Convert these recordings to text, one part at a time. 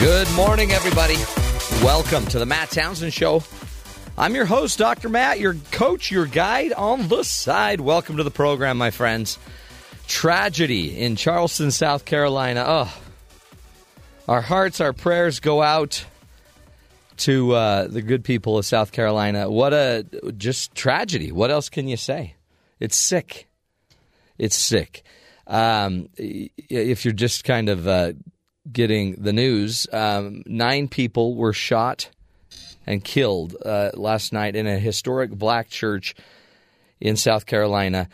Good morning, everybody. Welcome to the Matt Townsend Show. I'm your host, Dr. Matt, your coach, your guide on the side. Welcome to the program, my friends. Tragedy in Charleston, South Carolina. Oh, our hearts, our prayers go out to uh, the good people of South Carolina. What a just tragedy. What else can you say? It's sick. It's sick. Um, if you're just kind of uh, getting the news, um, nine people were shot and killed uh, last night in a historic black church in South Carolina.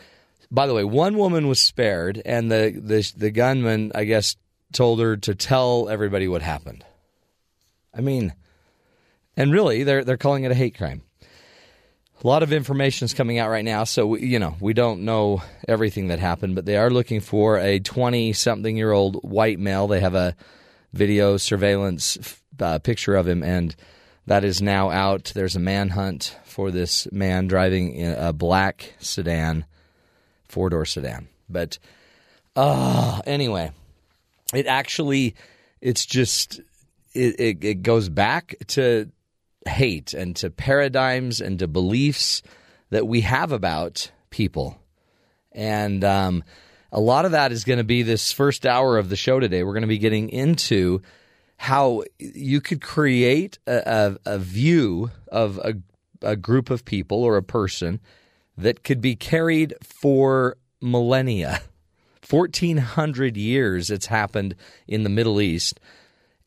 By the way, one woman was spared, and the, the the gunman, I guess, told her to tell everybody what happened. I mean, and really, they're they're calling it a hate crime. A lot of information is coming out right now, so we, you know we don't know everything that happened, but they are looking for a twenty-something-year-old white male. They have a video surveillance uh, picture of him, and that is now out. There's a manhunt for this man driving a black sedan, four-door sedan. But uh, anyway, it actually, it's just it, it, it goes back to hate and to paradigms and to beliefs that we have about people. And um, a lot of that is going to be this first hour of the show today. We're going to be getting into how you could create a, a, a view of a, a group of people or a person that could be carried for millennia. 1400 years it's happened in the Middle East.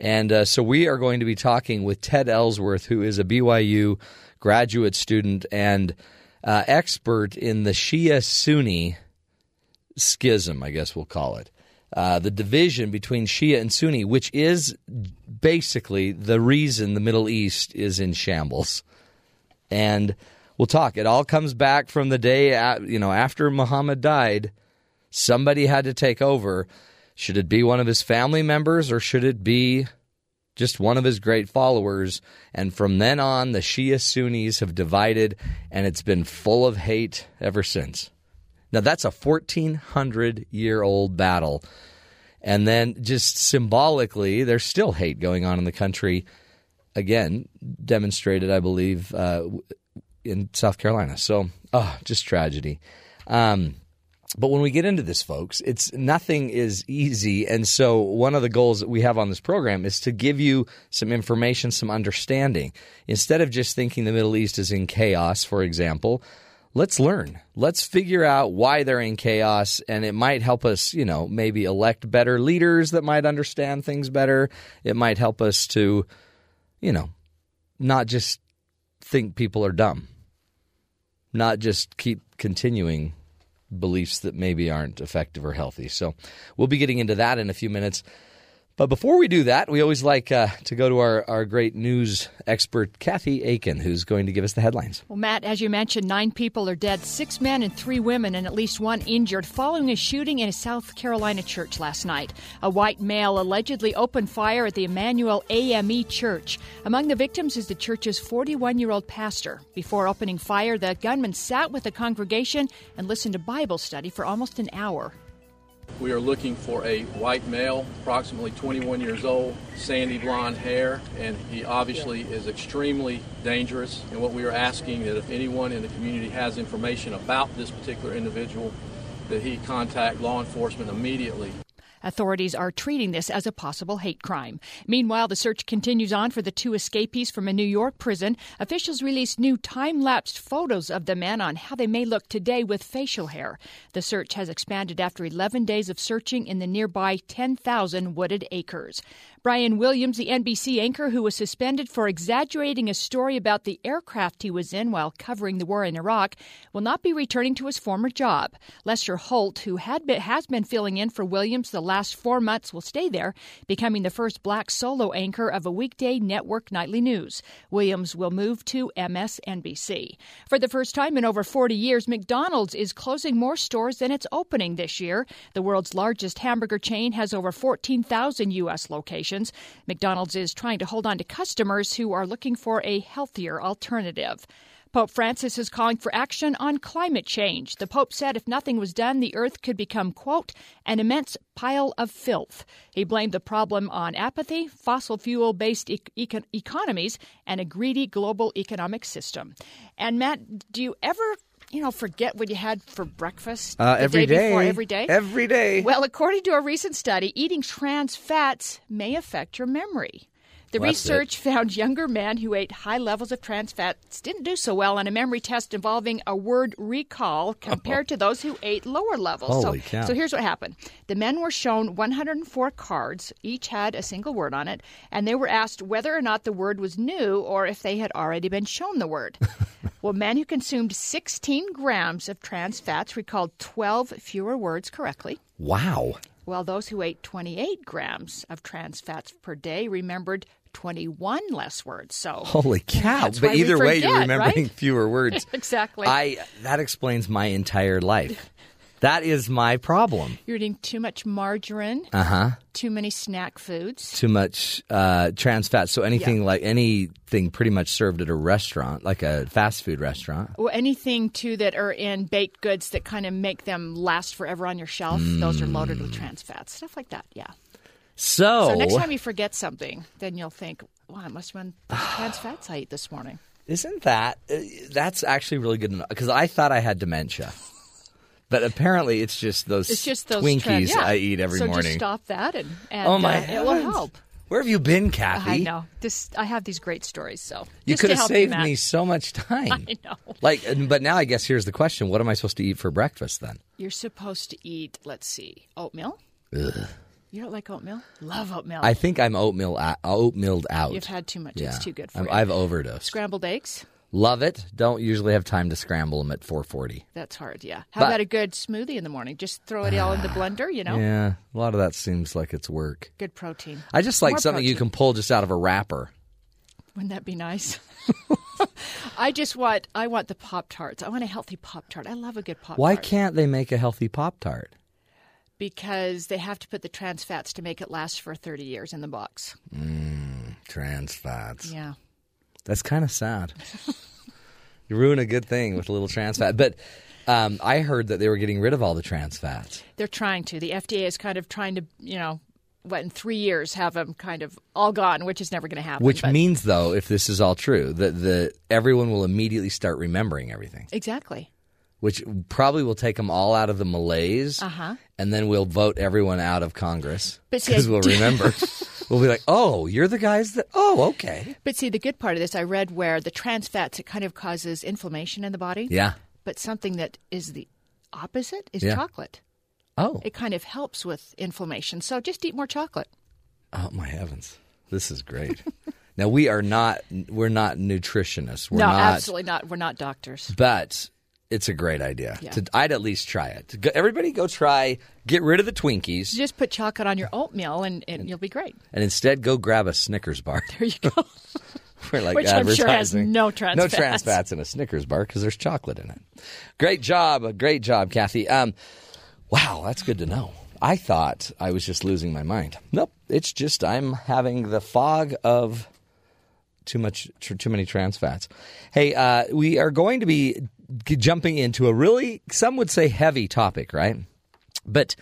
And uh, so we are going to be talking with Ted Ellsworth, who is a BYU graduate student and uh, expert in the Shia Sunni schism, I guess we'll call it. Uh, the division between Shia and Sunni, which is basically the reason the Middle East is in shambles. And we'll talk. It all comes back from the day, you know, after Muhammad died, somebody had to take over should it be one of his family members or should it be just one of his great followers? And from then on, the Shia Sunnis have divided, and it's been full of hate ever since. Now, that's a 1,400 year old battle. And then, just symbolically, there's still hate going on in the country. Again, demonstrated, I believe, uh, in South Carolina. So, oh, just tragedy. Um, but when we get into this, folks, it's nothing is easy. And so one of the goals that we have on this program is to give you some information, some understanding. Instead of just thinking the Middle East is in chaos, for example, let's learn. Let's figure out why they're in chaos, and it might help us, you know, maybe elect better leaders that might understand things better. It might help us to, you know, not just think people are dumb, not just keep continuing beliefs that maybe aren't effective or healthy. So we'll be getting into that in a few minutes. But before we do that, we always like uh, to go to our, our great news expert, Kathy Aiken, who's going to give us the headlines. Well, Matt, as you mentioned, nine people are dead, six men and three women, and at least one injured following a shooting in a South Carolina church last night. A white male allegedly opened fire at the Emanuel AME Church. Among the victims is the church's 41 year old pastor. Before opening fire, the gunman sat with the congregation and listened to Bible study for almost an hour. We are looking for a white male, approximately 21 years old, sandy blonde hair, and he obviously is extremely dangerous. And what we are asking that if anyone in the community has information about this particular individual, that he contact law enforcement immediately. Authorities are treating this as a possible hate crime. Meanwhile, the search continues on for the two escapees from a New York prison. Officials released new time lapsed photos of the men on how they may look today with facial hair. The search has expanded after 11 days of searching in the nearby 10,000 wooded acres. Brian Williams, the NBC anchor who was suspended for exaggerating a story about the aircraft he was in while covering the war in Iraq, will not be returning to his former job. Lester Holt, who had been, has been filling in for Williams the last four months, will stay there, becoming the first black solo anchor of a weekday network nightly news. Williams will move to MSNBC. For the first time in over 40 years, McDonald's is closing more stores than it's opening this year. The world's largest hamburger chain has over 14,000 U.S. locations. McDonald's is trying to hold on to customers who are looking for a healthier alternative. Pope Francis is calling for action on climate change. The Pope said if nothing was done, the earth could become, quote, an immense pile of filth. He blamed the problem on apathy, fossil fuel based e- econ- economies, and a greedy global economic system. And Matt, do you ever you know, forget what you had for breakfast uh, every day, day before every day? Every day. Well, according to a recent study, eating trans fats may affect your memory. The Well, research found younger men who ate high levels of trans fats didn't do so well on a memory test involving a word recall compared to those who ate lower levels. Holy so, cow. so here's what happened. The men were shown 104 cards, each had a single word on it, and they were asked whether or not the word was new or if they had already been shown the word. well, men who consumed 16 grams of trans fats recalled 12 fewer words correctly. wow. While those who ate 28 grams of trans fats per day remembered 21 less words. So, Holy cow. But either way, you're remembering right? fewer words. exactly. I that explains my entire life. That is my problem. You're eating too much margarine, Uh huh. too many snack foods. Too much uh, trans fat. So anything like anything pretty much served at a restaurant, like a fast food restaurant. Or anything too that are in baked goods that kind of make them last forever on your shelf. Those are loaded with trans fats, stuff like that. Yeah. So, So next time you forget something, then you'll think, "Wow, it must have been trans fats I ate this morning." isn't that uh, that's actually really good enough because I thought I had dementia. But apparently, it's just those, It's just those Twinkies trans- yeah. I eat every so morning. just stop that, and, and oh my uh, it will help. Where have you been, Kathy? I know. This I have these great stories, so You could have saved me so much time. I know. Like, but now I guess here's the question: What am I supposed to eat for breakfast then? You're supposed to eat. Let's see, oatmeal. Ugh. You don't like oatmeal? Love oatmeal. I think I'm oatmeal out, oatmealed out. You've had too much. yeah. It's too good for I'm- you. I've overdosed. Scrambled eggs. Love it. Don't usually have time to scramble them at 4:40. That's hard. Yeah. How But- about a good smoothie in the morning? Just throw it all in the blender. You know, Yeah, a lot of that seems like it's work. good protein. I just like More something you can pull just out of a wrapper. Wouldn't that be nice? I just want. I want the pop tarts. I want a healthy pop tart. I love a good pop tart. Why can't they make a healthy Pop Tart? Because they have to put the trans fats to make it last for 30 years in the box. Mm, trans fats. Yeah. That's kind of sad. you ruin a good thing with a little trans fat. But um, I heard that they were getting rid of all the trans fats. They're trying to. The FDA is kind of trying to, you know, what in three years have them kind of all gone, which is never going to happen. Which but- means, though, if this is all true, that the everyone will immediately start remembering everything, exactly. which probably will take them all out of the malaise, Uh-huh. And then we'll vote everyone out of Congress because we'll remember. we'll be like, "Oh, you're the guys that." Oh, okay. But see, the good part of this, I read where the trans fats it kind of causes inflammation in the body. Yeah. But something that is the opposite is Yeah. chocolate. Oh. It kind of helps with inflammation. So just eat more chocolate. Oh my heavens, this is great. now we are not we're not nutritionists. We're no, not, absolutely not. We're not doctors. But it's a great idea. Yeah. To, I'd at least try it. Go, everybody, go try. Get rid of the Twinkies, Just put chocolate on your oatmeal, and, and you'll be great. and instead go grab a Snickers bar. There you go. We're like Which I'm sure has no trans no fats. trans fats in a Snickers bar because there's chocolate in it. Great job, great job, Kathy. Um, wow, that's good to know. I thought I was just losing my mind. Nope, it's just I'm having the fog of too much, too many trans fats. Hey, uh, we are going to be jumping into a really, some would say, heavy topic, right? But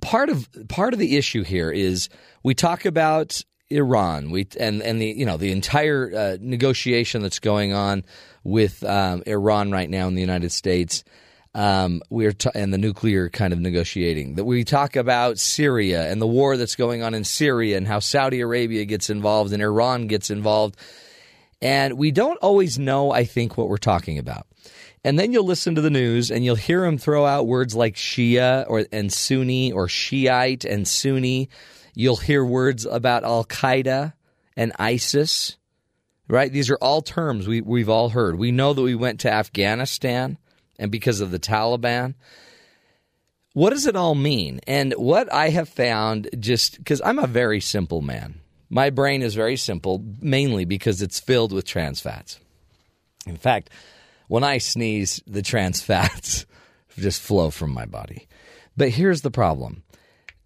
part of part of the issue here is we talk about Iran, we and and the you know the entire uh, negotiation that's going on with um, Iran right now in the United States. Um, we're t- and the nuclear kind of negotiating that we talk about Syria and the war that's going on in Syria and how Saudi Arabia gets involved and Iran gets involved. And we don't always know, I think, what we're talking about. And then you'll listen to the news and you'll hear them throw out words like Shia or and Sunni or Shiite and Sunni. You'll hear words about Al Qaeda and ISIS. Right? These are all terms we, we've all heard. We know that we went to Afghanistan and because of the Taliban. What does it all mean? And what I have found, just because I'm a very simple man, my brain is very simple, mainly because it's filled with trans fats. In fact, when I sneeze, the trans fats just flow from my body. But here's the problem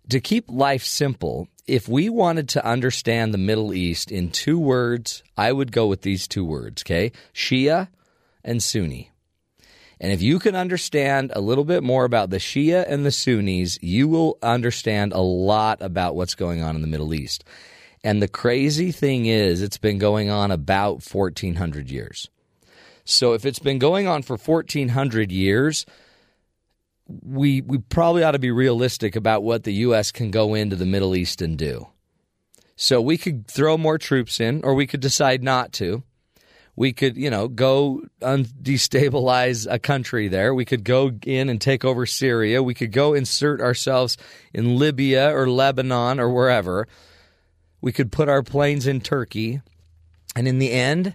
to keep life simple, if we wanted to understand the Middle East in two words, I would go with these two words, okay? Shia and Sunni. And if you can understand a little bit more about the Shia and the Sunnis, you will understand a lot about what's going on in the Middle East. And the crazy thing is, it's been going on about 1400 years. So if it's been going on for 1400 years, we we probably ought to be realistic about what the US can go into the Middle East and do. So we could throw more troops in or we could decide not to. We could, you know, go destabilize a country there. We could go in and take over Syria. We could go insert ourselves in Libya or Lebanon or wherever. We could put our planes in Turkey. And in the end,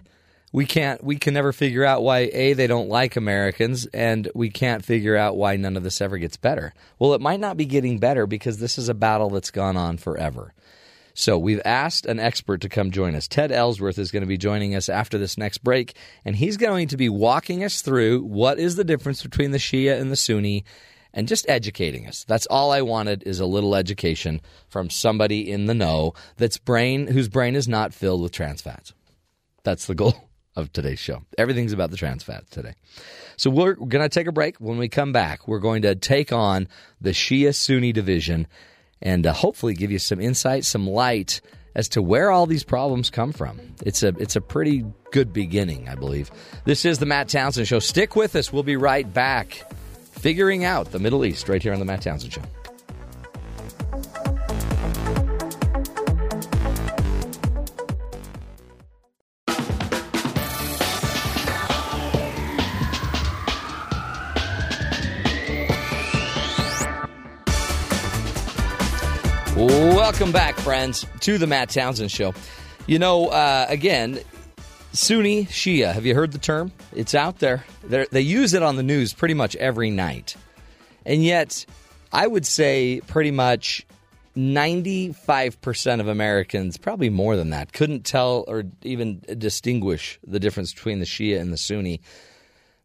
we can't we can never figure out why a they don't like Americans and we can't figure out why none of this ever gets better. Well, it might not be getting better because this is a battle that's gone on forever. So we've asked an expert to come join us. Ted Ellsworth is going to be joining us after this next break, and he's going to be walking us through what is the difference between the Shia and the Sunni and just educating us. That's all I wanted is a little education from somebody in the know that's brain whose brain is not filled with trans fats. That's the goal of today's show. Everything's about the trans fats today. So we're going to take a break. When we come back, we're going to take on the Shia Sunni division and uh, hopefully give you some insight, some light as to where all these problems come from. It's a it's a pretty good beginning, I believe. This is the Matt Townsend Show. Stick with us. We'll be right back, figuring out the Middle East right here on the Matt Townsend Show. Welcome back, friends, to the Matt Townsend Show. You know, uh, again, Sunni Shia. Have you heard the term? It's out there. They're, they use it on the news pretty much every night. And yet, I would say pretty much 95% of Americans, probably more than that, couldn't tell or even distinguish the difference between the Shia and the Sunni.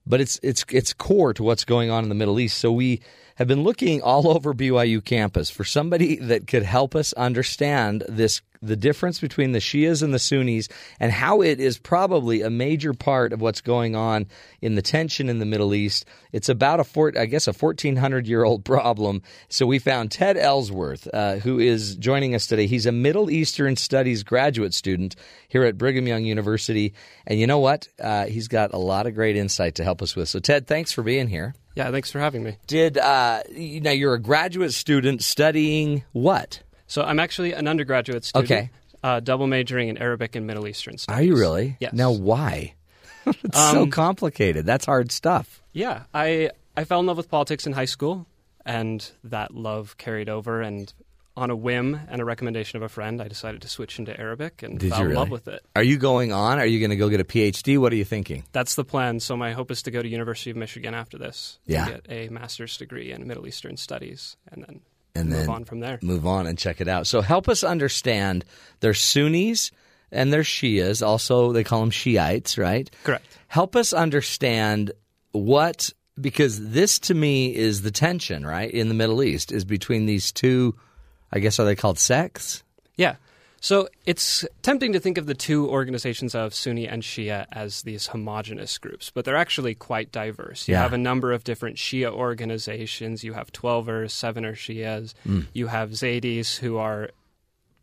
But it's it's it's core to what's going on in the Middle East. So we have been looking all over BYU campus for somebody that could help us understand this the difference between the Shias and the Sunnis and how it is probably a major part of what's going on in the tension in the Middle East. It's about a four, I guess a 1400 year old problem. So we found Ted Ellsworth, uh, who is joining us today. He's a Middle Eastern Studies graduate student here at Brigham Young University, and you know what? Uh, he's got a lot of great insight to help us with. So Ted, thanks for being here. Yeah, thanks for having me. Did uh, you know you're a graduate student studying what? So I'm actually an undergraduate student. Okay. Uh, double majoring in Arabic and Middle Eastern studies. Are you really? Yes. Now why? it's so Um, complicated. That's hard stuff. Yeah, I I fell in love with politics in high school, and that love carried over. And on a whim and a recommendation of a friend, I decided to switch into Arabic and Did fell you in love with it. Are you going on? Are you going to go get a PhD? What are you thinking? That's the plan. So my hope is to go to University of Michigan after this Yeah. to get a master's degree in Middle Eastern studies, and then And move then on from there. Move on and check it out. So help us understand. There's Sunnis and there's Shias. Also, they call them Shiites, right? Correct. Help us understand what because this to me is the tension, right, in the Middle East is between these two. I guess are they called sects? Yeah. So it's tempting to think of the two organizations of Sunni and Shia as these homogenous groups, but they're actually quite diverse. You Yeah. have a number of different Shia organizations. You have Twelvers, Sevener Shias. Hmm. You have Zaydis, who are,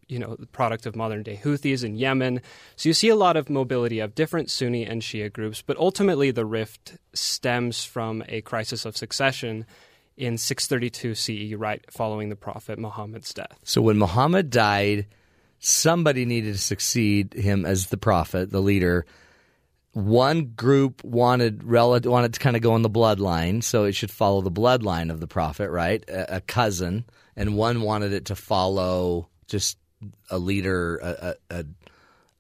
you know, the product of modern day Houthis in Yemen. So you see a lot of mobility of different Sunni and Shia groups, but ultimately the rift stems from a crisis of succession in 632 CE, right following the Prophet Muhammad's death. So when Muhammad died, somebody needed to succeed him as the prophet, the leader. One group wanted wanted to kind of go in the bloodline, so it should follow the bloodline of the prophet, right? A, a cousin, and one wanted it to follow just a leader, a, a, a,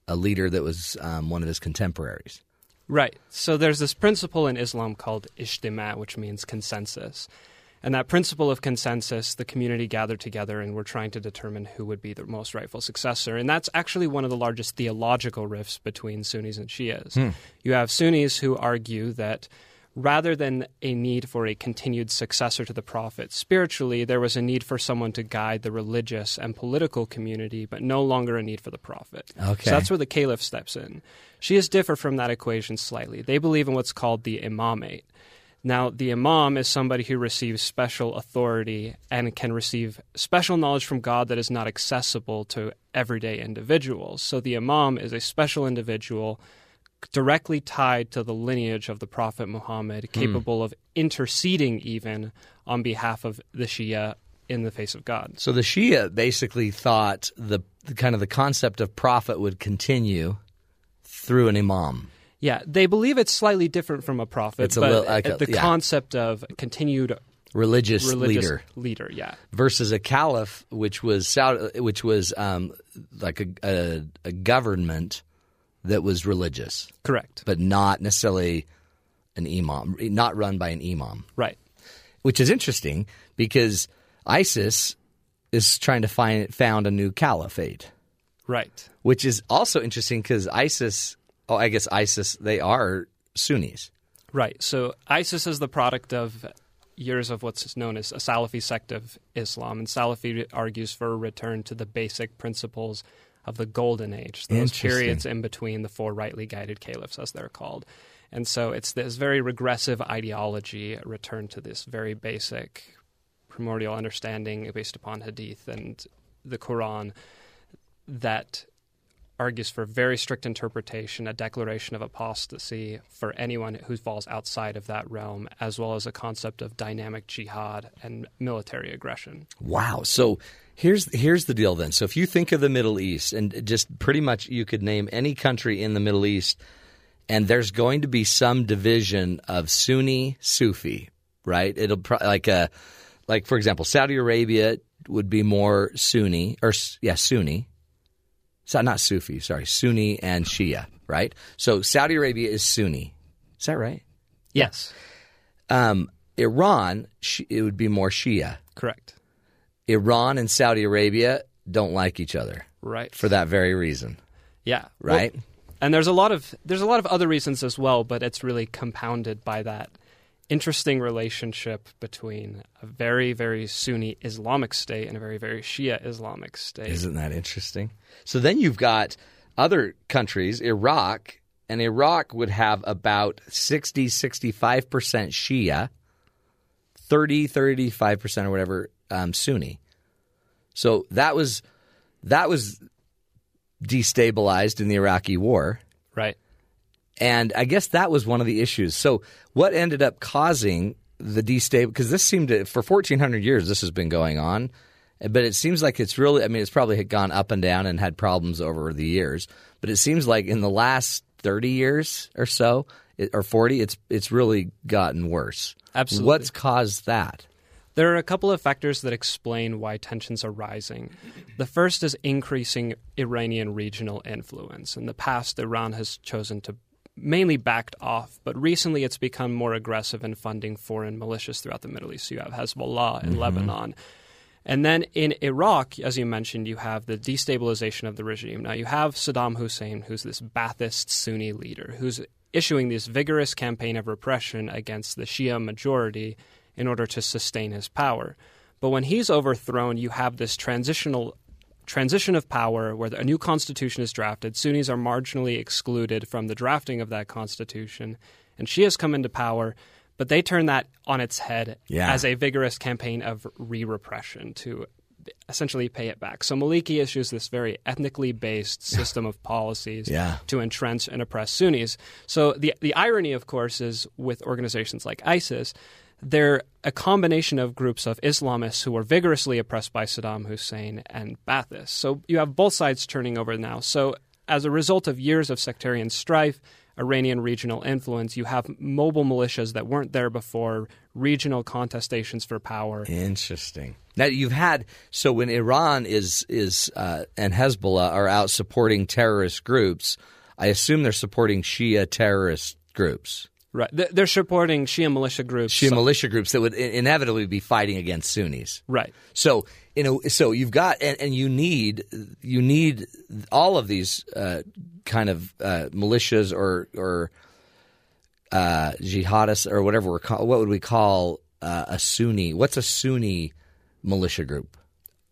a leader that was um, one of his contemporaries. Right. So there's this principle in Islam called ijtima, which means consensus. And that principle of consensus, the community gathered together and we're trying to determine who would be the most rightful successor. And that's actually one of the largest theological rifts between Sunnis and Shias. Hmm. You have Sunnis who argue that rather than a need for a continued successor to the prophet. Spiritually, there was a need for someone to guide the religious and political community, but no longer a need for the prophet. Okay. So that's where the caliph steps in. Shias differ from that equation slightly. They believe in what's called the imamate. Now, the imam is somebody who receives special authority and can receive special knowledge from God that is not accessible to everyday individuals. So the imam is a special individual directly tied to the lineage of the Prophet Muhammad, hmm. capable of interceding even on behalf of the Shia in the face of God. So the Shia basically thought the, the kind of the concept of prophet would continue through an imam. Yeah, they believe it's slightly different from a prophet, It's a but little- like a- the yeah. concept of continued Religious, religious leader leader, yeah. versus a caliph, which was Saudi, which was um, like a, a, a government that was religious, Correct. but not necessarily an imam, not run by an imam. Right. which is interesting because ISIS is trying to find found a new caliphate, Right. which is also interesting because ISIS. Oh, I guess ISIS they are Sunnis. Right. So ISIS is the product of years of what's known as a Salafi sect of Islam, and Salafi argues for a return to the basic principles of the Golden Age, those periods in between the four rightly guided caliphs, as they're called. And so it's this very regressive ideology, a return to this very basic primordial understanding based upon Hadith and the Quran that argues for very strict interpretation, a declaration of apostasy for anyone who falls outside of that realm, as well as a concept of dynamic jihad and military aggression. Wow. So here's here's the deal then. So if you think of the Middle East and just pretty much you could name any country in the Middle East and there's going to be some division of Sunni Sufi, right? It'll pro- like a like for example, Saudi Arabia would be more Sunni or yeah, Sunni. So not Sufi, sorry, Sunni and Shia, right? So Saudi Arabia is Sunni. Is that right? Yes, Um, Iran, it would be more Shia. correct. Iran and Saudi Arabia don't like each other Right. for that very reason, yeah. Well, right? and there's a lot of there's a lot of other reasons as well, but it's really compounded by that interesting relationship between a very very Sunni Islamic state and a very very Shia Islamic state. Isn't that interesting? So then you've got other countries, Iraq, and Iraq would have about 60, 65% Shia, 30, 35% or whatever um, Sunni. So that was that was destabilized in the Iraqi war. right. And I guess that was one of the issues. So, what ended up causing the destabilization? Because this seemed to, for 1,400 years, this has been going on. But it seems like it's really, I mean, it's probably had gone up and down and had problems over the years. But it seems like in the last 30 years or so, or 40, it's, it's really gotten worse. Absolutely. What's caused that? There are a couple of factors that explain why tensions are rising. The first is increasing Iranian regional influence. In the past, Iran has chosen to mainly backed off, but recently it's become more aggressive in funding foreign militias throughout the Middle East. So you have Hezbollah in mm-hmm. Lebanon. And then in Iraq, as you mentioned, you have the destabilization of the regime. Now you have Saddam Hussein, who's this Ba'athist Sunni leader, who's issuing this vigorous campaign of repression against the Shia majority in order to sustain his power. But when he's overthrown, you have this transitional transition of power where a new constitution is drafted. Sunnis are marginally excluded from the drafting of that constitution, and Shias come into power, but they turn that on its head Yeah. as a vigorous campaign of re-repression to essentially pay it back. So Maliki issues this very ethnically based system of policies Yeah. to entrench and oppress Sunnis. So the the irony, of course, is with organizations like ISIS, they're a combination of groups of Islamists who were vigorously oppressed by Saddam Hussein and Baathists. So you have both sides turning over now. So as a result of years of sectarian strife, Iranian regional influence, you have mobile militias that weren't there before, regional contestations for power. Interesting. Now you've had so when Iran is is uh, and Hezbollah are out supporting terrorist groups, I assume they're supporting Shia terrorist groups, Right. They're supporting Shia militia groups. Shia militia groups that would inevitably be fighting against Sunnis. Right. So you know, so you've got and, and you need you need all of these uh, kind of uh, militias or or uh, jihadists or whatever we're call, what would we call uh, a Sunni? What's a Sunni militia group?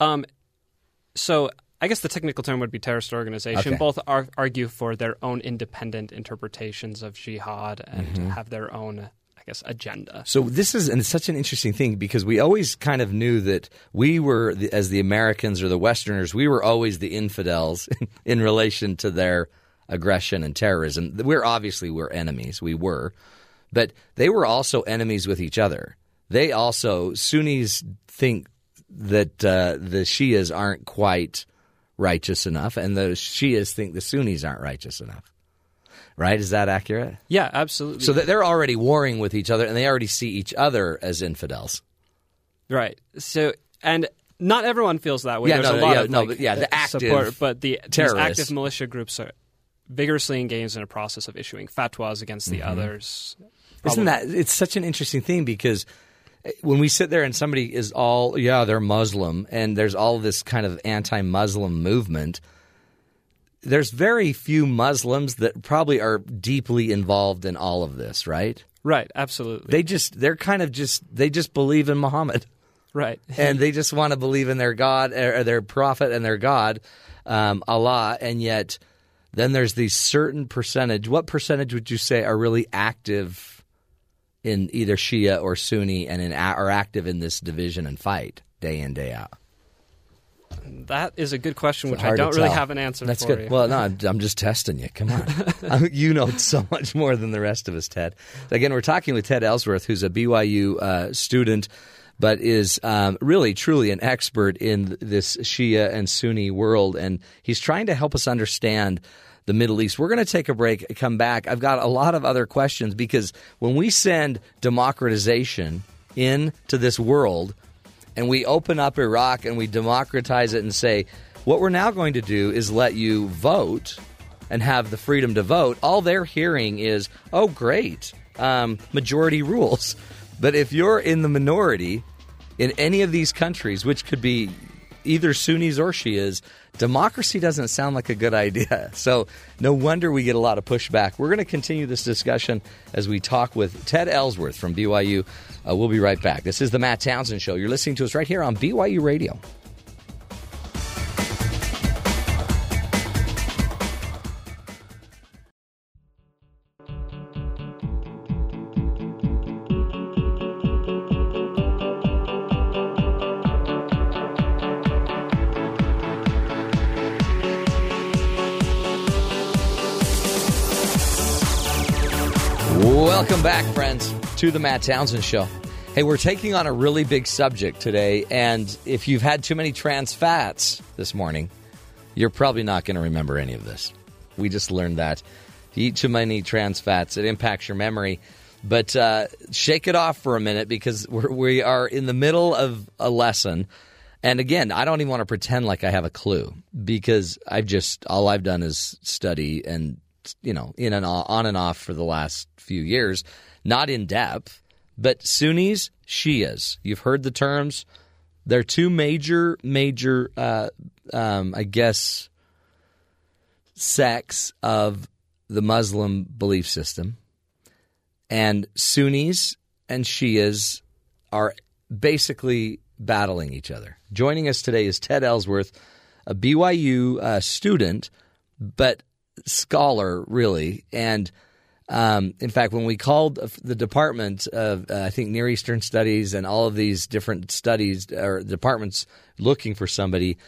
Um, so I guess the technical term would be terrorist organization. Okay. Both ar- argue for their own independent interpretations of jihad and Mm-hmm. have their own, I guess, agenda. So this is and it's such an interesting thing because we always kind of knew that we were the, as the Americans or the Westerners, we were always the infidels in relation to their aggression and terrorism. We're obviously we're enemies, we were, but they were also enemies with each other. They also Sunnis think that uh, the Shias aren't quite righteous enough, and the Shias think the Sunnis aren't righteous enough. Right? Is that accurate? Yeah, absolutely. So that they're already warring with each other, and they already see each other as infidels. right. So and not everyone feels that way. Yeah, There's no, a lot yeah, of no, like, but yeah, the uh, active support, but the these active militia groups are vigorously engaged in a process of issuing fatwas against the others. Isn't that it's such an interesting thing because when we sit there and somebody is all yeah they're Muslim and there's all this kind of anti-Muslim movement. There's very few Muslims that probably are deeply involved in all of this, right? Right, absolutely. They just they're kind of just they just believe in Muhammad. right. and they just want to believe in their God or their prophet and their God, um, Allah, and yet then there's these certain percentage. What percentage would you say are really active in either Shia or Sunni and in, are active in this division and fight day in day out? That is a good question, which I don't really have an answer That's for good. you. Well, no, I'm, I'm just testing you. Come on, you know so much more than the rest of us, Ted. Again, we're talking with Ted Ellsworth, who's a BYU uh, student, but is um, really truly an expert in this Shia and Sunni world, and he's trying to help us understand the Middle East. We're going to take a break, come back. I've got a lot of other questions because when we send democratization into this world and we open up Iraq and we democratize it and say, what we're now going to do is let you vote and have the freedom to vote, all they're hearing is, oh, great, um, majority rules. But if you're in the minority in any of these countries, which could be either Sunnis or Shias, democracy doesn't sound like a good idea. So no wonder we get a lot of pushback. We're going to continue this discussion as we talk with Ted Ellsworth from BYU. Uh, we'll be right back. This is the Matt Townsend Show. You're listening to us right here on BYU Radio. Welcome back, friends, to the Matt Townsend Show. Hey, we're taking on a really big subject today, and if you've had too many trans fats this morning, you're probably not going to remember any of this. We just learned that. If you eat too many trans fats, it impacts your memory. But uh, shake it off for a minute because we're, we are in the middle of a lesson. And again, I don't even want to pretend like I have a clue because I've just, all I've done is study and, you know, in and on, on and off for the last few years, not in depth, but Sunnis, Shias. You've heard the terms. They're two major, major, uh, um, I guess, sects of the Muslim belief system. And Sunnis and Shias are basically battling each other. Joining us today is Ted Ellsworth, a BYU uh, student, but scholar, really. And um, in fact, when we called the department of, uh, I think, Near Eastern Studies and all of these different studies or departments looking for somebody,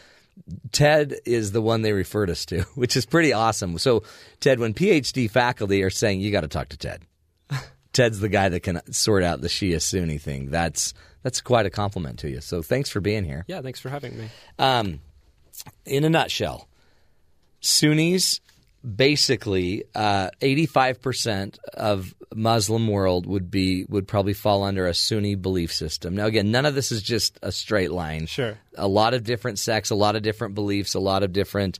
Ted is the one they referred us to, which is pretty awesome. So, Ted, when PhD faculty are saying you got to talk to Ted, Ted's the guy that can sort out the Shia Sunni thing. That's that's quite a compliment to you. So, thanks for being here. yeah, thanks for having me. Um, in a nutshell, Sunnis basically uh, 85% of Muslim world would be would probably fall under a Sunni belief system. Now again, none of this is just a straight line. Sure. A lot of different sects, a lot of different beliefs, a lot of different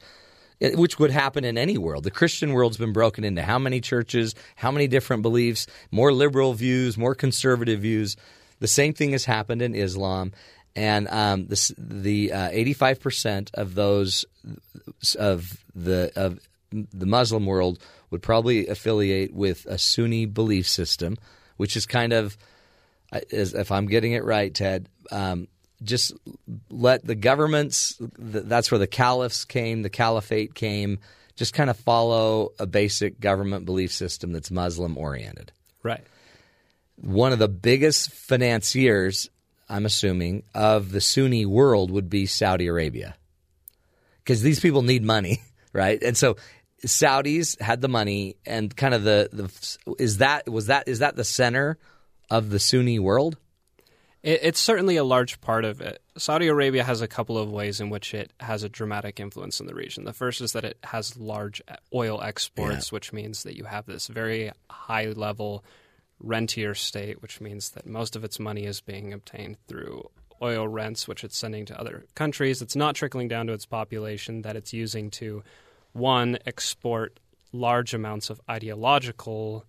which would happen in any world. The Christian world's been broken into how many churches, how many different beliefs, more liberal views, more conservative views. The same thing has happened in Islam, and um, the the eighty five percent of those of the of the Muslim world would probably affiliate with a Sunni belief system, which is kind of, if I'm getting it right, Ted, um, just let the governments. That's where the caliphs came, the caliphate came. Just kind of follow a basic government belief system that's Muslim oriented. Right. One of the biggest financiers, I'm assuming, of the Sunni world would be Saudi Arabia, because these people need money, right? And so Saudis had the money, and kind of the the is that was that is that the center of the Sunni world? It, it's certainly a large part of it. Saudi Arabia has a couple of ways in which it has a dramatic influence in the region. The first is that it has large oil exports, yeah. which means that you have this very high level rentier state, which means that most of its money is being obtained through oil rents, which it's sending to other countries. It's not trickling down to its population, that it's using to, one, export large amounts of ideological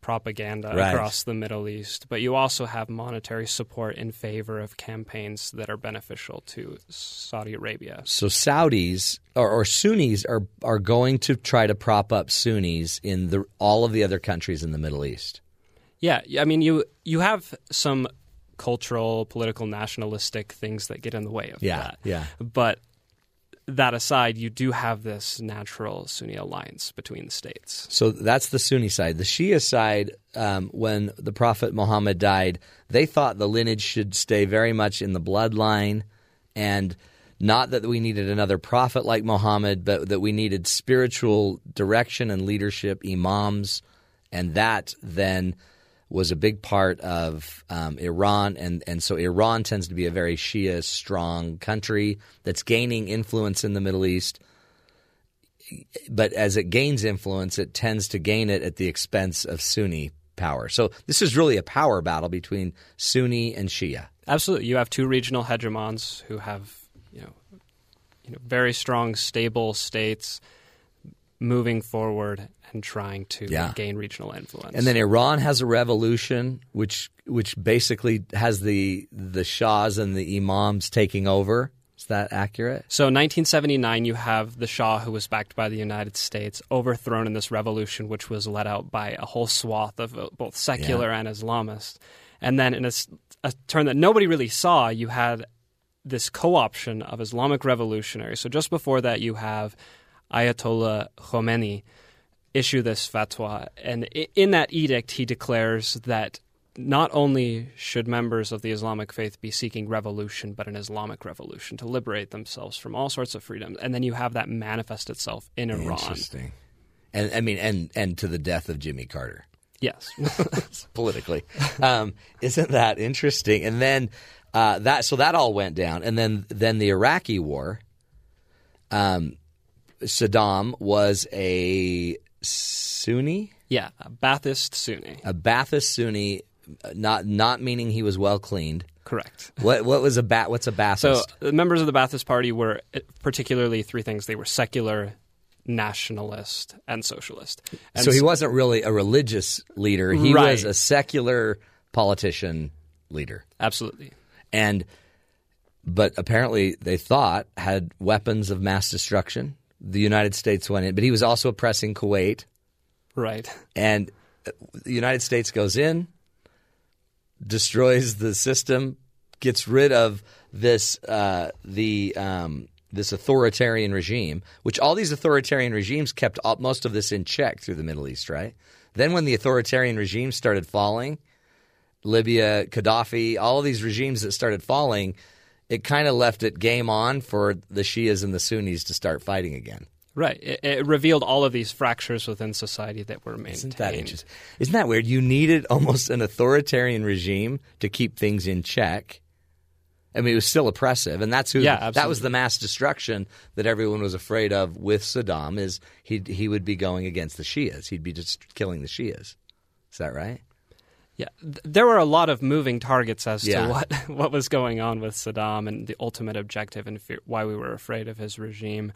propaganda right. across the Middle East, but you also have monetary support in favor of campaigns that are beneficial to Saudi Arabia. So Saudis or, or Sunnis are are going to try to prop up Sunnis in the, all of the other countries in the Middle East. Yeah, I mean you you have some cultural, political, nationalistic things that get in the way of yeah, that. Yeah, but that aside, you do have this natural Sunni alliance between the states. So that's the Sunni side. The Shia side, um, when the Prophet Muhammad died, they thought the lineage should stay very much in the bloodline, and not that we needed another prophet like Muhammad, but that we needed spiritual direction and leadership, imams, and that then was a big part of um, Iran, and and so Iran tends to be a very Shia strong country that's gaining influence in the Middle East. But as it gains influence, it tends to gain it at the expense of Sunni power. So this is really a power battle between Sunni and Shia. Absolutely, you have two regional hegemons who have you know, you know very strong, stable states moving forward and trying to yeah. gain regional influence. And then Iran has a revolution, which which basically has the the shahs and the imams taking over. Is that accurate? So, 1979, you have the Shah, who was backed by the United States, overthrown in this revolution, which was led out by a whole swath of uh, both secular yeah. and Islamist. And then, in a, a turn that nobody really saw, you had this co-option of Islamic revolutionaries. So, just before that, you have Ayatollah Khomeini issue this fatwa. And in that edict, he declares that not only should members of the Islamic faith be seeking revolution, but an Islamic revolution to liberate themselves from all sorts of freedoms. And then you have that manifest itself in Iran. Interesting. And I mean, and and to the death of Jimmy Carter. Yes, politically, um, isn't that interesting? And then uh, that so that all went down, and then then the Iraqi war. Um, Saddam was a Sunni. Yeah, a Ba'athist Sunni. A Ba'athist Sunni, not not meaning he was well cleaned. Correct. What what was a bat? What's a Ba'athist? So the members of the Ba'athist Party were particularly three things. They were secular, nationalist, and socialist. And so he wasn't really a religious leader. He right. was a secular politician leader. Absolutely. And but apparently they thought had weapons of mass destruction the United States went in, but he was also oppressing Kuwait. Right. And the United States goes in, destroys the system, gets rid of this uh, the um, this authoritarian regime, which all these authoritarian regimes kept all, most of this in check through the Middle East, right? Then when the authoritarian regimes started falling, Libya, Gaddafi, all of these regimes that started falling, it kind of left it game on for the Shias and the Sunnis to start fighting again. Right. It, it, revealed all of these fractures within society that were maintained. Isn't that interesting? Isn't that weird? You needed almost an authoritarian regime to keep things in check. I mean, it was still oppressive, and that's who. Yeah, that was the mass destruction that everyone was afraid of with Saddam. Is he he would be going against the Shias? He'd be just killing the Shias. Is that right? Yeah, there were a lot of moving targets as yeah. to what what was going on with Saddam and the ultimate objective and fear, why we were afraid of his regime.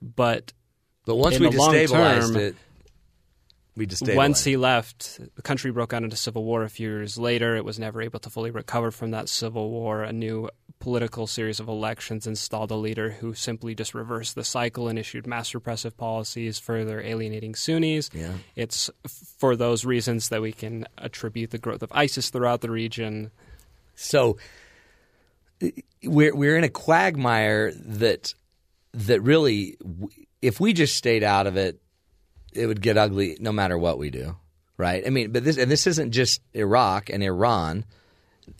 But but once we destabilized term, it, We just once he left, the country broke out into civil war a few years later. It was never able to fully recover from that civil war. A new political series of elections installed a leader who simply just reversed the cycle and issued mass repressive policies, further alienating Sunnis. Yeah. It's for those reasons that we can attribute the growth of ISIS throughout the region. So we're we're in a quagmire that that really, if we just stayed out of it, it would get ugly no matter what we do, right? I mean, but this and this isn't just Iraq and Iran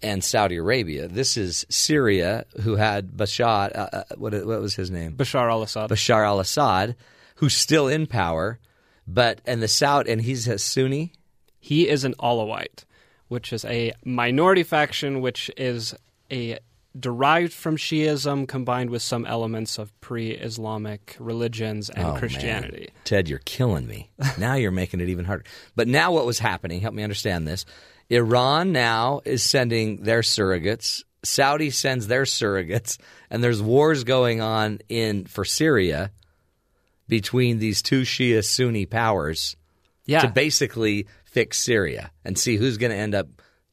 and Saudi Arabia. This is Syria, who had Bashar. Uh, uh what what was his name? Bashar al-Assad. Bashar al-Assad, who's still in power, but and the Saudi and he's a Sunni. He is an Alawite, which is a minority faction, which is a derived from Shiism combined with some elements of pre Islamic religions and oh, Christianity. Man. Ted, you're killing me. now you're making it even harder. But now what was happening, help me understand this. Iran now is sending their surrogates. Saudi sends their surrogates, and there's wars going on in for Syria between these two Shia Sunni powers yeah. to basically fix Syria and see who's going to end up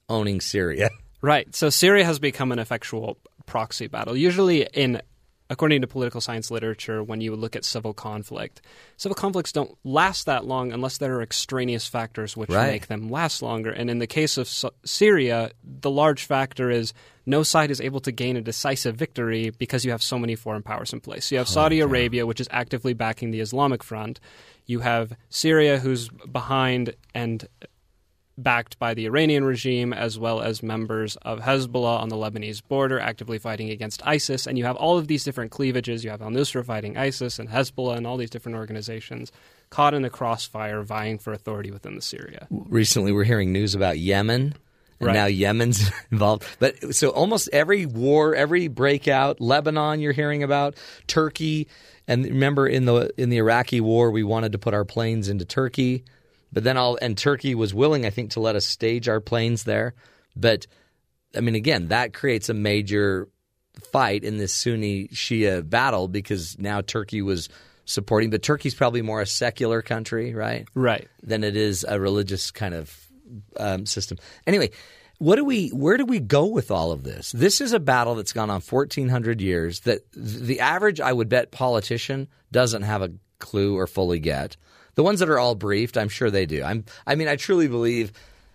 owning Syria. Right. So Syria has become an effectual proxy battle. Usually, in according to political science literature, when you look at civil conflict, civil conflicts don't last that long unless there are extraneous factors which right. make them last longer. And in the case of so- Syria, the large factor is no side is able to gain a decisive victory because you have so many foreign powers in place. So you have Saudi oh, Arabia, which is actively backing the Islamic Front. You have Syria, who's behind and backed by the Iranian regime, as well as members of Hezbollah on the Lebanese border, actively fighting against ISIS. And you have all of these different cleavages. You have al Nusra fighting ISIS and Hezbollah and all these different organizations caught in the crossfire, vying for authority within the Syria. Recently, we're hearing news about Yemen. And right. now Yemen's involved. But so almost every war, every breakout, Lebanon you're hearing about, Turkey, and remember in the in the Iraqi war we wanted to put our planes into Turkey. But then all and Turkey was willing, I think, to let us stage our planes there. But I mean, again, that creates a major fight in this Sunni Shia battle because now Turkey was supporting, but Turkey's probably more a secular country, right? Right. Than it is a religious kind of um, system. Anyway, what do we? Where do we go with all of this? This is a battle that's gone on fourteen hundred years. That the average, I would bet, politician doesn't have a clue or fully get. The ones that are all briefed, I'm sure they do. I'm, I mean, I truly believe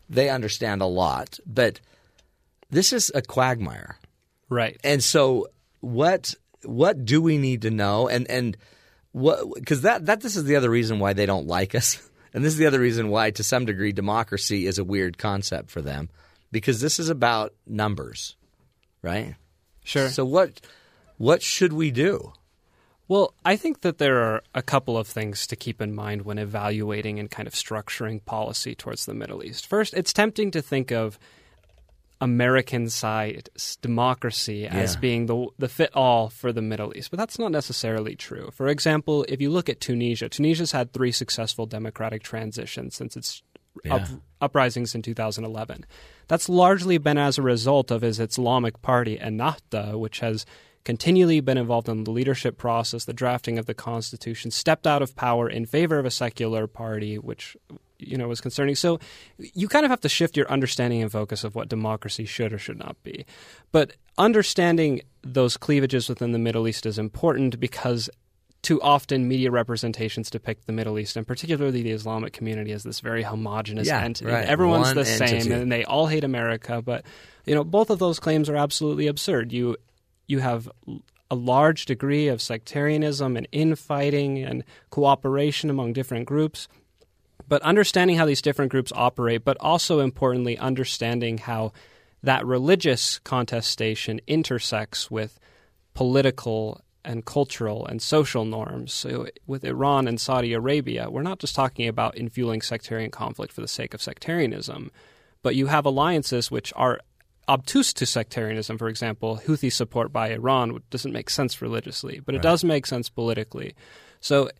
they understand a lot, but this is a quagmire, right? And so, what what do we need to know? And and what because that that this is the other reason why they don't like us, and this is the other reason why, to some degree, democracy is a weird concept for them, because this is about numbers, right? Sure. So what what should we do? Well, I think that there are a couple of things to keep in mind when evaluating and kind of structuring policy towards the Middle East. First, it's tempting to think of American side democracy yeah. as being the the fit all for the Middle East, but that's not necessarily true. For example, if you look at Tunisia, Tunisia's had three successful democratic transitions since its yeah. up, uprisings in 2011. That's largely been as a result of its Islamic party Ennahda, which has continually been involved in the leadership process, the drafting of the Constitution, stepped out of power in favor of a secular party, which you know was concerning. So you kind of have to shift your understanding and focus of what democracy should or should not be. But understanding those cleavages within the Middle East is important because too often media representations depict the Middle East and particularly the Islamic community as this very homogenous yeah, entity. Right. Everyone's One the same and they all hate America, but you know both of those claims are absolutely absurd. You you have a large degree of sectarianism and infighting and cooperation among different groups. But understanding how these different groups operate, but also importantly, understanding how that religious contestation intersects with political and cultural and social norms. So, with Iran and Saudi Arabia, we're not just talking about infueling sectarian conflict for the sake of sectarianism, but you have alliances which are obtuse to sectarianism, for example, Houthi support by Iran doesn't make sense religiously, but it right. does make sense politically. So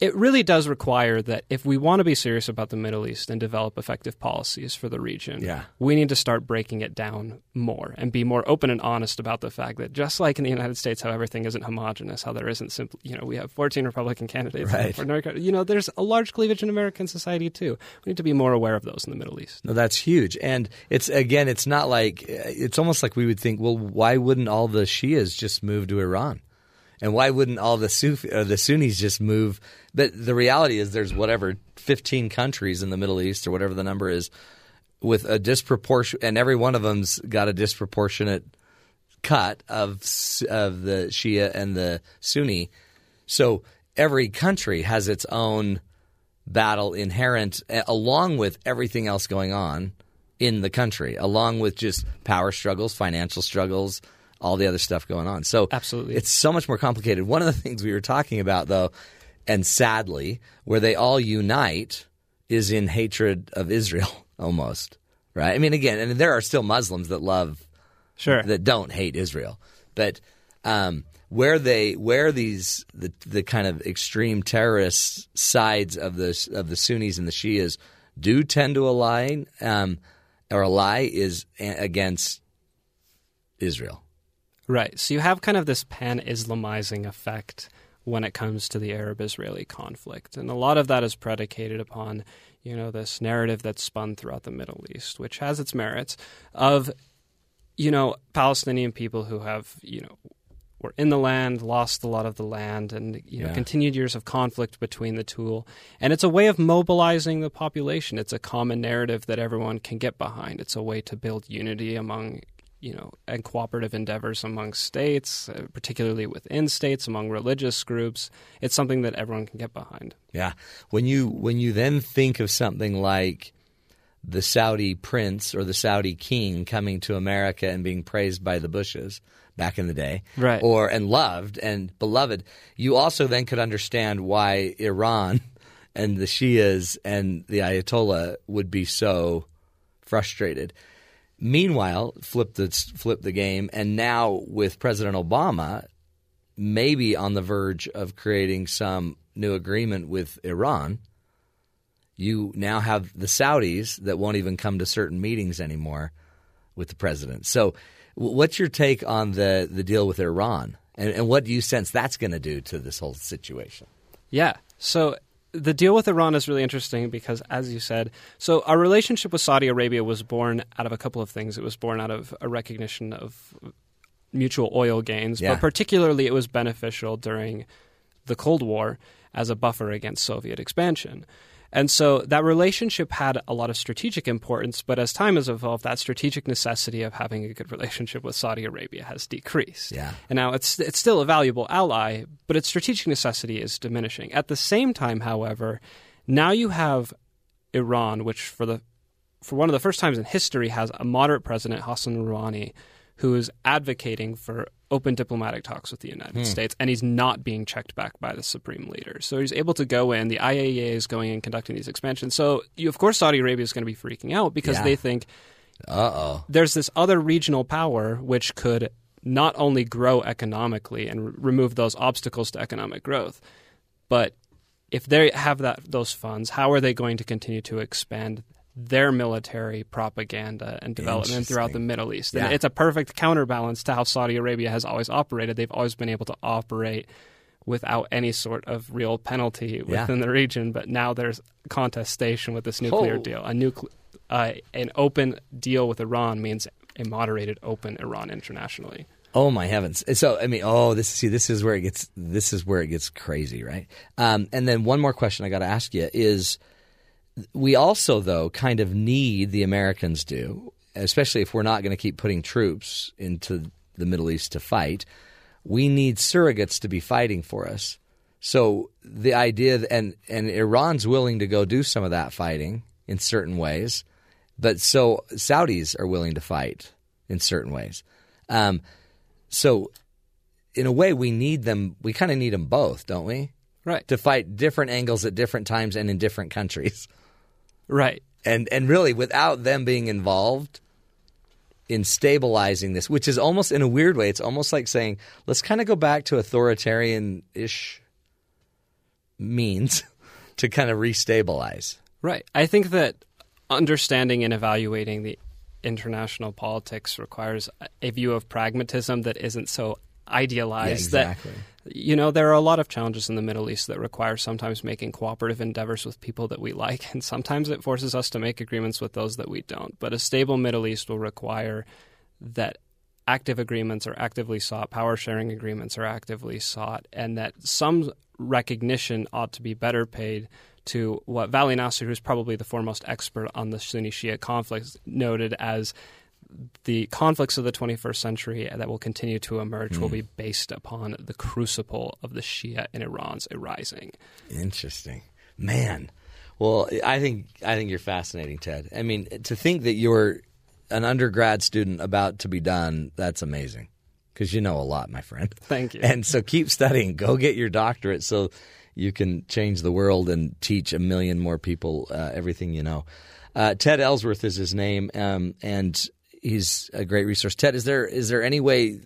it really does require that if we want to be serious about the Middle East and develop effective policies for the region, Yeah. we need to start breaking it down more and be more open and honest about the fact that just like in the United States, how everything isn't homogenous, how there isn't simply, you know, we have 14 Republican candidates Right. for North. You know, there's a large cleavage in American society too. We need to be more aware of those in the Middle East. No, that's huge. And it's again, it's not like it's almost like we would think, well, why wouldn't all the Shias just move to Iran? And why wouldn't all the Sufi, or uh, the Sunnis just move? But the reality is, there's whatever 15 countries in the Middle East or whatever the number is, with a disproportion, and every one of them's got a disproportionate cut of of the Shia and the Sunni. So every country has its own battle inherent eh, along with everything else going on in the country, along with just power struggles, financial struggles, all the other stuff going on. So Absolutely. it's so much more complicated. One of the things we were talking about though, and sadly, where they all unite is in hatred of Israel almost. Right? I mean again, and there are still Muslims that love Sure. that don't hate Israel, but um, where they where these the the kind of extreme terrorist sides of the of the Sunnis and the Shias do tend to align um, or ally is a- against Israel. Right. So you have kind of this pan Islamizing effect when it comes to the Arab Israeli conflict. And a lot of that is predicated upon, you know, this narrative that's spun throughout the Middle East, which has its merits of, you know, Palestinian people who have, you know, were in the land, lost a lot of the land, and you know, Yeah. continued years of conflict between the two. And it's a way of mobilizing the population. It's a common narrative that everyone can get behind. It's a way to build unity among, you know, and cooperative endeavors among states, uh, particularly within states, among religious groups. It's something that everyone can get behind. Yeah. When you when you then think of something like the Saudi prince or the Saudi king coming to America and being praised by the Bushes back in the day, Right. Or and loved and beloved, you also then could understand why Iran and the Shias and the Ayatollah would be so frustrated. Meanwhile, flip the flip the game, and now with President Obama, maybe on the verge of creating some new agreement with Iran, you now have the Saudis that won't even come to certain meetings anymore with the president. So, what's your take on the, the deal with Iran? And, and what do you sense that's going to do to this whole situation? Yeah. So the deal with Iran is really interesting because, as you said, so our relationship with Saudi Arabia was born out of a couple of things. It was born out of a recognition of mutual oil gains, Yeah. but particularly it was beneficial during the Cold War as a buffer against Soviet expansion. And so that relationship had a lot of strategic importance, but as time has evolved, that strategic necessity of having a good relationship with Saudi Arabia has decreased. Yeah. And now it's it's still a valuable ally, but its strategic necessity is diminishing. At the same time, however, now you have Iran, which for the for one of the first times in history has a moderate president, Hassan Rouhani, who is advocating for open diplomatic talks with the United States, and he's not being checked back by the supreme leader. So he's able to go in. The IAEA is going and conducting these expansions. So you, of course, Saudi Arabia is going to be freaking out because Yeah. they think Uh oh. there's this other regional power which could not only grow economically and r- remove those obstacles to economic growth, but if they have that those funds, how are they going to continue to expand their military propaganda and development throughout the Middle East? Yeah. And it's a perfect counterbalance to how Saudi Arabia has always operated. They've always been able to operate without any sort of real penalty Yeah. within the region, but now there's contestation with this nuclear Oh. deal. A nucle- uh, an open deal with Iran means a moderated, open Iran internationally. Oh my heavens! So I mean, oh, this see, this is where it gets this is where it gets crazy, right? Um, and then one more question I got to ask you is: we also though kind of need the Americans do, especially if we're not going to keep putting troops into the Middle East to fight. We need surrogates to be fighting for us. So the idea, and and Iran's willing to go do some of that fighting in certain ways, but so Saudis are willing to fight in certain ways. Um, so, in a way, we need them. We kind of need them both, don't we? Right. To fight different angles at different times and in different countries. Right. And and really, without them being involved in stabilizing this, which is almost in a weird way, it's almost like saying, let's kind of go back to authoritarian ish means to kind of restabilize. Right. I think that understanding and evaluating the international politics requires a view of pragmatism that isn't so idealized Yeah, exactly. that you know there are a lot of challenges in the Middle East that require sometimes making cooperative endeavors with people that we like and sometimes it forces us to make agreements with those that we don't. But a stable Middle East will require that active agreements are actively sought power sharing agreements are actively sought and that some recognition ought to be better paid to what Vali Nasr, who's probably the foremost expert on the Sunni Shia conflict, noted as the conflicts of the 21st century that will continue to emerge will be based upon the crucible of the Shia in Iran's arising. Interesting, man. Well, I think I think you're fascinating, Ted. I mean, to think that you're an undergrad student about to be done, that's amazing. Because you know a lot, my friend. Thank you. And so keep studying. Go get your doctorate so you can change the world and teach a million more people uh, everything you know. Uh, Ted Ellsworth is his name, um, and he's a great resource. Ted, is there is there any way?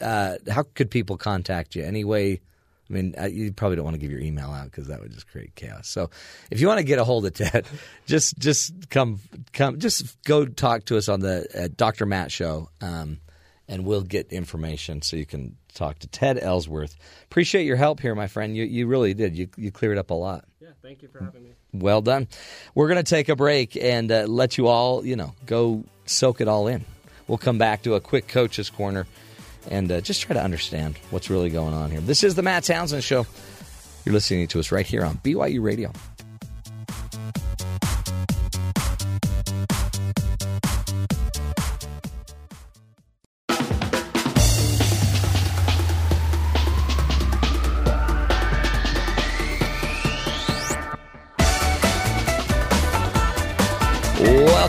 Uh, how could people contact you? Any way? I mean, uh, you probably don't want to give your email out because that would just create chaos. So, if you want to get a hold of Ted, just just come come just go talk to us on the uh, Dr. Matt show, um, and we'll get information so you can talk to Ted Ellsworth. Appreciate your help here, my friend. You you really did. You you cleared up a lot. Yeah, thank you for having me. Well done. We're going to take a break and uh, let you all, you know, go soak it all in. We'll come back to a quick coach's corner and uh, just try to understand what's really going on here. This is the Matt Townsend Show. You're listening to us right here on BYU Radio.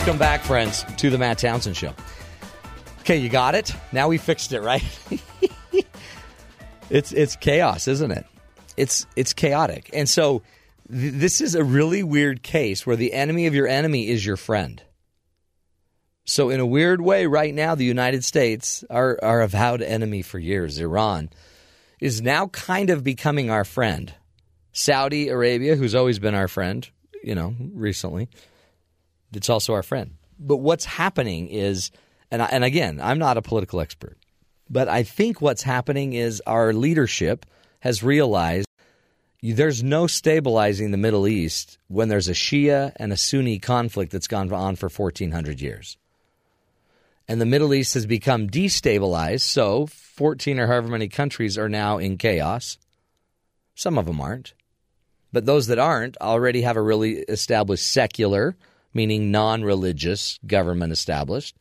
Welcome back, friends, to the Matt Townsend Show. Okay, you got it. Now we fixed it, right? it's it's chaos, isn't it? It's it's chaotic, and so th- this is a really weird case where the enemy of your enemy is your friend. So, in a weird way, right now, the United States, our our avowed enemy for years, Iran, is now kind of becoming our friend. Saudi Arabia, who's always been our friend, you know, recently, it's also our friend. But what's happening is, and I, and again, I'm not a political expert, but I think what's happening is our leadership has realized there's no stabilizing the Middle East when there's a Shia and a Sunni conflict that's gone on for 1400 years. And the Middle East has become destabilized, so 14 or however many countries are now in chaos. Some of them aren't. But those that aren't already have a really established secular, meaning non religious government established,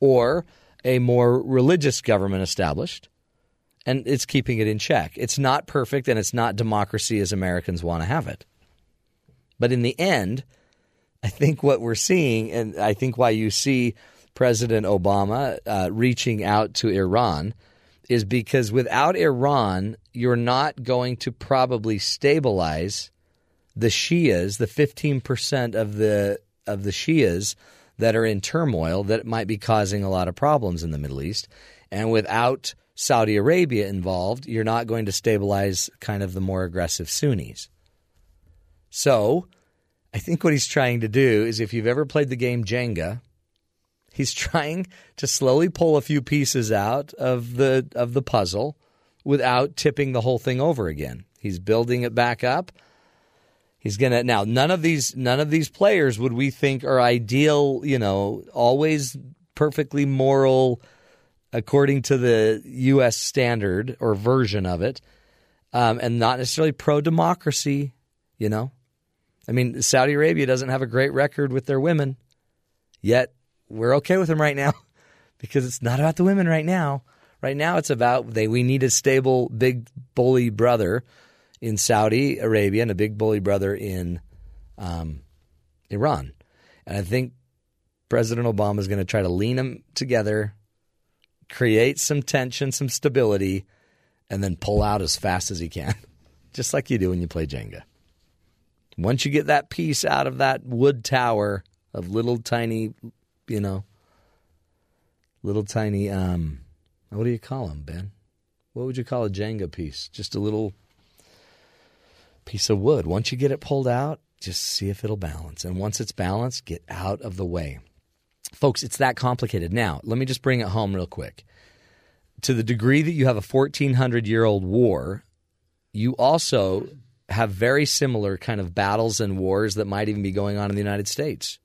or a more religious government established. And it's keeping it in check. It's not perfect and it's not democracy as Americans want to have it. But in the end, I think what we're seeing, and I think why you see President Obama uh, reaching out to Iran, is because without Iran, you're not going to probably stabilize the Shias, the 15% of the of the Shias that are in turmoil that might be causing a lot of problems in the Middle East. And without Saudi Arabia involved, you're not going to stabilize kind of the more aggressive Sunnis. So, I think what he's trying to do is if you've ever played the game Jenga, he's trying to slowly pull a few pieces out of the of the puzzle without tipping the whole thing over again. He's building it back up. He's gonna now. None of these none of these players would we think are ideal. You know, always perfectly moral, according to the U.S. standard or version of it, um, and not necessarily pro democracy. You know, I mean, Saudi Arabia doesn't have a great record with their women, yet we're okay with them right now because it's not about the women right now. Right now, it's about they. We need a stable, big bully brother in Saudi Arabia and a big bully brother in um, Iran. And I think President Obama is going to try to lean them together, create some tension, some stability, and then pull out as fast as he can, just like you do when you play Jenga. Once you get that piece out of that wood tower of little tiny, you know, little tiny, um, what do you call them, Ben? What would you call a Jenga piece? Just a little piece of wood. Once you get it pulled out, just see if it'll balance. And once it's balanced, get out of the way. Folks, it's that complicated. Now, let me just bring it home real quick. To the degree that you have a 1400 year old war, you also have very similar kind of battles and wars that might even be going on in the United States.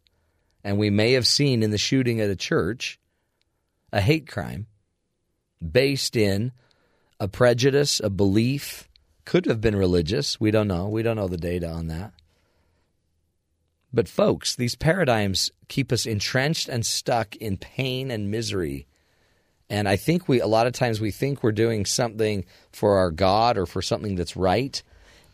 And we may have seen in the shooting at a church a hate crime based in a prejudice, a belief, could have been religious. We don't know. We don't know the data on that. But, folks, these paradigms keep us entrenched and stuck in pain and misery. And I think we, a lot of times, we think we're doing something for our God or for something that's right.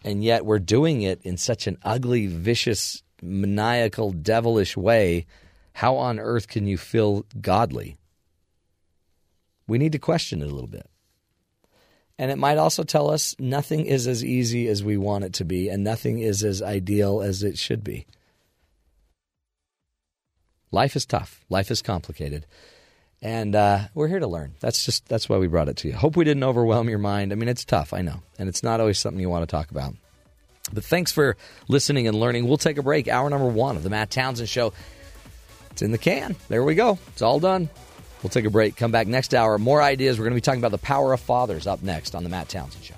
And yet we're doing it in such an ugly, vicious, maniacal, devilish way. How on earth can you feel godly? We need to question it a little bit. And it might also tell us nothing is as easy as we want it to be, and nothing is as ideal as it should be. Life is tough. Life is complicated. And uh, we're here to learn. That's just that's why we brought it to you. Hope we didn't overwhelm your mind. I mean, it's tough, I know, and it's not always something you want to talk about. But thanks for listening and learning. We'll take a break. Hour number one of the Matt Townsend Show. It's in the can. There we go. It's all done. We'll take a break. Come back next hour. More ideas. We're going to be talking about the power of fathers up next on the Matt Townsend Show.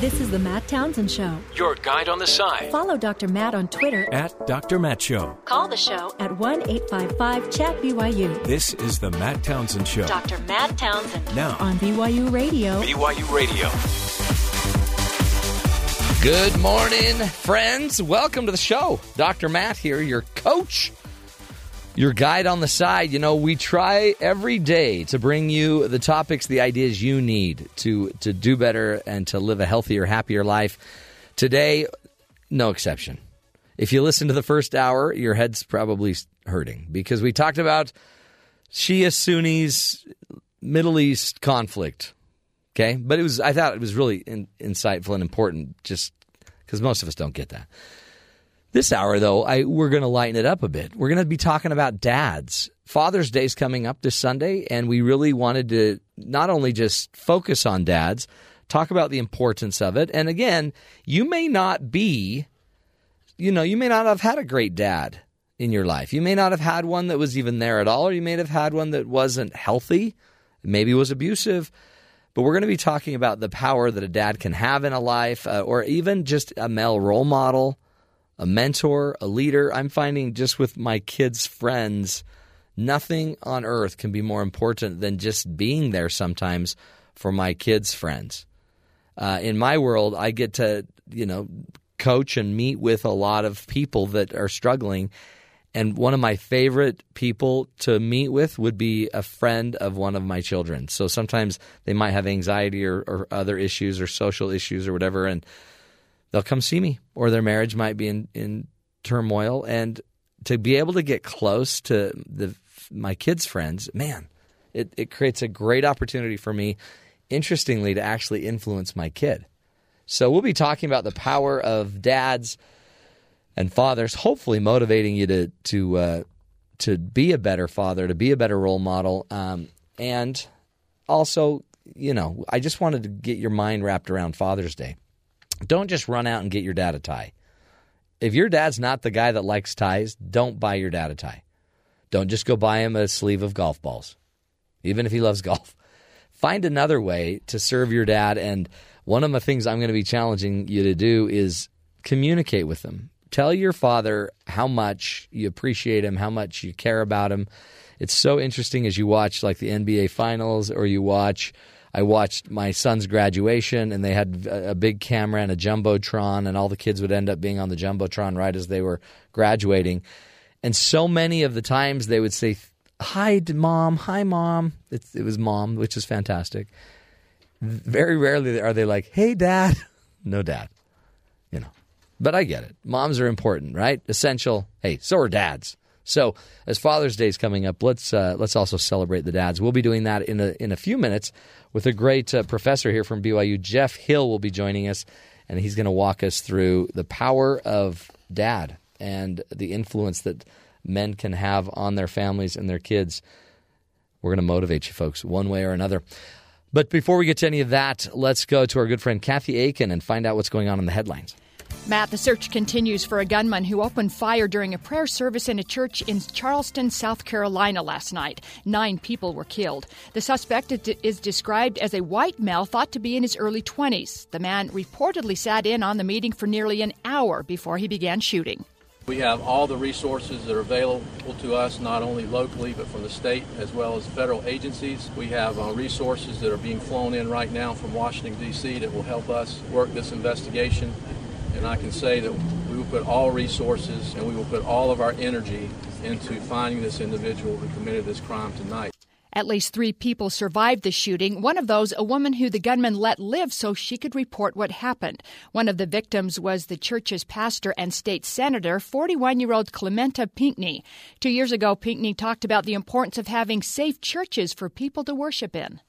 This is the Matt Townsend Show. Your guide on the side. Follow Dr. Matt on Twitter at Dr. Matt Show. Call the show at 1 855 Chat BYU. This is the Matt Townsend Show. Dr. Matt Townsend. Now on BYU Radio. BYU Radio. Good morning, friends. Welcome to the show. Dr. Matt here, your coach your guide on the side. You know, we try every day to bring you the topics, the ideas you need to to do better and to live a healthier, happier life. Today, no exception. If you listen to the first hour, your head's probably hurting because we talked about Shia Sunnis Middle East conflict. Okay, but it was I thought it was really in, insightful and important, just because most of us don't get that. This hour, though, I, we're going to lighten it up a bit. We're going to be talking about dads. Father's Day is coming up this Sunday, and we really wanted to not only just focus on dads, talk about the importance of it. And again, you may not be, you know, you may not have had a great dad in your life. You may not have had one that was even there at all, or you may have had one that wasn't healthy, maybe was abusive. But we're going to be talking about the power that a dad can have in a life, uh, or even just a male role model a mentor, a leader. I'm finding just with my kids' friends, nothing on earth can be more important than just being there sometimes for my kids' friends. Uh, in my world, I get to, you know, coach and meet with a lot of people that are struggling. And one of my favorite people to meet with would be a friend of one of my children. So sometimes they might have anxiety or, or other issues or social issues or whatever. And they'll come see me, or their marriage might be in, in turmoil. And to be able to get close to the my kids' friends, man, it, it creates a great opportunity for me, interestingly, to actually influence my kid. So we'll be talking about the power of dads and fathers, hopefully motivating you to to uh, to be a better father, to be a better role model, um, and also, you know, I just wanted to get your mind wrapped around Father's Day. Don't just run out and get your dad a tie. If your dad's not the guy that likes ties, don't buy your dad a tie. Don't just go buy him a sleeve of golf balls, even if he loves golf. Find another way to serve your dad. And one of the things I'm going to be challenging you to do is communicate with him. Tell your father how much you appreciate him, how much you care about him. It's so interesting as you watch like the NBA finals or you watch I watched my son's graduation, and they had a big camera and a jumbotron, and all the kids would end up being on the jumbotron right as they were graduating. And so many of the times they would say, "Hi, mom. Hi, mom." It, it was mom, which is fantastic. Very rarely are they like, "Hey, dad." no, dad. But I get it. Moms are important, right? Essential. Hey, so are dads. So, as Father's Day is coming up, let's uh, let's also celebrate the dads. We'll be doing that in a in a few minutes with a great uh, professor here from BYU. Jeff Hill will be joining us, and he's going to walk us through the power of dad and the influence that men can have on their families and their kids. We're going to motivate you folks one way or another. But before we get to any of that, let's go to our good friend Kathy Aiken and find out what's going on in the headlines. Matt, the search continues for a gunman who opened fire during a prayer service in a church in Charleston, South Carolina last night. Nine people were killed. The suspect is described as a white male thought to be in his early 20s. The man reportedly sat in on the meeting for nearly an hour before he began shooting. We have all the resources that are available to us, not only locally, but from the state as well as federal agencies. We have uh, resources that are being flown in right now from Washington, D.C., that will help us work this investigation. And I can say that we will put all resources and we will put all of our energy into finding this individual who committed this crime tonight. At least three people survived the shooting, one of those a woman who the gunman let live so she could report what happened. One of the victims was the church's pastor and state senator, 41 year old Clementa Pinckney. Two years ago, Pinckney talked about the importance of having safe churches for people to worship in.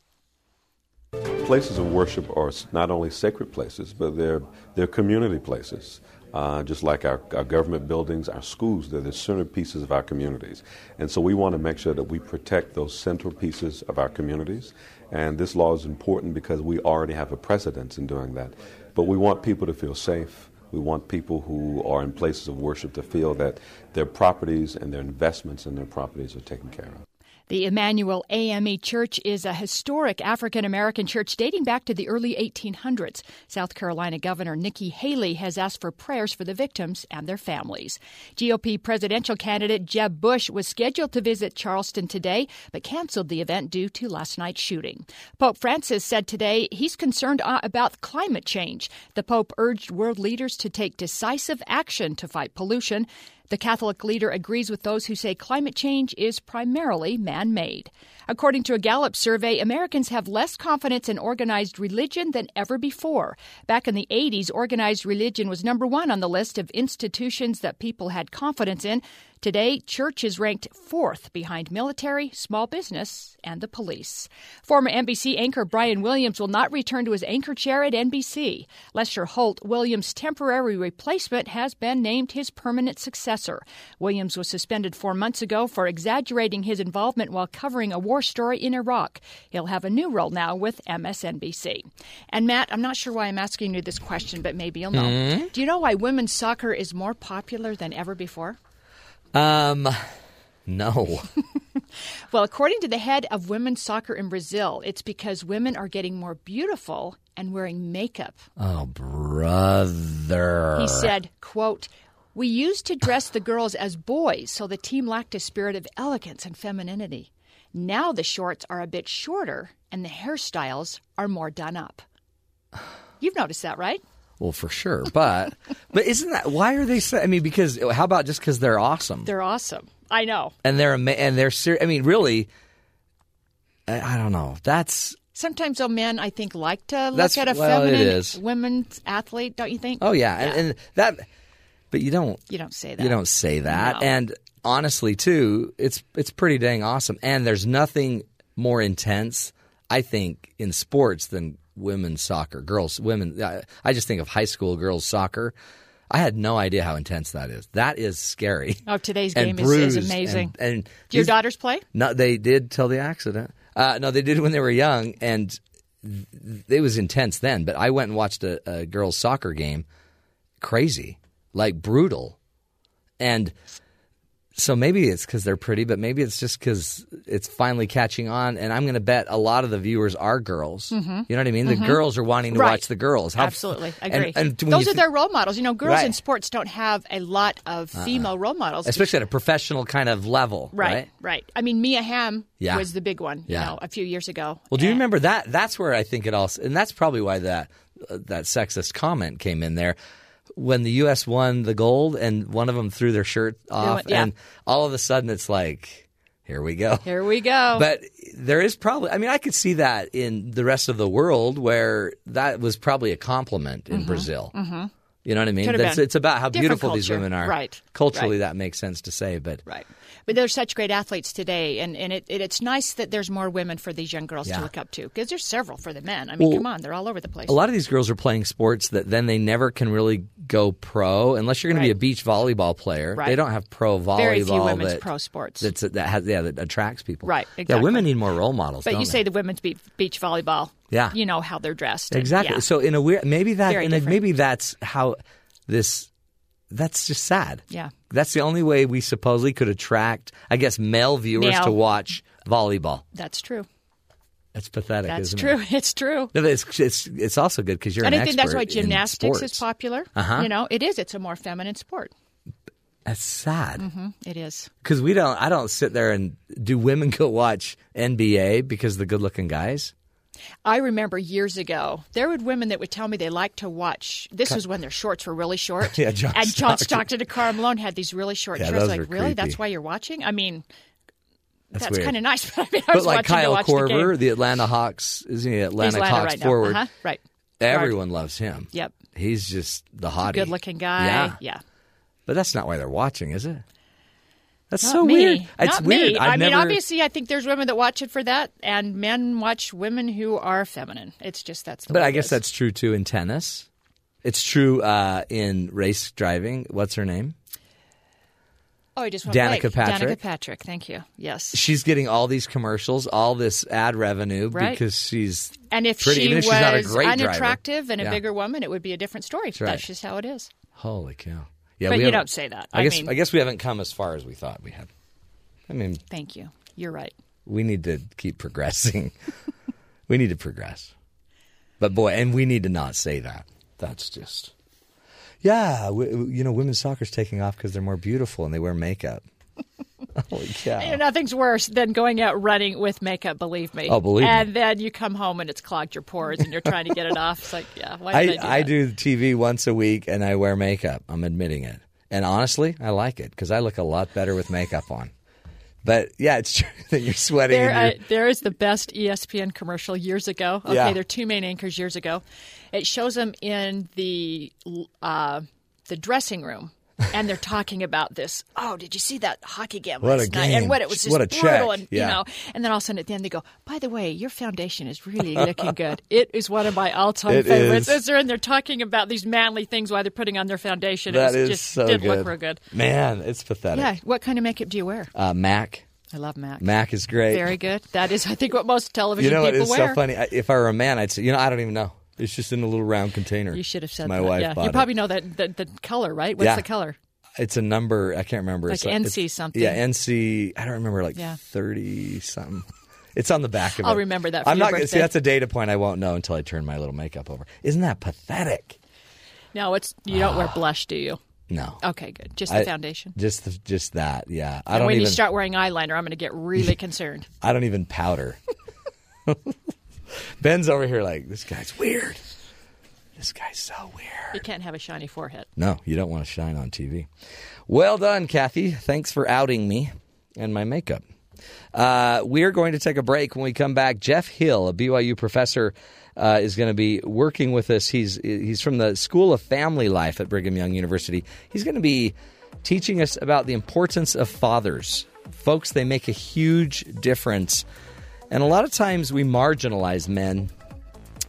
Places of worship are not only sacred places, but they're, they're community places. Uh, just like our, our, government buildings, our schools, they're the centerpieces of our communities. And so we want to make sure that we protect those centerpieces of our communities. And this law is important because we already have a precedence in doing that. But we want people to feel safe. We want people who are in places of worship to feel that their properties and their investments in their properties are taken care of. The Emanuel AME Church is a historic African American church dating back to the early 1800s. South Carolina Governor Nikki Haley has asked for prayers for the victims and their families. GOP presidential candidate Jeb Bush was scheduled to visit Charleston today, but canceled the event due to last night's shooting. Pope Francis said today he's concerned uh, about climate change. The Pope urged world leaders to take decisive action to fight pollution. The Catholic leader agrees with those who say climate change is primarily man made. According to a Gallup survey, Americans have less confidence in organized religion than ever before. Back in the 80s, organized religion was number one on the list of institutions that people had confidence in. Today, church is ranked fourth behind military, small business, and the police. Former NBC anchor Brian Williams will not return to his anchor chair at NBC. Lester Holt, Williams' temporary replacement, has been named his permanent successor. Williams was suspended four months ago for exaggerating his involvement while covering a war story in Iraq. He'll have a new role now with MSNBC. And Matt, I'm not sure why I'm asking you this question, but maybe you'll know. Mm-hmm. Do you know why women's soccer is more popular than ever before? Um, no. well, according to the head of women's soccer in Brazil, it's because women are getting more beautiful and wearing makeup. Oh, brother. He said, quote, we used to dress the girls as boys so the team lacked a spirit of elegance and femininity. Now the shorts are a bit shorter and the hairstyles are more done up. You've noticed that, right? Well, for sure, but but isn't that why are they? So I mean, because how about just because they're awesome? They're awesome. I know, and they're and they're serious. I mean, really, I, I, don't know. That's sometimes though men I think like to look at a well, feminine women's athlete. Don't you think? Oh yeah. yeah. And, and, that, but you don't. You don't say that. You don't say that. No. And honestly, too, it's it's pretty dang awesome. And there's nothing more intense, I think, in sports than women's soccer, girls, women. I just think of high school girls soccer. I had no idea how intense that is. That is scary. Oh, today's game is, is, amazing. And, and Do your daughters play? No, they did till the accident. Uh, no, they did when they were young, and it was intense then. But I went and watched a, a girls' soccer game. Crazy, like brutal, and so maybe it's because they're pretty, but maybe it's just because it's finally catching on. And I'm going to bet a lot of the viewers are girls. Mm-hmm. You know what I mean? Mm-hmm. The girls are wanting to right. watch the girls. How, Absolutely, I agree. And, and Those are th- their role models. You know, girls right. in sports don't have a lot of uh-uh. female uh-uh. role models, especially at a professional kind of level. Right, right. right. I mean, Mia Hamm yeah. was the big one. Yeah. You know, a few years ago. Well, do you remember that? That's where I think it also, and that's probably why that uh, that sexist comment came in there when the U.S. won the gold and one of them threw their shirt off, yeah. and all of a sudden it's like, here we go. Here we go. But there is probably, I mean, I could see that in the rest of the world where that was probably a compliment in mm-hmm. Brazil. Mm-hmm. You know what I mean? That's, it's about how Different beautiful these women are. Right. Culturally, Right. that makes sense to say, but Right. But there's such great athletes today, and, and it, it, it's nice that there's more women for these young girls Yeah. to look up to because there's several for the men. I mean, Well, come on, they're all over the place. a lot of these girls are playing sports that then they never can really go pro unless you're going to be a beach volleyball player. Right. They don't have pro volleyball. Very few women's that, pro sports. That has yeah that attracts people. Right, Yeah, exactly. women need more role models. but you they? say the women's beach, beach volleyball. Yeah. You know how they're dressed. and- exactly. yeah. So in a weird maybe that Very in a, maybe that's how this that's just sad. Yeah. That's the only way we supposedly could attract, I guess, male viewers to watch volleyball. That's true. That's pathetic. That's isn't true. It? It's true. No, it's, it's it's also good because you're And an I think that's why gymnastics is popular. Uh-huh. You know, it is. It's a more feminine sport. That's sad. Mm-hmm. It is. Because we don't, I don't sit there and do women go watch NBA because the good looking guys? I remember years ago, there were women that would tell me they liked to watch. This was when their shorts were really short. Yeah, John and John Stockton. And Karl Malone had these really short Yeah, shorts. those Like, really? That's why you're watching? I mean, That's, that's, kind of nice. But I mean, I But was like Kyle the Korver, game. the, Atlanta Hawks, isn't he Atlanta, Atlanta Hawks right forward? Uh-huh, right. Everyone loves him. Yep. He's just the hottie. Good looking guy. Yeah. yeah. But that's not why they're watching, is it? That's Not so me. weird. It's Not weird. Me. I've I mean, never, obviously, I think there's women that watch it for that, and men watch women who are feminine. It's just that's the But I guess is. that's true too in tennis. It's true uh, in race driving. What's her name? Oh, I just went Danica blank. Patrick. Danica Patrick. Thank you. Yes. She's getting all these commercials, all this ad revenue Right. because she's And if pretty, she was she's not a great driver. unattractive and a Yeah. bigger woman, it would be a different story. right. That's just how it is. Holy cow! Yeah, But you don't say that. I, I guess mean- I guess we haven't come as far as we thought we had. I mean, Thank you. You're right. we need to keep progressing. we need to progress. But boy, and we need to not say that. That's just yeah. You know, women's soccer's taking off because they're more beautiful and they wear makeup. Holy cow! You know, nothing's worse than going out running with makeup. Believe me. Oh, believe me. and then you come home and it's clogged your pores, and you're trying to get it off. It's like, yeah, why did I, I, do that? do TV once a week and I wear makeup. I'm admitting it. And honestly, I like it because I look a lot better with makeup on. But yeah, it's true that you're sweating. There, and uh, there is the best ESPN commercial years ago. Okay, Yeah. there are two main anchors years ago. It shows them in the uh, the dressing room, and they're talking about this. Oh, did you see that hockey game What a last night? And what it was just What a brutal, check. and Yeah. you know. And then all of a sudden, at the end, they go, "By the way, your foundation is really looking good. It is one of my all time It favorites." is. And they're talking about these manly things while they're putting on their foundation. That it was is just so didn't good. look real good. Man, it's pathetic. Yeah. What kind of makeup do you wear? Uh, Mac. I love Mac. Mac is great. Very good. That is, I think, what most television you know people wear. so funny? I, if I were a man, I'd say, you know, I don't even know. It's just in a little round container. You should have said My that. wife yeah, you it. probably know that the, the color, right? What's Yeah. the color? It's a number. I can't remember. Like it's NC it's- something. Yeah, NC. I don't remember. Like Yeah. thirty something. It's on the back of it. I'll remember that for I'm not gonna see. That's a data point I won't know until I turn my little makeup over. Isn't that pathetic? No, it's you don't wear ah. blush, do you? No. Okay, good. Just the I- foundation. Just the, just that. Yeah. I And don't when even. you start wearing eyeliner, I'm going to get really concerned. I don't even powder. Ben's over here like this guy's weird. This guy's so weird. You can't have a shiny forehead. No, you don't want to shine on TV. Well done, Kathy. Thanks for outing me and my makeup. Uh, we're going to take a break. When we come back, Jeff Hill, a BYU professor, uh, is going to be working with us. He's he's from the School of Family Life at Brigham Young University. He's going to be teaching us about the importance of fathers. Folks, they make a huge difference. And a lot of times we marginalize men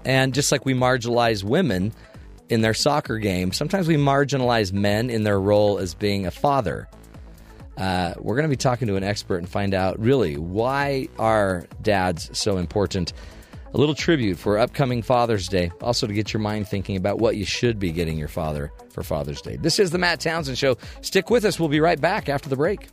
and just like we marginalize women in their soccer game, sometimes we marginalize men in their role as being a father. Uh, we're going to be talking to an expert and find out really why are dads so important. A little tribute for upcoming Father's Day, also to get your mind thinking about what you should be getting your father for Father's Day. This is the Matt Townsend Show. Stick with us. We'll be right back after the break.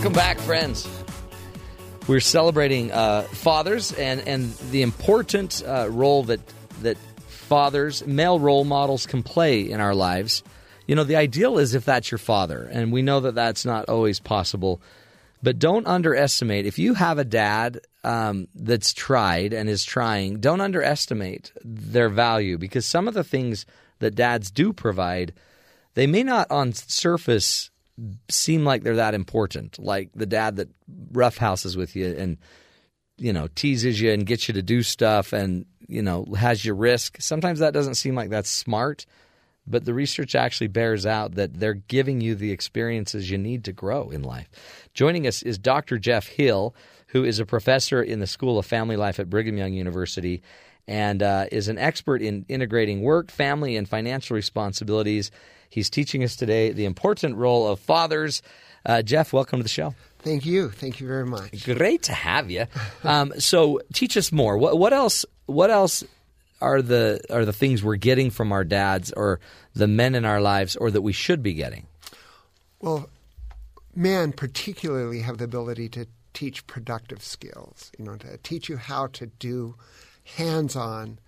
Welcome back, friends. We're celebrating uh, fathers and, and the important uh, role that that fathers, male role models, can play in our lives. You know, the ideal is if that's your father, and we know that that's not always possible But don't underestimate if you have a dad um, that's tried and is trying. Don't underestimate their value because some of the things that dads do provide, they may not on surface seem like they're that important. Like the dad that roughhouses with you and you know teases you and gets you to do stuff and you know has you risk. Sometimes that doesn't seem like that's smart but the research actually bears out that they're giving you the experiences you need to grow in life. Joining us is Dr. Jeff Hill, who is a professor in the School of Family Life at Brigham Young University and uh, is an expert in integrating work, family, and financial responsibilities. He's teaching us today the important role of fathers. Uh, Jeff, welcome to the show. Thank you. Thank you very much. Great to have you. Um, so, teach us more. What, what else? What else are the are the things we're getting from our dads or the men in our lives or that we should be getting? Well, men particularly have the ability to teach productive skills, you know, to teach you how to do hands-on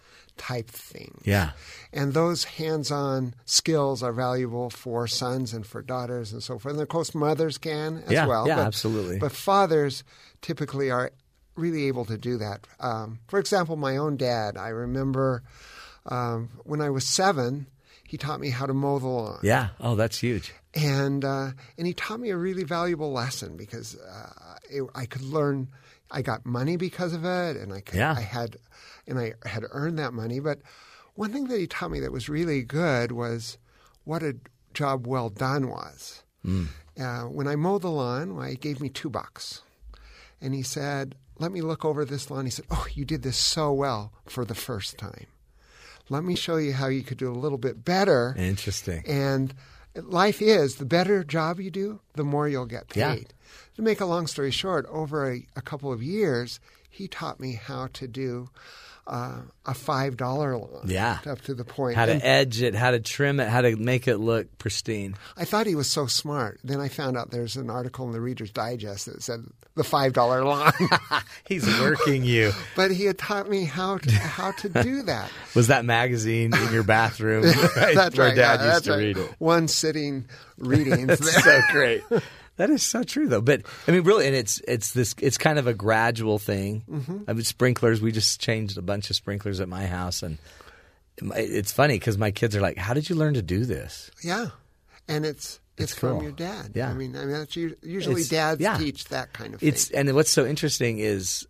type things. Yeah. And those hands-on skills are valuable for sons and for daughters and so forth. And of course mothers can as Yeah, well. yeah, but, absolutely. But fathers typically are really able to do that. Um, for example, my own dad, I remember um, when I was seven, he taught me how to mow the lawn. Yeah. Oh, that's huge. And uh, and he taught me a really valuable lesson because uh, it, I could learn. I got money because of it, and I could, Yeah. I had and I had earned that money. But one thing that he taught me that was really good was what a job well done was. Uh, when I mowed the lawn, well, he gave me two bucks, and he said, "Let me look over this lawn." He said, "Oh, you did this so well for the first time. Let me show you how you could do a little bit better." Interesting. And life is the better job you do, the more you'll get paid. Yeah. To make a long story short, over a, a couple of years, he taught me how to do uh, a five dollar lawn. Yeah. up to the point. How to And edge it, how to trim it, how to make it look pristine. I thought he was so smart. Then I found out there's an article in the Reader's Digest that said the five dollar lawn. He's working you. but he had taught me how to, how to do that. Was that magazine in your bathroom? right, that's where right. Dad yeah, used to right. read it. One sitting reading. That's so great. That is so true, though. But I mean, really, and it's it's this. It's kind of a gradual thing. Mm-hmm. I mean, sprinklers. We just changed a bunch of sprinklers at my house, and it's funny because my kids are like, "How did you learn to do this?" Yeah, and it's it's, It's from your dad. Yeah. I mean, I mean that's usually It's- dads yeah. teach that kind of Thing. It's and what's so interesting is,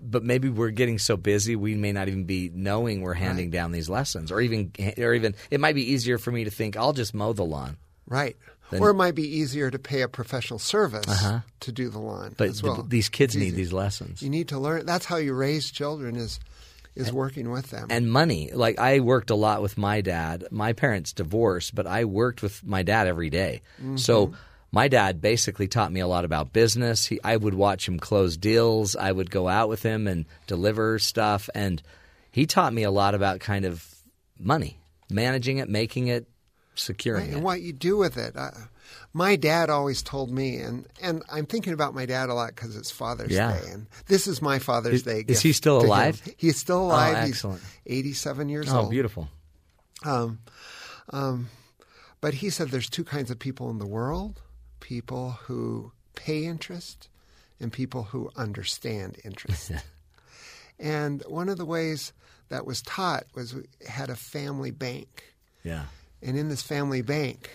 but maybe we're getting so busy we may not even be knowing we're handing down these lessons, or even or even it might be easier for me to think I'll just mow the lawn. Right. Or it might be easier to pay a professional service to do the lawn Uh-huh. But as well. th- these kids need these lessons. You need to learn. That's how you raise children is is working with them. and money. Like I worked a lot with my dad. My parents divorced, but I worked with my dad every day. So my dad basically taught me a lot about business. He, I would watch him close deals. I would go out with him and deliver stuff, and he taught me a lot about kind of money, managing it, making it, securing Right, it. and what you do with it. Uh, my dad always told me, and, and I'm thinking about my dad a lot because it's Father's Yeah. Day, and this is my Father's Is- Day. is he still alive? He's still alive. Oh, excellent. He's 87 years oh, old. beautiful. Um, um, but he said there's two kinds of people in the world: people who pay interest, and people who understand interest. and one of the ways that was taught was we had a family bank. Yeah. And in this family bank,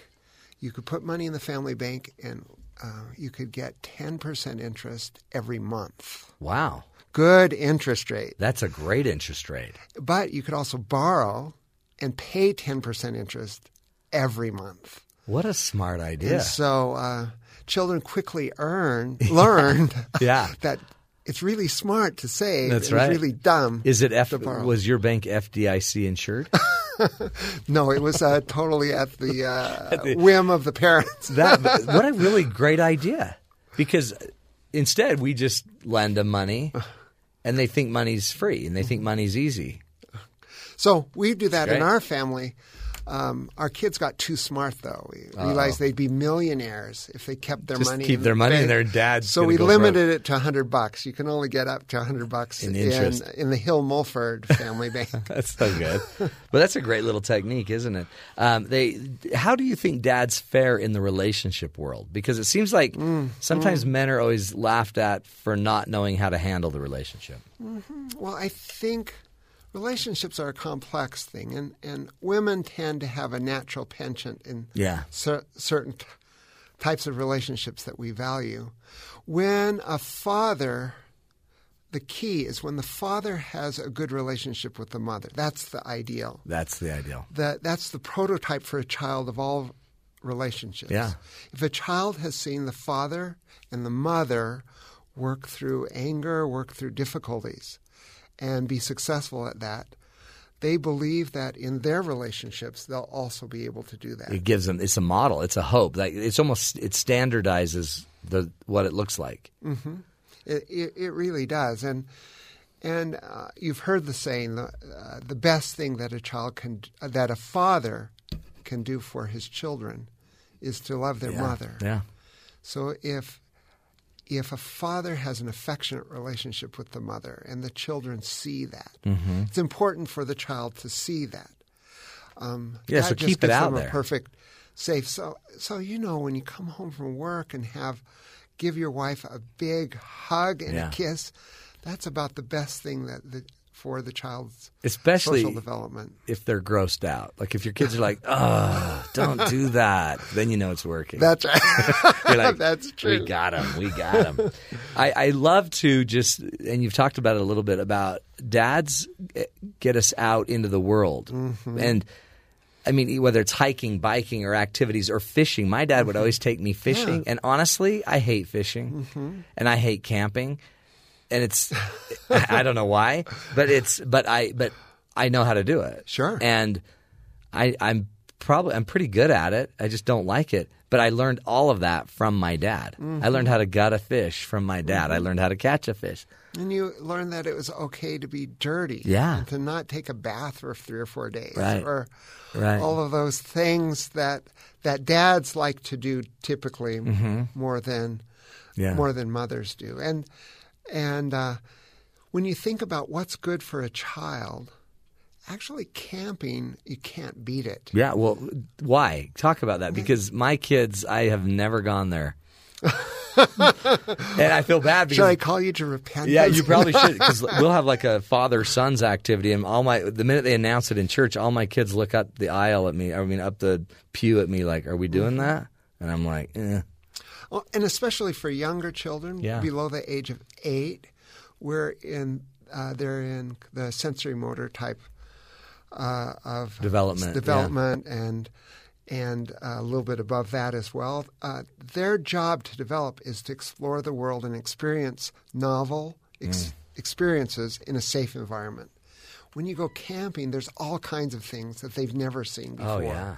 you could put money in the family bank and uh, you could get 10% interest every month. Wow. Good interest rate. That's a great interest rate. But you could also borrow and pay 10% interest every month. What a smart idea. And so uh, children quickly earned, learned Yeah. that it's really smart to save. That's right. It's really dumb. Is it F? Was your bank FDIC insured? no, it was uh, totally at the uh, whim of the parents. that what a really great idea because instead we just lend them money and they think money's free and they think money's easy So we do that in our family. Um, our kids got too smart, though. We realized they'd be millionaires if they kept their Just money. keep their money and their dad's So we limited it to hundred bucks. You can only get up to hundred bucks In in in the Hill Mulford Family Bank. That's so good. but that's a great little technique, isn't it? Um, they, how do you think dads fare in the relationship world? Because it seems like Mm, sometimes men are always laughed at for not knowing how to handle the relationship. Well, I think relationships are a complex thing, and, and women tend to have a natural penchant in Yeah. cer- certain t- types of relationships that we value. When a father, the key is when the father has a good relationship with the mother. That's the ideal. That's the ideal. That that's the prototype for a child of all relationships. Yeah. If a child has seen the father and the mother work through anger, work through difficulties, and be successful at that, they believe that in their relationships they'll also be able to do that. It gives them. It's a model. It's a hope. Like it's almost. It standardizes the what it looks like. It, it, it really does, and and uh, you've heard the saying: the uh, the best thing that a child can, uh, that a father can do for his children, is to love their Yeah. mother. Yeah. So if if a father has an affectionate relationship with the mother and the children see that, Mm-hmm. it's important for the child to see that. Um, Yeah, that so keep it out there. A perfect, safe. So so you know when you come home from work and have give your wife a big hug and Yeah. a kiss, that's about the best thing that the, for the child's Especially social development. if they're grossed out. Like if your kids are like, "Oh, don't do that," then you know it's working. That's right. You're like, That's true. We got him. We got him. I, I love to just, and you've talked about it a little bit about dads get us out into the world, Mm-hmm. and I mean whether it's hiking, biking, or activities or fishing. My dad would always take me fishing, and honestly, I hate fishing, Mm-hmm. and I hate camping, and it's I don't know why, but it's but I but I know how to do it. Sure. and I, I'm probably I'm pretty good at it. I just don't like it. But I learned all of that from my dad. Mm-hmm. I learned how to gut a fish from my dad. I learned how to catch a fish. And you learned that it was okay to be dirty. Yeah. And to not take a bath for three or four days. Right. Or Right. all of those things that that dads like to do typically more than Mm-hmm. Yeah. more than mothers do. And and uh, when you think about what's good for a child, actually camping you can't beat it. Yeah. Well, why? Talk about that because my kids, I have never gone there, and I feel bad because Should I call you to repent? Yeah, you probably should because we'll have like a father sons activity, and all my the minute they announce it in church, all my kids look up the aisle at me. I mean, up the pew at me, like, "Are we doing Mm-hmm. that?" And I'm like, eh. Well, and especially for younger children Yeah. below the age of eight, we're in uh, they're in the sensory motor type uh, of Development, yeah. development, and and a little bit above that as well. Uh, their job to develop is to explore the world and experience novel ex- Mm. experiences in a safe environment. When you go camping, there's all kinds of things that they've never seen before. Oh, yeah.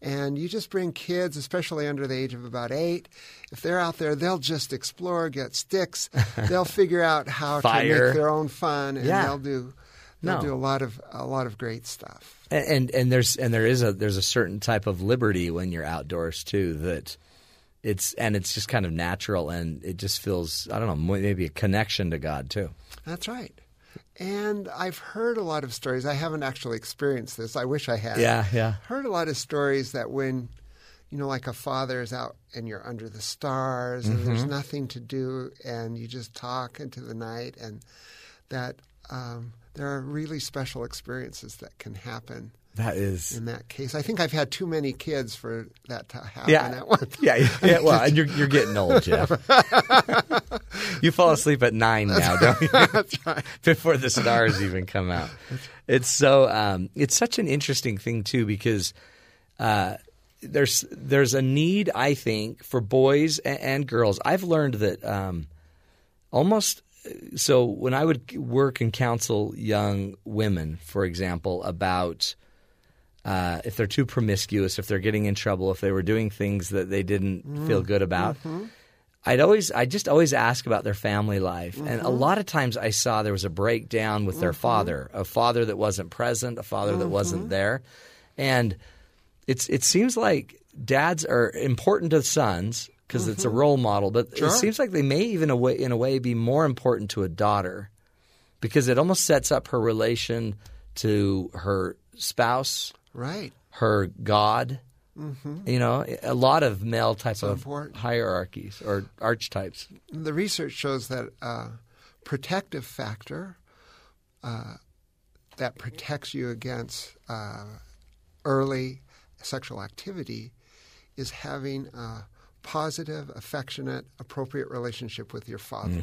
And you just bring kids, especially under the age of about eight. If they're out there, they'll just explore, get sticks. they'll figure out how to make their own fun, and Yeah. they'll do they'll No. do a lot of a lot of great stuff. And, and and there's and there is a there's a certain type of liberty when you're outdoors too that it's and it's just kind of natural and it just feels I don't know maybe a connection to God too. That's right. And I've heard a lot of stories. I haven't actually experienced this. I wish I had. Yeah, yeah. Heard a lot of stories that when, you know, like a father is out and you're under the stars and there's Mm-hmm. nothing to do and you just talk into the night and that um, there are really special experiences that can happen That is in that case. I think I've had too many kids for that to happen yeah, at one time. yeah, yeah. Well, and you're you're getting old, Jeff. you fall asleep at nine now, don't you? That's right. Before the stars even come out. It's so um, it's such an interesting thing too because uh, there's there's a need I think for boys and, and girls. I've learned that um, almost so when I would work and counsel young women, for example, about uh, if they're too promiscuous, if they're getting in trouble, if they were doing things that they didn't feel good about. Mm-hmm. I'd always, I just always ask about their family life, and a mm-hmm. lot of times I saw there was a breakdown with their mm-hmm. father, a father that wasn't present, a father that wasn't there, and it's it seems like dads are important to sons because it's a role model, but Sure. it seems like they may even a way, in a way be more important to a daughter because it almost sets up her relation to her spouse, Right. her God. You know, a lot of male type So of important. hierarchies or archetypes. The research shows that uh, protective factor uh, that protects you against uh, early sexual activity is having a positive, affectionate, appropriate relationship with your father.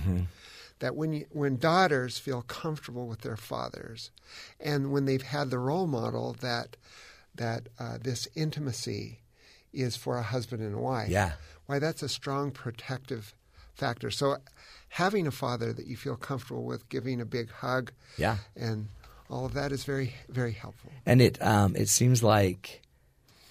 That when you, when daughters feel comfortable with their fathers, and when they've had the role model that that uh, this intimacy is for a husband and wife, Yeah. why that's a strong protective factor. So having a father that you feel comfortable with, giving a big hug, Yeah. and all of that is very very helpful. and it um, it seems like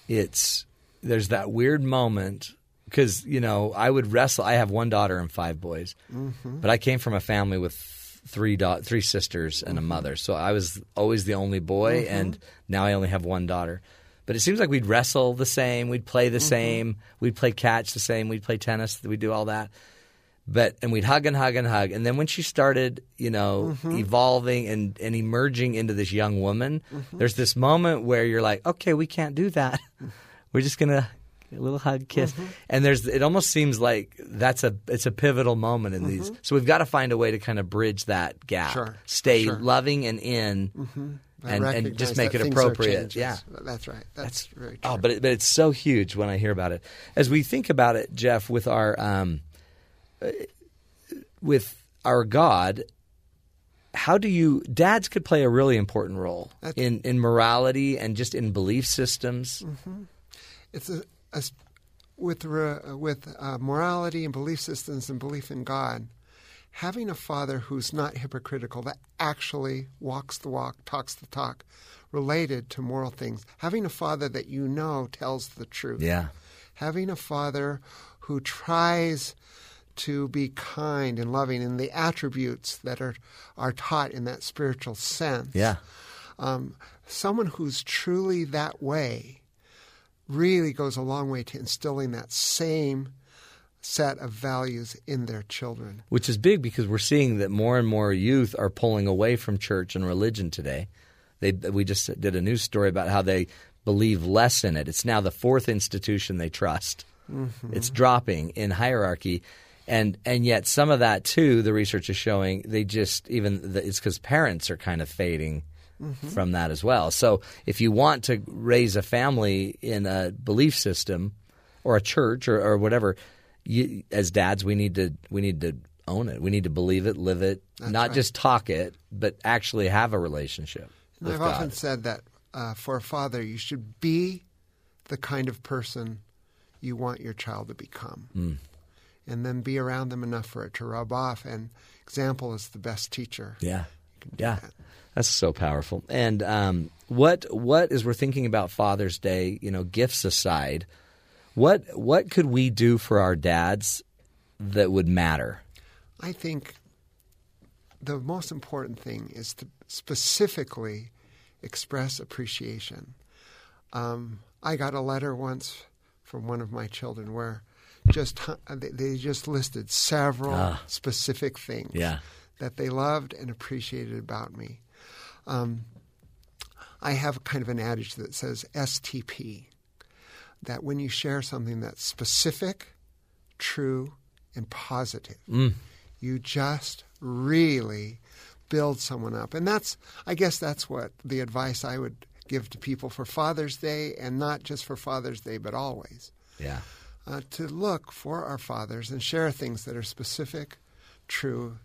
it's there's that weird moment because you know I would wrestle. I have one daughter and five boys, mm-hmm. but I came from a family with three da- three sisters and a mm-hmm. mother, so I was always the only boy, mm-hmm. and now I only have one daughter. But it seems like we'd wrestle the same, we'd play the same, we'd play catch the same, we'd play tennis, we'd do all that. But and we'd hug and hug and hug. And then when she started you know evolving and, and emerging into this young woman there's this moment where you're like okay we can't do that. We're just gonna a little hug kiss and there's it almost seems like that's a it's a pivotal moment in these so we've got to find a way to kind of bridge that gap Sure, stay sure. loving and in I and, and just make it appropriate yeah that's right. That's, very true. Oh, but it, but it's so huge when I hear about it. As we think about it, Jeff, with our um, uh, with our God, how do you? Dads could play a really important role That's- in in morality and just in belief systems. it's a, with re, with uh, morality and belief systems and belief in God. Having a father who's not hypocritical, that actually walks the walk, talks the talk, related to moral things. Having a father that you know tells the truth. Yeah, Having a father who tries to be kind and loving in the attributes that are are taught in that spiritual sense yeah, um, someone who's truly that way really goes a long way to instilling that same set of values in their children. which is big because we're seeing that more and more youth are pulling away from church and religion today. They we just did a news story about how they believe less in it. It's now the fourth institution they trust. Mm-hmm. It's dropping in hierarchy, and and yet some of that too. The research is showing they just even the, it's because parents are kind of fading from that as well. So if you want to raise a family in a belief system or a church or, or whatever, you, as dads, we need to we need to own it. We need to believe it, live it, not just talk it, but actually have a relationship I've God. often said that uh, for a father, you should be the kind of person you want your child to become. Hmm. And then be around them enough for it to rub off. And example is the best teacher. Yeah, yeah, that's so powerful. And um, what what as we're thinking about Father's Day, you know, gifts aside, what what could we do for our dads that would matter? I think the most important thing is to specifically express appreciation. Um, I got a letter once from one of my children where just they- they just listed several specific things Yeah. that they loved and appreciated about me. Um, I have kind of an adage that says STP, that when you share something that's specific, true, and positive, you just really build someone up. And that's, I guess, that's what the advice I would give to people for Father's Day, and not just for Father's Day, but always. Yeah, Uh, to look for our fathers and share things that are specific, true,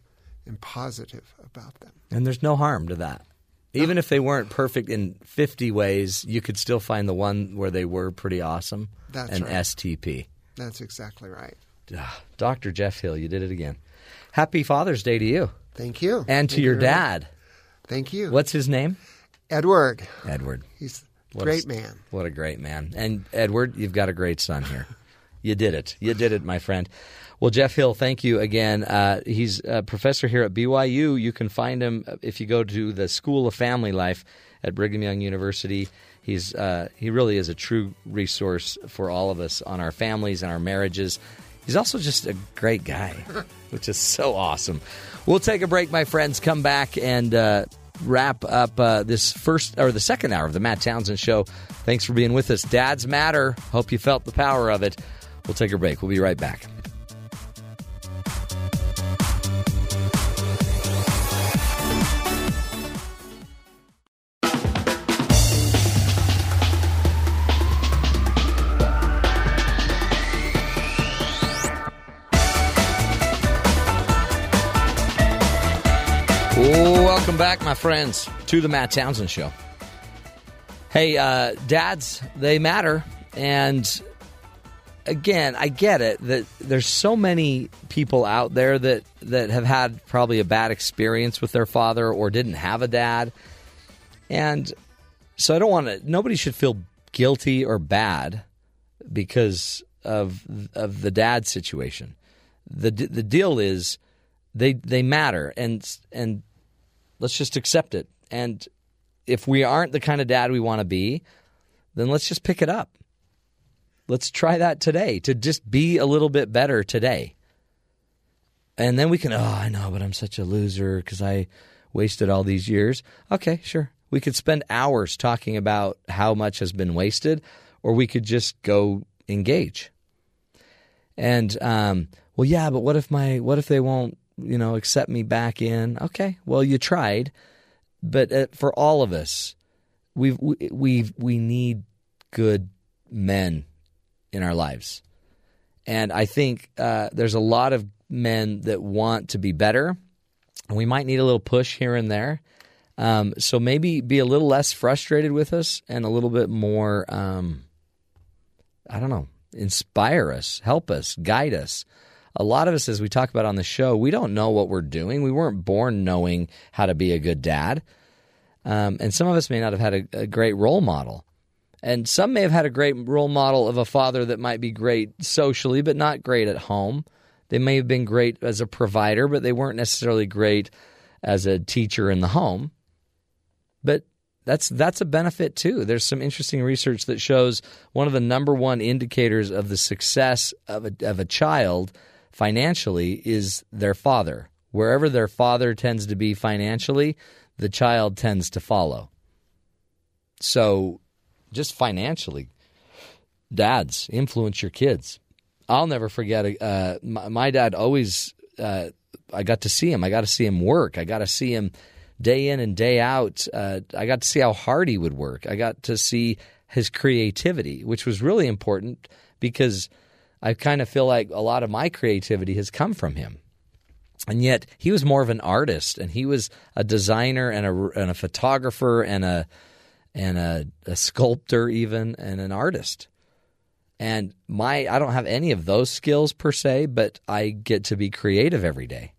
and positive about them. and there's no harm to that. Even if they weren't perfect in 50 ways, you could still find the one where they were pretty awesome. That's an right. STP. That's exactly right. Ah, Dr. Jeff Hill, you did it again. Happy Father's Day to you Thank you. and to Thank your you very much. dad. Thank you. What's his name? Edward. Edward. He's a What a great man. What a great man. And Edward, you've got a great son here. You did it. You did it, my friend. Well, Jeff Hill, thank you again. Uh, he's a professor here at BYU. You can find him if you go to the School of Family Life at Brigham Young University. He's uh, he really is a true resource for all of us on our families and our marriages. He's also just a great guy, which is so awesome. We'll take a break, my friends. Come back and uh, wrap up uh, this first or the second hour of the Matt Townsend Show. Thanks for being with us. Dads matter. Hope you felt the power of it. We'll take a break. We'll be right back. Welcome back, my friends, to the Matt Townsend Show. Hey, uh, dads, they matter. And again, I get it that there's so many people out there that, that have had probably a bad experience with their father or didn't have a dad. And so I don't want to, nobody should feel guilty or bad because of of the dad situation. The the deal is they they matter and and let's just accept it. And if we aren't the kind of dad we want to be, then let's just pick it up. Let's try that today to just be a little bit better today. And then we can, oh, I know, but I'm such a loser because I wasted all these years. Okay, sure. We could spend hours talking about how much has been wasted, or we could just go engage. And, um, well, yeah, but what if my, what if they won't you know, accept me back in. Okay, well, you tried, but uh, for all of us, we've we we need good men in our lives, and I think uh, there's a lot of men that want to be better. And we might need a little push here and there. Um, so maybe be a little less frustrated with us and a little bit more, um, I don't know, inspire us, help us, guide us a lot of us, as we talk about on the show, we don't know what we're doing. We weren't born knowing how to be a good dad. Um, and some of us may not have had a, a, great role model. And some may have had a great role model of a father that might be great socially, but not great at home. They may have been great as a provider, but they weren't necessarily great as a teacher in the home. But that's that's a benefit too. There's some interesting research that shows one of the number one indicators of the success of a, of a child financially is their father. Wherever their father tends to be financially, the child tends to follow. So, just financially, dads influence your kids. I'll never forget. Uh, my, my, dad always. Uh, I got to see him. I got to see him work. I got to see him day in and day out. Uh, I got to see how hard he would work. I got to see his creativity, which was really important because I kind of feel like a lot of my creativity has come from him. And yet he was more of an artist, and he was a designer and a, and a photographer and a and a, a sculptor even and an artist. And my I don't have any of those skills per se, but I get to be creative every day.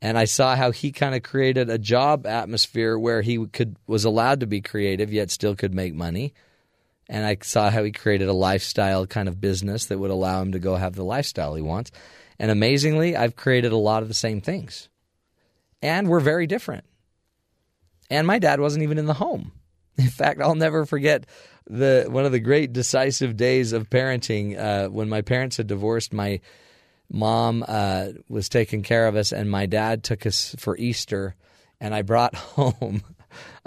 And I saw how he kind of created a job atmosphere where he could was allowed to be creative yet still could make money and I saw how he created a lifestyle kind of business that would allow him to go have the lifestyle he wants. And amazingly, I've created a lot of the same things. And we're very different. And my dad wasn't even in the home. In fact, I'll never forget the one of the great decisive days of parenting uh, when my parents had divorced. My mom uh, was taking care of us, and my dad took us for Easter. And I brought home,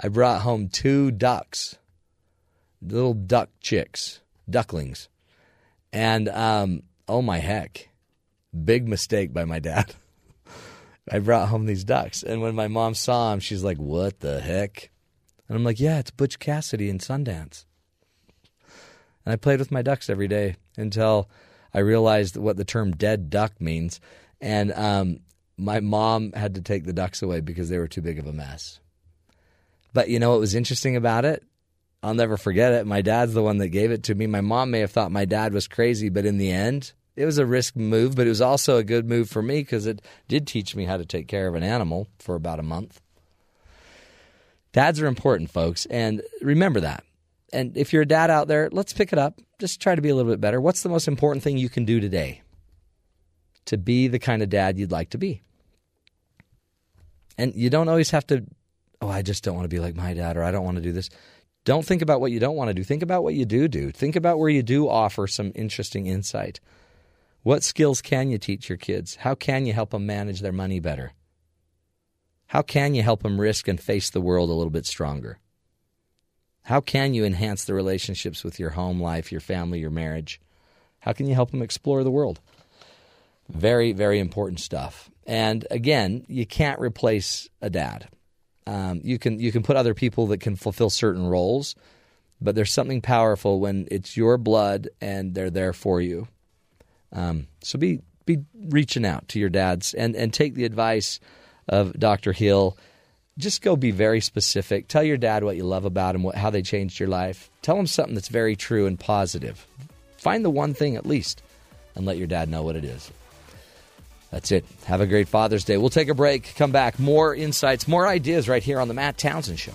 I brought home two ducks little duck chicks, ducklings. And um, oh my heck, big mistake by my dad. I brought home these ducks, and when my mom saw them, she's like, "What the heck?" And I'm like, "Yeah, it's Butch Cassidy in Sundance." And I played with my ducks every day until I realized what the term "dead duck" means, and um, my mom had to take the ducks away because they were too big of a mess. But you know what was interesting about it? I'll never forget it. My dad's the one that gave it to me. My mom may have thought my dad was crazy, but in the end, it was a risk move, but it was also a good move for me because it did teach me how to take care of an animal for about a month. Dads are important, folks, and remember that. And if you're a dad out there, let's pick it up. Just try to be a little bit better. What's the most important thing you can do today to be the kind of dad you'd like to be? And you don't always have to, oh, I just don't want to be like my dad or I don't want to do this Don't think about what you don't want to do. Think about what you do do. Think about where you do offer some interesting insight. What skills can you teach your kids? How can you help them manage their money better? How can you help them risk and face the world a little bit stronger? How can you enhance the relationships with your home life, your family, your marriage? How can you help them explore the world? Very, very important stuff. And again, you can't replace a dad. Um, you can you can put other people that can fulfill certain roles, but there's something powerful when it's your blood and they're there for you. Um, so be be reaching out to your dads and and take the advice of Dr. Hill. Just go be very specific. Tell your dad what you love about him, what, how they changed your life. Tell him something that's very true and positive. Find the one thing at least, and let your dad know what it is. That's it. Have a great Father's Day. We'll take a break, come back, more insights, more ideas right here on The Matt Townsend Show.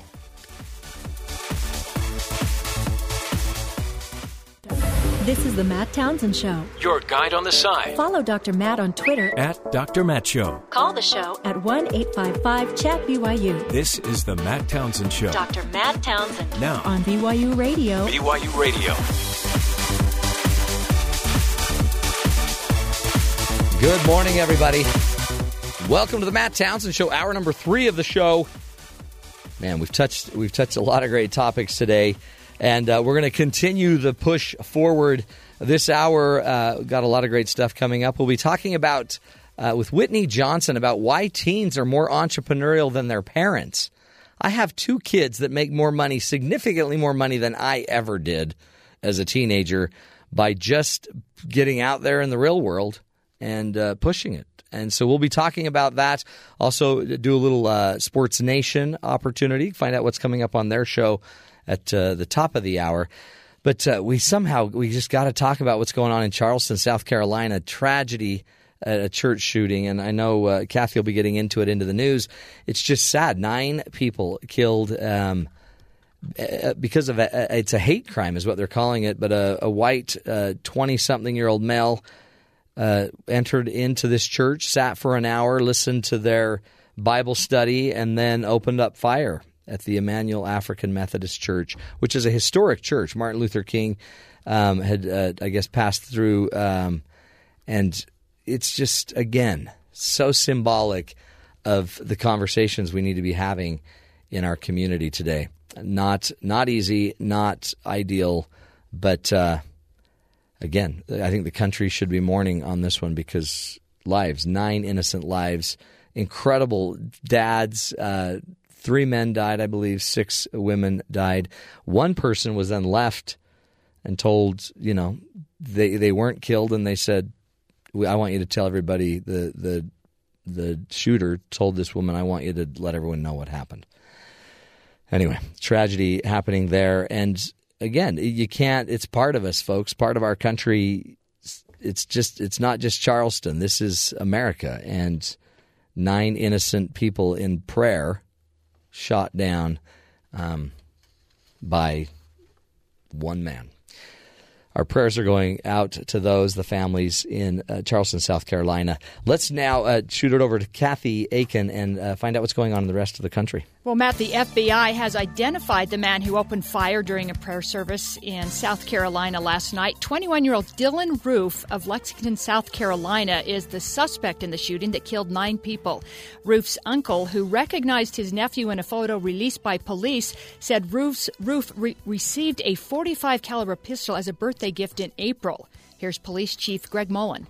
This is the Matt Townsend Show. Your guide on the side. Follow Dr. Matt on Twitter At Dr. Matt Show. Call the show at 1 855 Chat BYU This is the Matt Townsend Show. Dr. Matt Townsend Now, on BYU Radio. BYU Radio. Good morning, everybody. Welcome to the Matt Townsend Show, hour number three of the show. Man, we've touched we've touched a lot of great topics today, and uh, we're going to continue the push forward this hour. Uh, got a lot of great stuff coming up. We'll be talking about uh, with Whitney Johnson about why teens are more entrepreneurial than their parents. I have two kids that make more money, significantly more money than I ever did as a teenager, by just getting out there in the real world and uh, pushing it. And so we'll be talking about that. Also, do a little uh, Sports Nation opportunity, find out what's coming up on their show at uh, the top of the hour. But uh, we somehow we just got to talk about what's going on in Charleston, South Carolina. Tragedy a church shooting, and I know uh, Kathy will be getting into it into the news. It's just sad. Nine people killed. Um, uh, because of a, it's a hate crime, is what they're calling it. But a, a white twenty-something-year-old male uh, entered into this church, sat for an hour, listened to their Bible study, and then opened up fire at the Emanuel African Methodist Church, which is a historic church. Martin Luther King um, had, uh, I guess, passed through, um, and it's just again so symbolic of the conversations we need to be having in our community today. Not not easy, not ideal, but. Uh, again, I think the country should be mourning on this one because lives, nine innocent lives, incredible dads. Uh, three men died, I believe. Six women died. One person was then left and told, you know, they they weren't killed, and they said, "I want you to tell everybody." The the the shooter told this woman, "I want you to let everyone know what happened." Anyway, tragedy happening there, and again, you can't. It's part of us, folks. Part of our country. It's just. It's not just Charleston. This is America, and nine innocent people in prayer shot down um, by one man. Our prayers are going out to those, the families in uh, Charleston, South Carolina. Let's now uh, shoot it over to Kathy Aiken and uh, find out what's going on in the rest of the country. Well, Matt, the FBI has identified the man who opened fire during a prayer service in South Carolina last night. 21 year old Dylann Roof of Lexington, South Carolina, is the suspect in the shooting that killed nine people. Roof's uncle, who recognized his nephew in a photo released by police, said Roof's, Roof re- received a 45 caliber pistol as a birthday gift in April. Here's Police Chief Greg Mullen.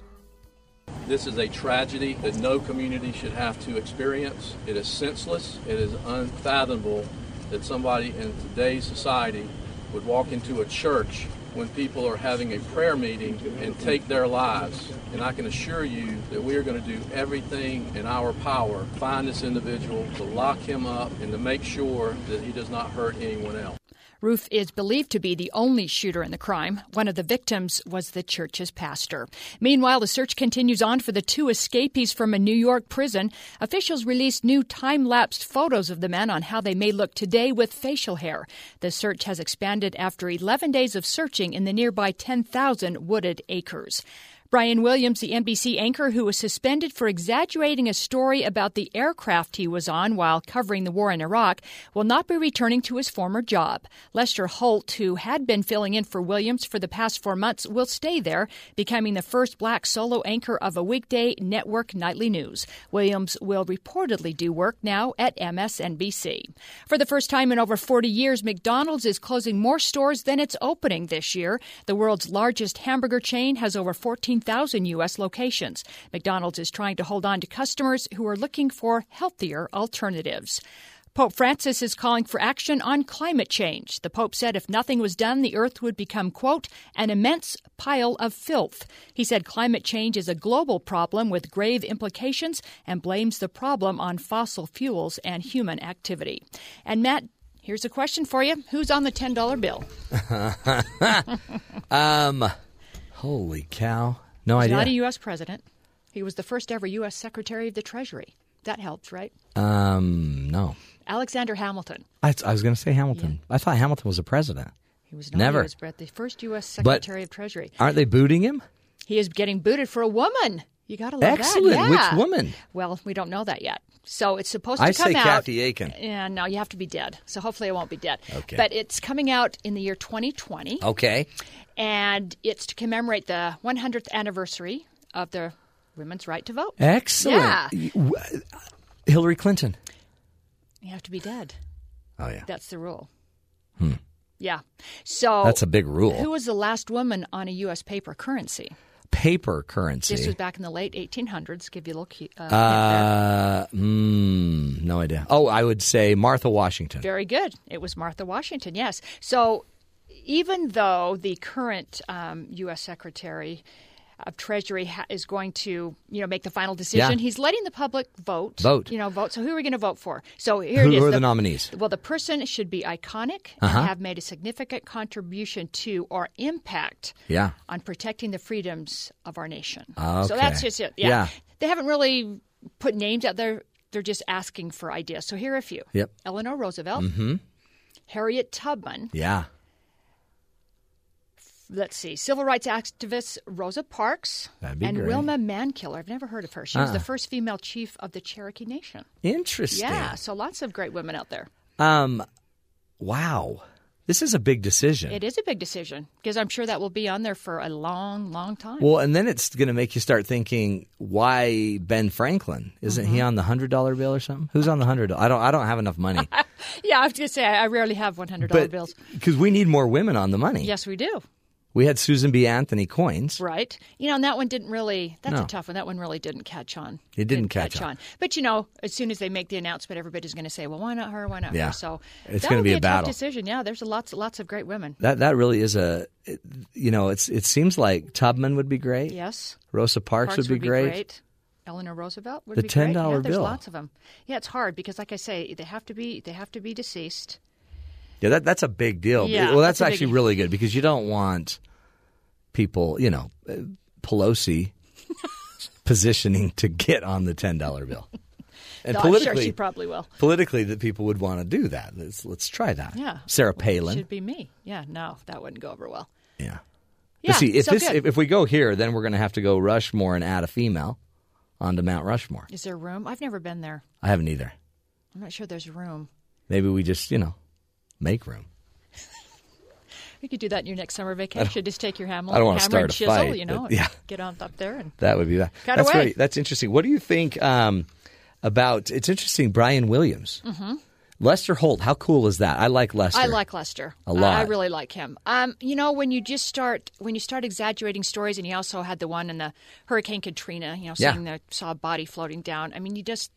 This is a tragedy that no community should have to experience. It is senseless. It is unfathomable that somebody in today's society would walk into a church when people are having a prayer meeting and take their lives. And I can assure you that we are going to do everything in our power to find this individual, to lock him up, and to make sure that he does not hurt anyone else. Roof is believed to be the only shooter in the crime. One of the victims was the church's pastor. Meanwhile, the search continues on for the two escapees from a New York prison. Officials released new time lapsed photos of the men on how they may look today with facial hair. The search has expanded after 11 days of searching in the nearby 10,000 wooded acres. Brian Williams, the NBC anchor who was suspended for exaggerating a story about the aircraft he was on while covering the war in Iraq, will not be returning to his former job. Lester Holt, who had been filling in for Williams for the past four months, will stay there, becoming the first black solo anchor of a weekday network nightly news. Williams will reportedly do work now at MSNBC. For the first time in over 40 years, McDonald's is closing more stores than it's opening this year. The world's largest hamburger chain has over 14 15,000 U.S. locations. McDonald's is trying to hold on to customers who are looking for healthier alternatives. Pope Francis is calling for action on climate change. The Pope said if nothing was done, the earth would become, quote, an immense pile of filth. He said climate change is a global problem with grave implications and blames the problem on fossil fuels and human activity. And Matt, here's a question for you Who's on the $10 bill? um, holy cow. No He's idea. not a U.S. president. He was the first ever U.S. Secretary of the Treasury. That helps, right? um, no. Alexander Hamilton. I, I was going to say Hamilton. I thought Hamilton was a president. He was not Never. a U.S. president. The first U.S. Secretary of Treasury. Aren't they booting him? He is getting booted for a woman. You got to love Excellent. that. Yeah. Which woman? Well, we don't know that yet. So it's supposed to I come say out. Kathy Aiken. And no, you have to be dead. So hopefully, I won't be dead. Okay. But it's coming out in the year 2020, Okay. and it's to commemorate the 100th anniversary of the women's right to vote. Excellent. Yeah. Hillary Clinton. You have to be dead. Oh, yeah. That's the rule. Hmm. Yeah. So That's a big rule. Who was the last woman on a U.S. paper currency? Paper currency. This was back in the late 1800s. Give you a little key, uh, uh, mm, no idea. Oh, I would say Martha Washington. Very good. It was Martha Washington. Yes. So even though the current um, U.S. Secretary of Treasury ha- is going to, you know, make the final decision, Yeah. he's letting the public vote. Vote. You know, vote. So who are we going to vote for? So here Who- it is. who are the nominees? Well, the person should be iconic Uh-huh. and have made a significant contribution to or impact Yeah. on protecting the freedoms of our nation. Okay. So that's just it. Yeah. Yeah. They haven't really put names out there. They're just asking for ideas. So here are a few. Yep. Eleanor Roosevelt, Mm-hmm. Harriet Tubman, Yeah. Let's see, civil rights activist Rosa Parks, and great. Wilma Mankiller. I've never heard of her. She was the first female chief of the Cherokee Nation. Interesting. Yeah, so lots of great women out there. Um, wow. This is a big decision. It is a big decision because I'm sure that will be on there for a long, long time. Well, and then it's going to make you start thinking, why Ben Franklin? Isn't he Mm-hmm. on the hundred dollar bill or something? Who's on the hundred? I don't. I don't have enough money. yeah, I was going to say I I rarely have $100 bills. because we need more women on the money. Yes, we do. We had Susan B. Anthony coins. Right. You know, and that one didn't really, that's No. a tough one. That one really didn't catch on. It didn't catch on. But, you know, as soon as they make the announcement, everybody's going to say, well, why not her? Why not Yeah. her? So It's gonna would be a tough battle. decision. Yeah, there's lots, lots of great women. That that really is a, you know, it's it seems like Tubman would be great. Yes. Rosa Parks, Parks would be great. Eleanor Roosevelt would The be great. $10 Yeah, there's bill. lots of them. Yeah, it's hard because, like I say, they have to be they have to be deceased. Yeah, that that's a big deal. Yeah, well, that's, that's actually biggie. really good because you don't want people, you know, uh, Pelosi positioning to get on the ten dollar bill. And Though I'm sure politically, she probably will. politically, that people would want to do that. Let's let's try that. Yeah. Sarah Palin. Should be me. Yeah, no, that wouldn't go over well. Yeah. Yeah, but see, if so this if we go here, then we're going to have to go Rushmore and add a female onto Mount Rushmore. Is there room? I've never been there. I haven't either. I'm not sure there's room. Maybe we just you know make room. We could do that in your next summer vacation. Just take your hammer, I don't wanna start and a chisel, fight, you know, but and yeah. get on up there and That would be that. That's away. great. That's interesting. What do you think um, about? It's interesting. Brian Williams, mm-hmm. Lester Holt. How cool is that? I like Lester. I like Lester a lot. I really like him. Um, you know, when you just start when you start exaggerating stories, and you also had the one in the Hurricane Katrina, you know, Yeah. saying that saw a body floating down. I mean, you just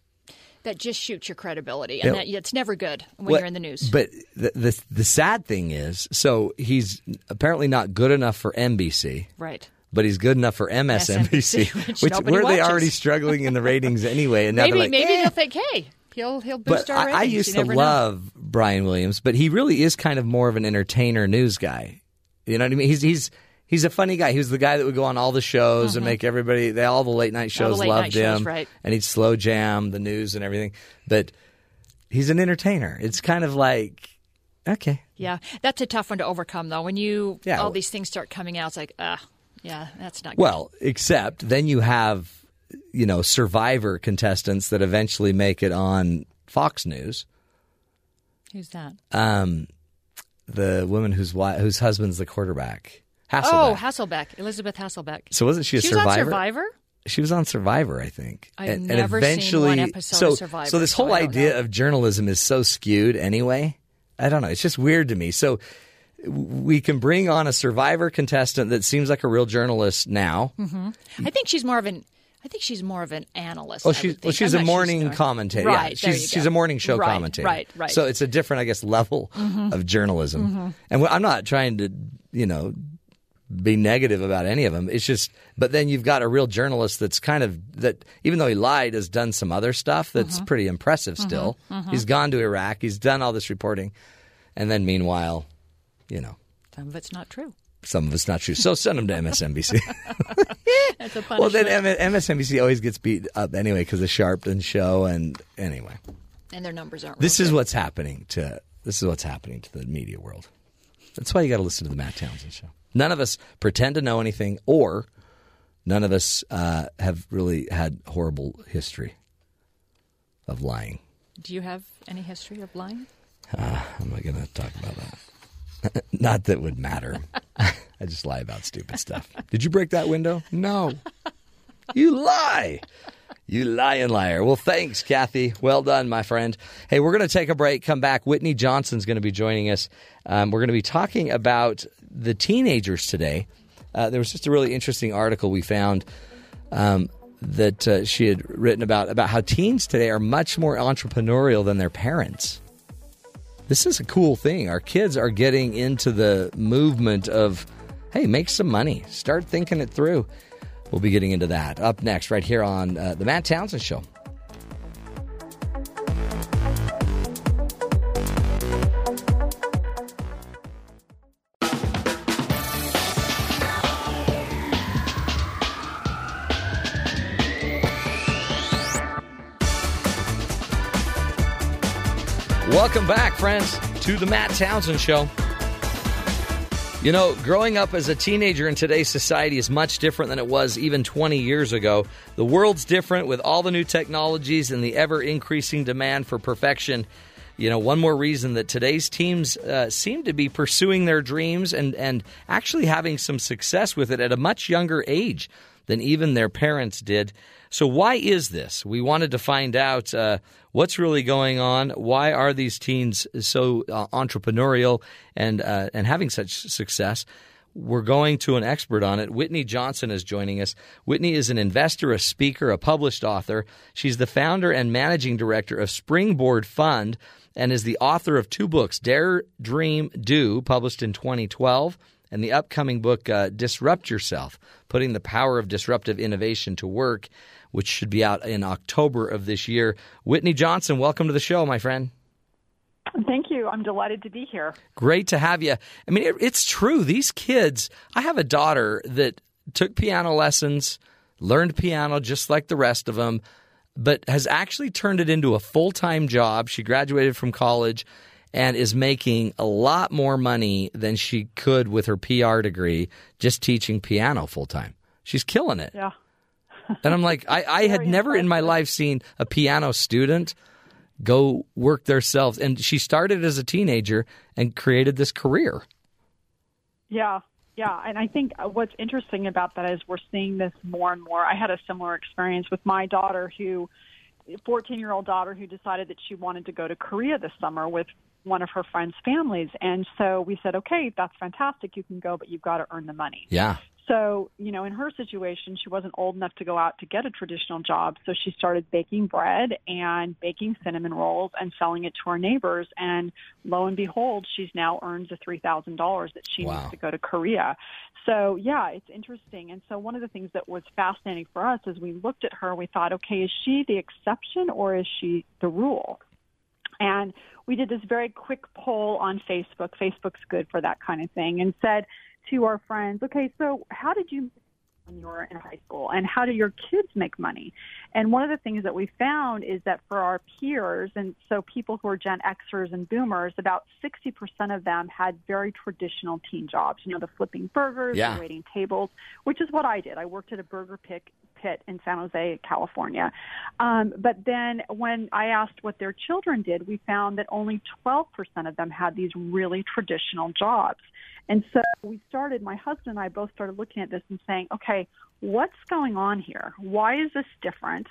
that just shoots your credibility, and Yeah. that, it's never good when Well, you're in the news. But the, the the sad thing is, so he's apparently not good enough for NBC. right. But he's good enough for MSNBC, which nobody where they watches. already struggling in the ratings anyway. And Maybe like, maybe "Eh." they'll think, hey, he'll he'll boost But our I, I used You to never know. love Brian Williams, but he really is kind of more of an entertainer news guy. You know what I mean? He's he's he's a funny guy. He was the guy that would go on all the shows and make everybody they all the late night Mm-hmm. Shows late loved night shows, him, right. and he'd slow jam the news and everything. But he's an entertainer. It's kind of like okay, Yeah, that's a tough one to overcome, though. When you Yeah. all these things start coming out, it's like, ah, Yeah, that's not good. Well, except then you have, you know, survivor contestants that eventually make it on Fox News. Who's that? Um, the woman whose whose husband's the quarterback. Hasselbeck. Oh, Hasselbeck, Elisabeth Hasselbeck. so wasn't she a she was survivor? on Survivor. She was on Survivor, I think. I've never seen one episode so, of Survivor, So this so whole idea know. of journalism is so skewed anyway. I don't know. It's just weird to me. So we can bring on a Survivor contestant that seems like a real journalist now. I think she's more of an. I think she's more of an analyst. I she's well, she's I'm a morning commentator. Right, yeah, she's she's a morning show Right, commentator. Right, right. Mm-hmm. So it's a different, I guess, level of journalism. And I'm not trying to, you know, be negative about any of them. It's just, but then you've got a real journalist that's kind of that. Even though he lied, has done some other stuff that's Mm-hmm. pretty impressive. Still, he's gone to Iraq. He's done all this reporting, and then meanwhile, you know. Some of it's not true. Some of it's not true. So send them to MSNBC. That's a well, then MSNBC always gets beat up anyway because of Sharpton show. And anyway, and their numbers aren't. this real is good. what's happening to this is what's happening to the media world. That's why you got to listen to the Matt Townsend show. None of us pretend to know anything, or none of us uh, have really had horrible history of lying. Do you have any history of lying? I'm not going to talk about that. not that would matter. I just lie about stupid stuff. Did you break that window? No. You lie. You lying liar. Well, thanks, Kathy. Well done, my friend. Hey, we're going to take a break, come back. Whitney Johnson's going to be joining us. Um, we're going to be talking about the teenagers today. Uh, there was just a really interesting article we found um, that uh, she had written about about how teens today are much more entrepreneurial than their parents. This is a cool thing. Our kids are getting into the movement of, hey, make some money, start thinking it through. We'll be getting into that up next, right here on uh, the Matt Townsend Show. Welcome back, friends, to the Matt Townsend Show. You know, growing up as a teenager in today's society is much different than it was even 20 years ago. The world's different with all the new technologies and the ever increasing demand for perfection. You know, one more reason that today's teams uh, seem to be pursuing their dreams and, and actually having some success with it at a much younger age than even their parents did. So, why is this? We wanted to find out uh, what's really going on. Why are these teens so uh, entrepreneurial and uh, and having such success? We're going to an expert on it. Whitney Johnson is joining us. Whitney is an investor, a speaker, a published author. She's the founder and managing director of Springboard Fund and is the author of two books, Dare, Dream, Do, published in 2012, and the upcoming book, uh, Disrupt Yourself Putting the Power of Disruptive Innovation to Work, which should be out in October of this year. Whitney Johnson, welcome to the show, my friend. Thank you. I'm delighted to be here. Great to have you. I mean, it, it's true. These kids, I have a daughter that took piano lessons, learned piano just like the rest of them, but has actually turned it into a full time job. She graduated from college and is making a lot more money than she could with her PR degree just teaching piano full time. She's killing it. Yeah. And I'm like, I, I had never in my life seen a piano student go work themselves. And she started as a teenager and created this career. Yeah. Yeah. And I think what's interesting about that is we're seeing this more and more. I had a similar experience with my daughter who 14 year old daughter who decided that she wanted to go to Korea this summer with one of her friends' families. And so we said, okay, that's fantastic. You can go, but you've got to earn the money. Yeah. So, you know, in her situation, she wasn't old enough to go out to get a traditional job. So she started baking bread and baking cinnamon rolls and selling it to her neighbors. And lo and behold, she's now earns the $3,000 that she Wow. needs to go to Korea. So, yeah, it's interesting. And so one of the things that was fascinating for us as we looked at her, we thought, okay, is she the exception or is she the rule? And we did this very quick poll on Facebook. Facebook's good for that kind of thing, and said to our friends, okay, so how did you when you were in high school and how do your kids make money? And one of the things that we found is that for our peers, and so people who are Gen Xers and Boomers, about 60% of them had very traditional teen jobs. You know, the flipping burgers, Yeah. the waiting tables, which is what I did. I worked at a burger pick pit in San Jose, California. Um, but then when I asked what their children did, we found that only 12% of them had these really traditional jobs. And so we started, my husband and I both started looking at this and saying, okay, what's going on here? Why is this different?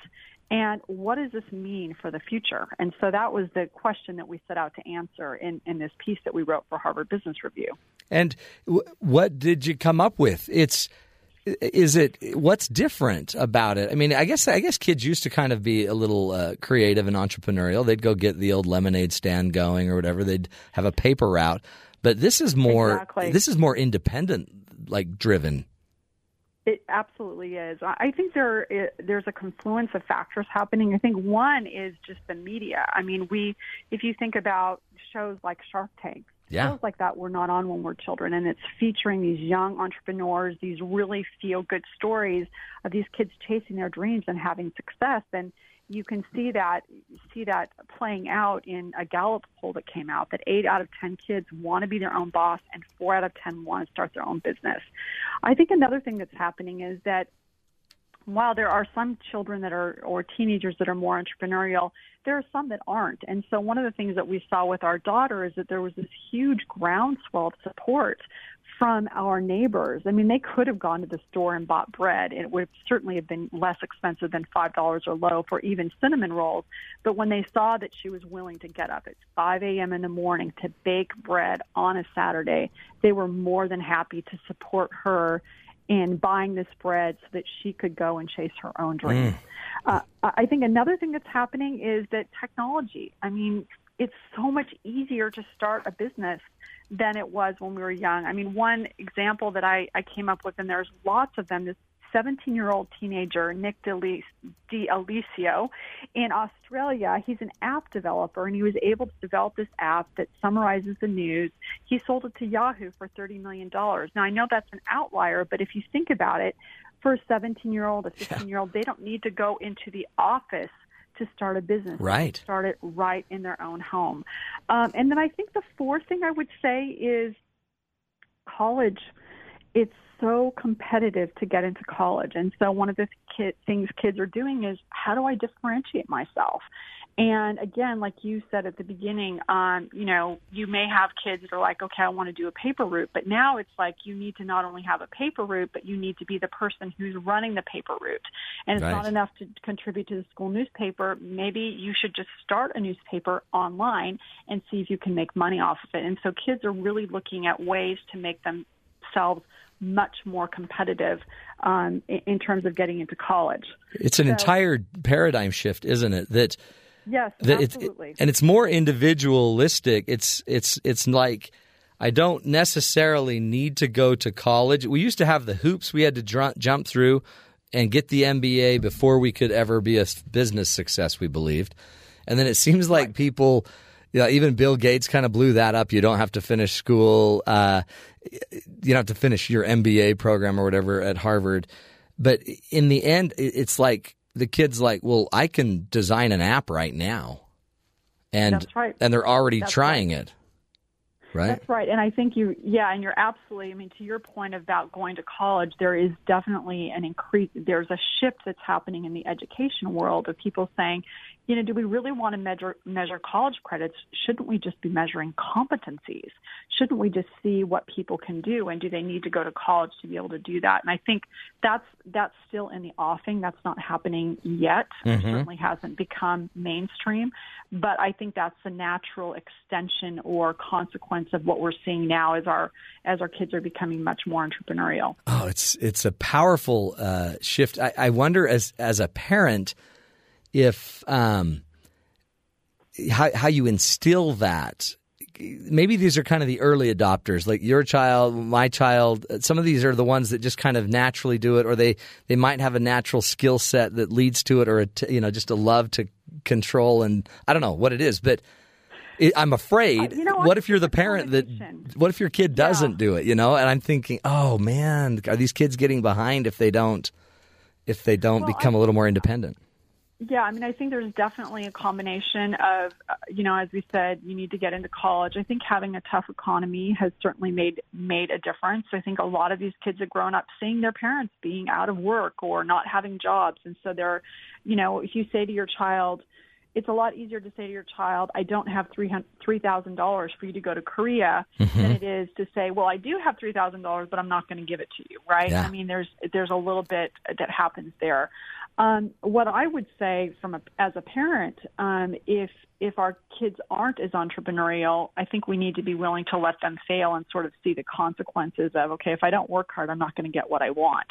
And what does this mean for the future? And so that was the question that we set out to answer in, in this piece that we wrote for Harvard Business Review. And w- what did you come up with? It's is it what's different about it? I mean, I guess I guess kids used to kind of be a little uh, creative and entrepreneurial. They'd go get the old lemonade stand going or whatever. They'd have a paper route. But this is more Exactly. this is more independent like driven. It absolutely is. I I think there there's a confluence of factors happening. I think one is just the media. I mean, we if you think about shows like Shark Tank, Yeah. shows like that were not on when we're children, and it's featuring these young entrepreneurs, these really feel good stories of these kids chasing their dreams and having success. And you can see that see that playing out in a Gallup poll that came out that eight out of ten kids want to be their own boss, and four out of ten want to start their own business. I think another thing that's happening is that while there are some children that are or teenagers that are more entrepreneurial, there are some that aren't. And so one of the things that we saw with our daughter is that there was this huge groundswell of support from our neighbors. I mean, they could have gone to the store and bought bread. It would certainly have been less expensive than five dollars or low for even cinnamon rolls. But when they saw that she was willing to get up at 5 a.m. in the morning to bake bread on a Saturday, they were more than happy to support her in buying this bread so that she could go and chase her own dreams. Uh, I think another thing that's happening is that technology. I mean, it's so much easier to start a business than it was when we were young. I mean, one example that I, I came up with, and there's lots of them, this 17 year old teenager, Nick D'Aloisio, in Australia, he's an app developer, and he was able to develop this app that summarizes the news. He sold it to Yahoo for $30 million. Now, I know that's an outlier, but if you think about it, for a 17 year old, a 15 year old, they don't need to go into the office to start a business. Right. Start it right in their own home. Um, and then I think the fourth thing I would say is college. It's so competitive to get into college. And so one of the ki- things kids are doing is how do I differentiate myself? And again, like you said at the beginning, um, you know, you may have kids that are like, okay, I want to do a paper route, but now it's like you need to not only have a paper route, but you need to be the person who's running the paper route. And it's Right. not enough to contribute to the school newspaper. Maybe you should just start a newspaper online and see if you can make money off of it. And so kids are really looking at ways to make themselves much more competitive um, in, in terms of getting into college. It's an So- entire paradigm shift, isn't it? That Yes, that it's- absolutely. and it's more individualistic. It's it's it's like I don't necessarily need to go to college. We used to have the hoops we had to dr- jump through and get the MBA before we could ever be a business success. We believed, and then it seems like people. Yeah, even Bill Gates kind of blew that up. You don't have to finish school. Uh, you don't have to finish your MBA program or whatever at Harvard. But in the end, it's like the kid's like, well, I can design an app right now, and right. and they're already That's trying it, right? That's right. And I think you, yeah, and you're absolutely, I mean, to your point about going to college, there is definitely an increase, there's a shift that's happening in the education world of people saying, you know, do we really want to measure, measure college credits? Shouldn't we just be measuring competencies? Shouldn't we just see what people can do? And do they need to go to college to be able to do that? And I think that's, that's still in the offing. That's not happening yet. It certainly hasn't become mainstream. But I think that's the natural extension or consequence of what we're seeing now as our as our kids are becoming much more entrepreneurial. Oh, it's it's a powerful uh, shift. I, I wonder as as a parent if um, how how you instill that. Maybe these are kind of the early adopters, like your child, my child. Some of these are the ones that just kind of naturally do it, or they they might have a natural skill set that leads to it, or a t- you know just a love to control. And I don't know what it is, but I'm afraid. You know, what if you're the parent that? What if your kid doesn't do it? You know, and I'm thinking, oh man, are these kids getting behind if they don't if they don't Well, become I- a little more independent? Yeah, I mean, I think there's definitely a combination of, uh, you know, as we said, you need to get into college. I think having a tough economy has certainly made made a difference. I think a lot of these kids have grown up seeing their parents being out of work or not having jobs, and so they're, you know, if you say to your child, it's a lot easier to say to your child, "I don't have three three thousand dollars for you to go to Korea," Mm-hmm. than it is to say, "Well, I do have three thousand dollars, but I'm not going to give it to you." Right? Yeah. I mean, there's there's a little bit that happens there. Um, what I would say from a, as a parent, um, if if our kids aren't as entrepreneurial, I think we need to be willing to let them fail and sort of see the consequences of okay, if I don't work hard, I'm not going to get what I want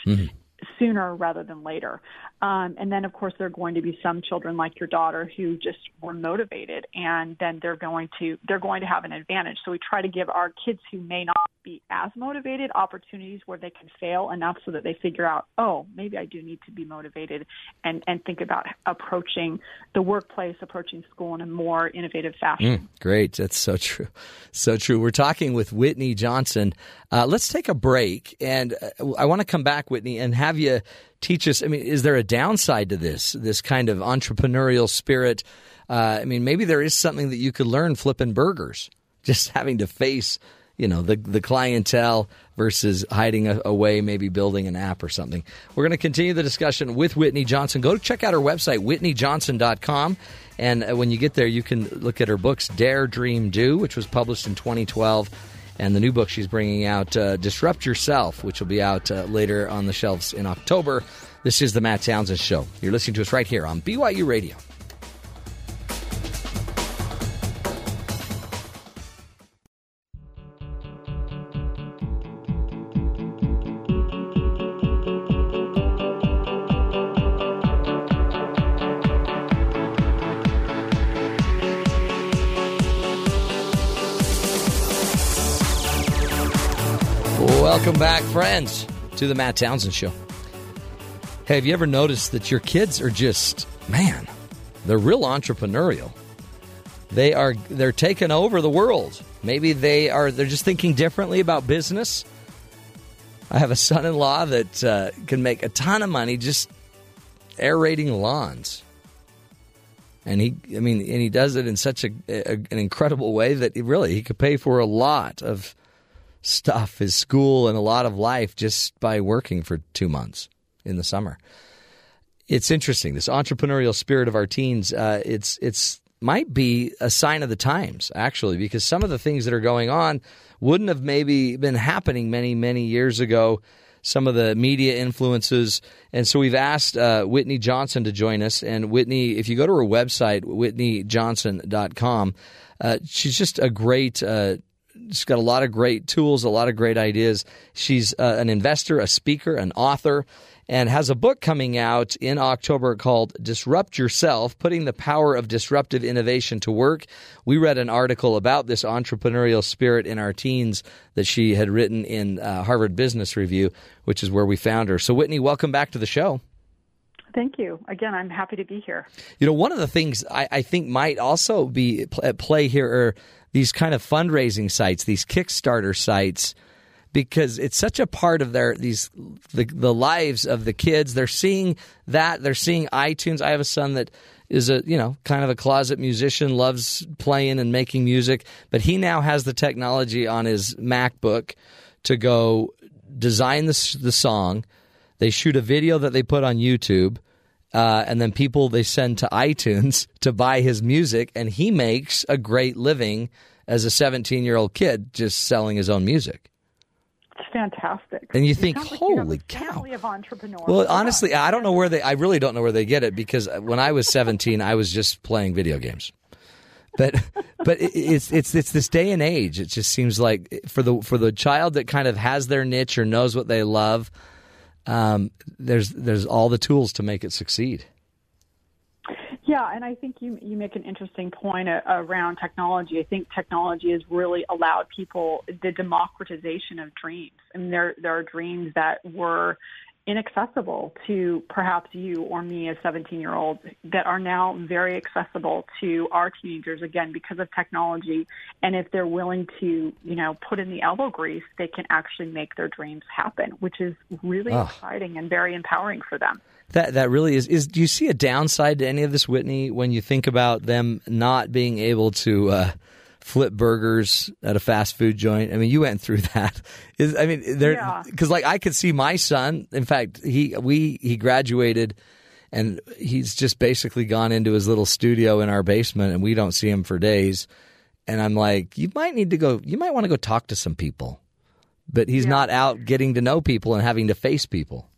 sooner rather than later. Um, and then, of course, there are going to be some children like your daughter who just were motivated, and then they're going to they're going to have an advantage. So we try to give our kids who may not be as motivated opportunities where they can fail enough so that they figure out, oh, maybe I do need to be motivated, and and think about approaching the workplace, approaching school in a more innovative fashion. Mm, great. That's so true. So true. We're talking with Whitney Johnson. Uh, let's take a break. And uh, I want to come back, Whitney, and have you teach us. I mean, is there a downside to this, this kind of entrepreneurial spirit? Uh, I mean, maybe there is something that you could learn flipping burgers, just having to face. You know the the clientele versus hiding away, maybe building an app or something. We're going to continue the discussion with Whitney Johnson. Go check out her website, whitneyjohnson.com. And uh, when you get there, you can look at her books, Dare, Dream, Do, which was published in 2012, and the new book she's bringing out, uh, Disrupt Yourself, which will be out uh, later on the shelves in October. This is the Matt Townsend Show. You're listening to us right here on BYU Radio. Friends, to the Matt Townsend Show. Hey, have you ever noticed that your kids are just, man, they're real entrepreneurial. They are they're taking over the world. Maybe they are they're just thinking differently about business. I have a son-in-law that uh, can make a ton of money just aerating lawns. And he, I mean, and he does it in such a, a an incredible way that he really he could pay for a lot of stuff, his school, and a lot of life just by working for two months in the summer. It's interesting. This entrepreneurial spirit of our teens, uh, it's it's might be a sign of the times, actually, because some of the things that are going on wouldn't have maybe been happening many, many years ago. Some of the media influences. And so we've asked uh, Whitney Johnson to join us. And Whitney, if you go to her website, whitneyjohnson.com, uh, she's just a great uh, she's got a lot of great tools, a lot of great ideas. She's uh, an investor, a speaker, an author, and has a book coming out in October called Disrupt Yourself Putting the Power of Disruptive Innovation to Work. We read an article about this entrepreneurial spirit in our teens that she had written in uh, Harvard Business Review, which is where we found her. So, Whitney, welcome back to the show. Thank you. Again, I'm happy to be here. You know, one of the things I, I think might also be at play here are these kind of fundraising sites, these Kickstarter sites, because it's such a part of their these the, the lives of the kids. They're seeing that. They're seeing iTunes. I have a son that is a you know kind of a closet musician, loves playing and making music, but he now has the technology on his MacBook to go design the the song. They shoot a video that they put on YouTube. Uh, and then people they send to iTunes to buy his music, and he makes a great living as a 17 year old kid just selling his own music. It's fantastic. And you think, sounds like you have holy a cow. of entrepreneurs. Well, honestly, I don't know where they. I really don't know where they get it because when I was 17, I was just playing video games. But but it's it's it's this day and age. It just seems like for the for the child that kind of has their niche or knows what they love, um, there's there's all the tools to make it succeed. Yeah, and I think you you make an interesting point uh, around technology. I think technology has really allowed people the democratization of dreams. I mean, there there are dreams that were inaccessible to perhaps you or me as 17 year olds that are now very accessible to our teenagers again because of technology and if they're willing to you know put in the elbow grease they can actually make their dreams happen which is really Oh. exciting and very empowering for them That that really is. Is do you see a downside to any of this, Whitney, when you think about them not being able to uh, flip burgers at a fast food joint? I mean, you went through that. Is I mean, there Yeah. because like I could see my son. In fact, he we he graduated. And he's just basically gone into his little studio in our basement, and we don't see him for days. And I'm like, you might need to go. You might want to go talk to some people, but he's not out getting to know people and having to face people.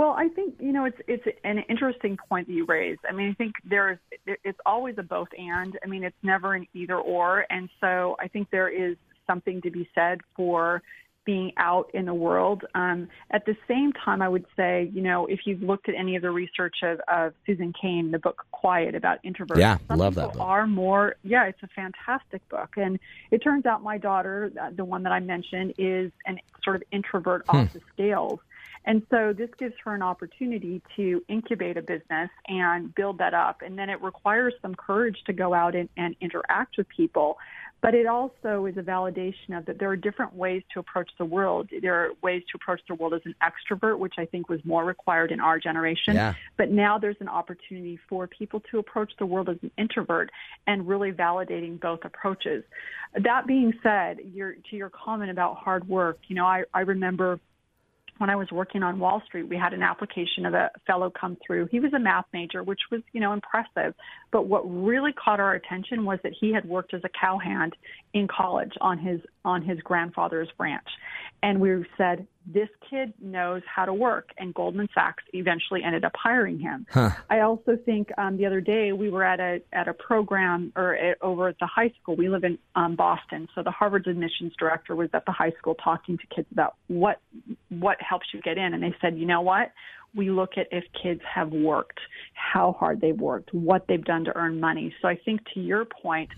Well, I think you know it's it's an interesting point that you raised. I mean, I think there's it's always a both and. I mean, it's never an either or, and so I think there is something to be said for being out in the world. Um, at the same time, I would say, you know, if you've looked at any of the research of, of Susan Cain, the book Quiet about introverts, Yeah, some love that book. are more. Yeah, it's a fantastic book, and it turns out my daughter, uh, the one that I mentioned, is an sort of introvert Hmm. off the scales. And so this gives her an opportunity to incubate a business and build that up. And then it requires some courage to go out and, and interact with people. But it also is a validation of that there are different ways to approach the world. There are ways to approach the world as an extrovert, which I think was more required in our generation. Yeah. But now there's an opportunity for people to approach the world as an introvert and really validating both approaches. That being said, your, to your comment about hard work, you know, I, I remember when I was working on Wall Street, we had an application of a fellow come through. He was a math major, which was, you know, impressive. But what really caught our attention was that he had worked as a cowhand in college on his on his grandfather's ranch. And we said, this kid knows how to work. And Goldman Sachs eventually ended up hiring him. I also think um, the other day we were at a at a program or at, over at the high school. We live in um, Boston, so the Harvard's admissions director was at the high school talking to kids about what what helps you get in, and they said, you know what? We look at if kids have worked, how hard they've worked, what they've done to earn money. So I think to your point,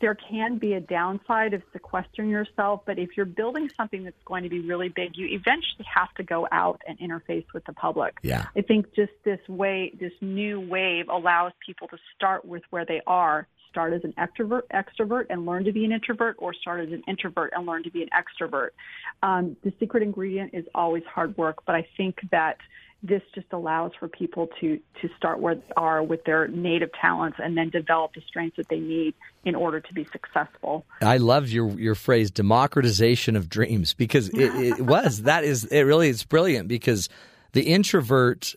there can be a downside of sequestering yourself, but if you're building something that's going to be really big, you eventually have to go out and interface with the public. Yeah. I think just this way, this new wave allows people to start with where they are. Start as an extrovert, extrovert, and learn to be an introvert, or start as an introvert and learn to be an extrovert. Um, the secret ingredient is always hard work, but I think that this just allows for people to to start where they are with their native talents and then develop the strengths that they need in order to be successful. I loved your your phrase democratization of dreams because it, it was that is it really is brilliant because the introvert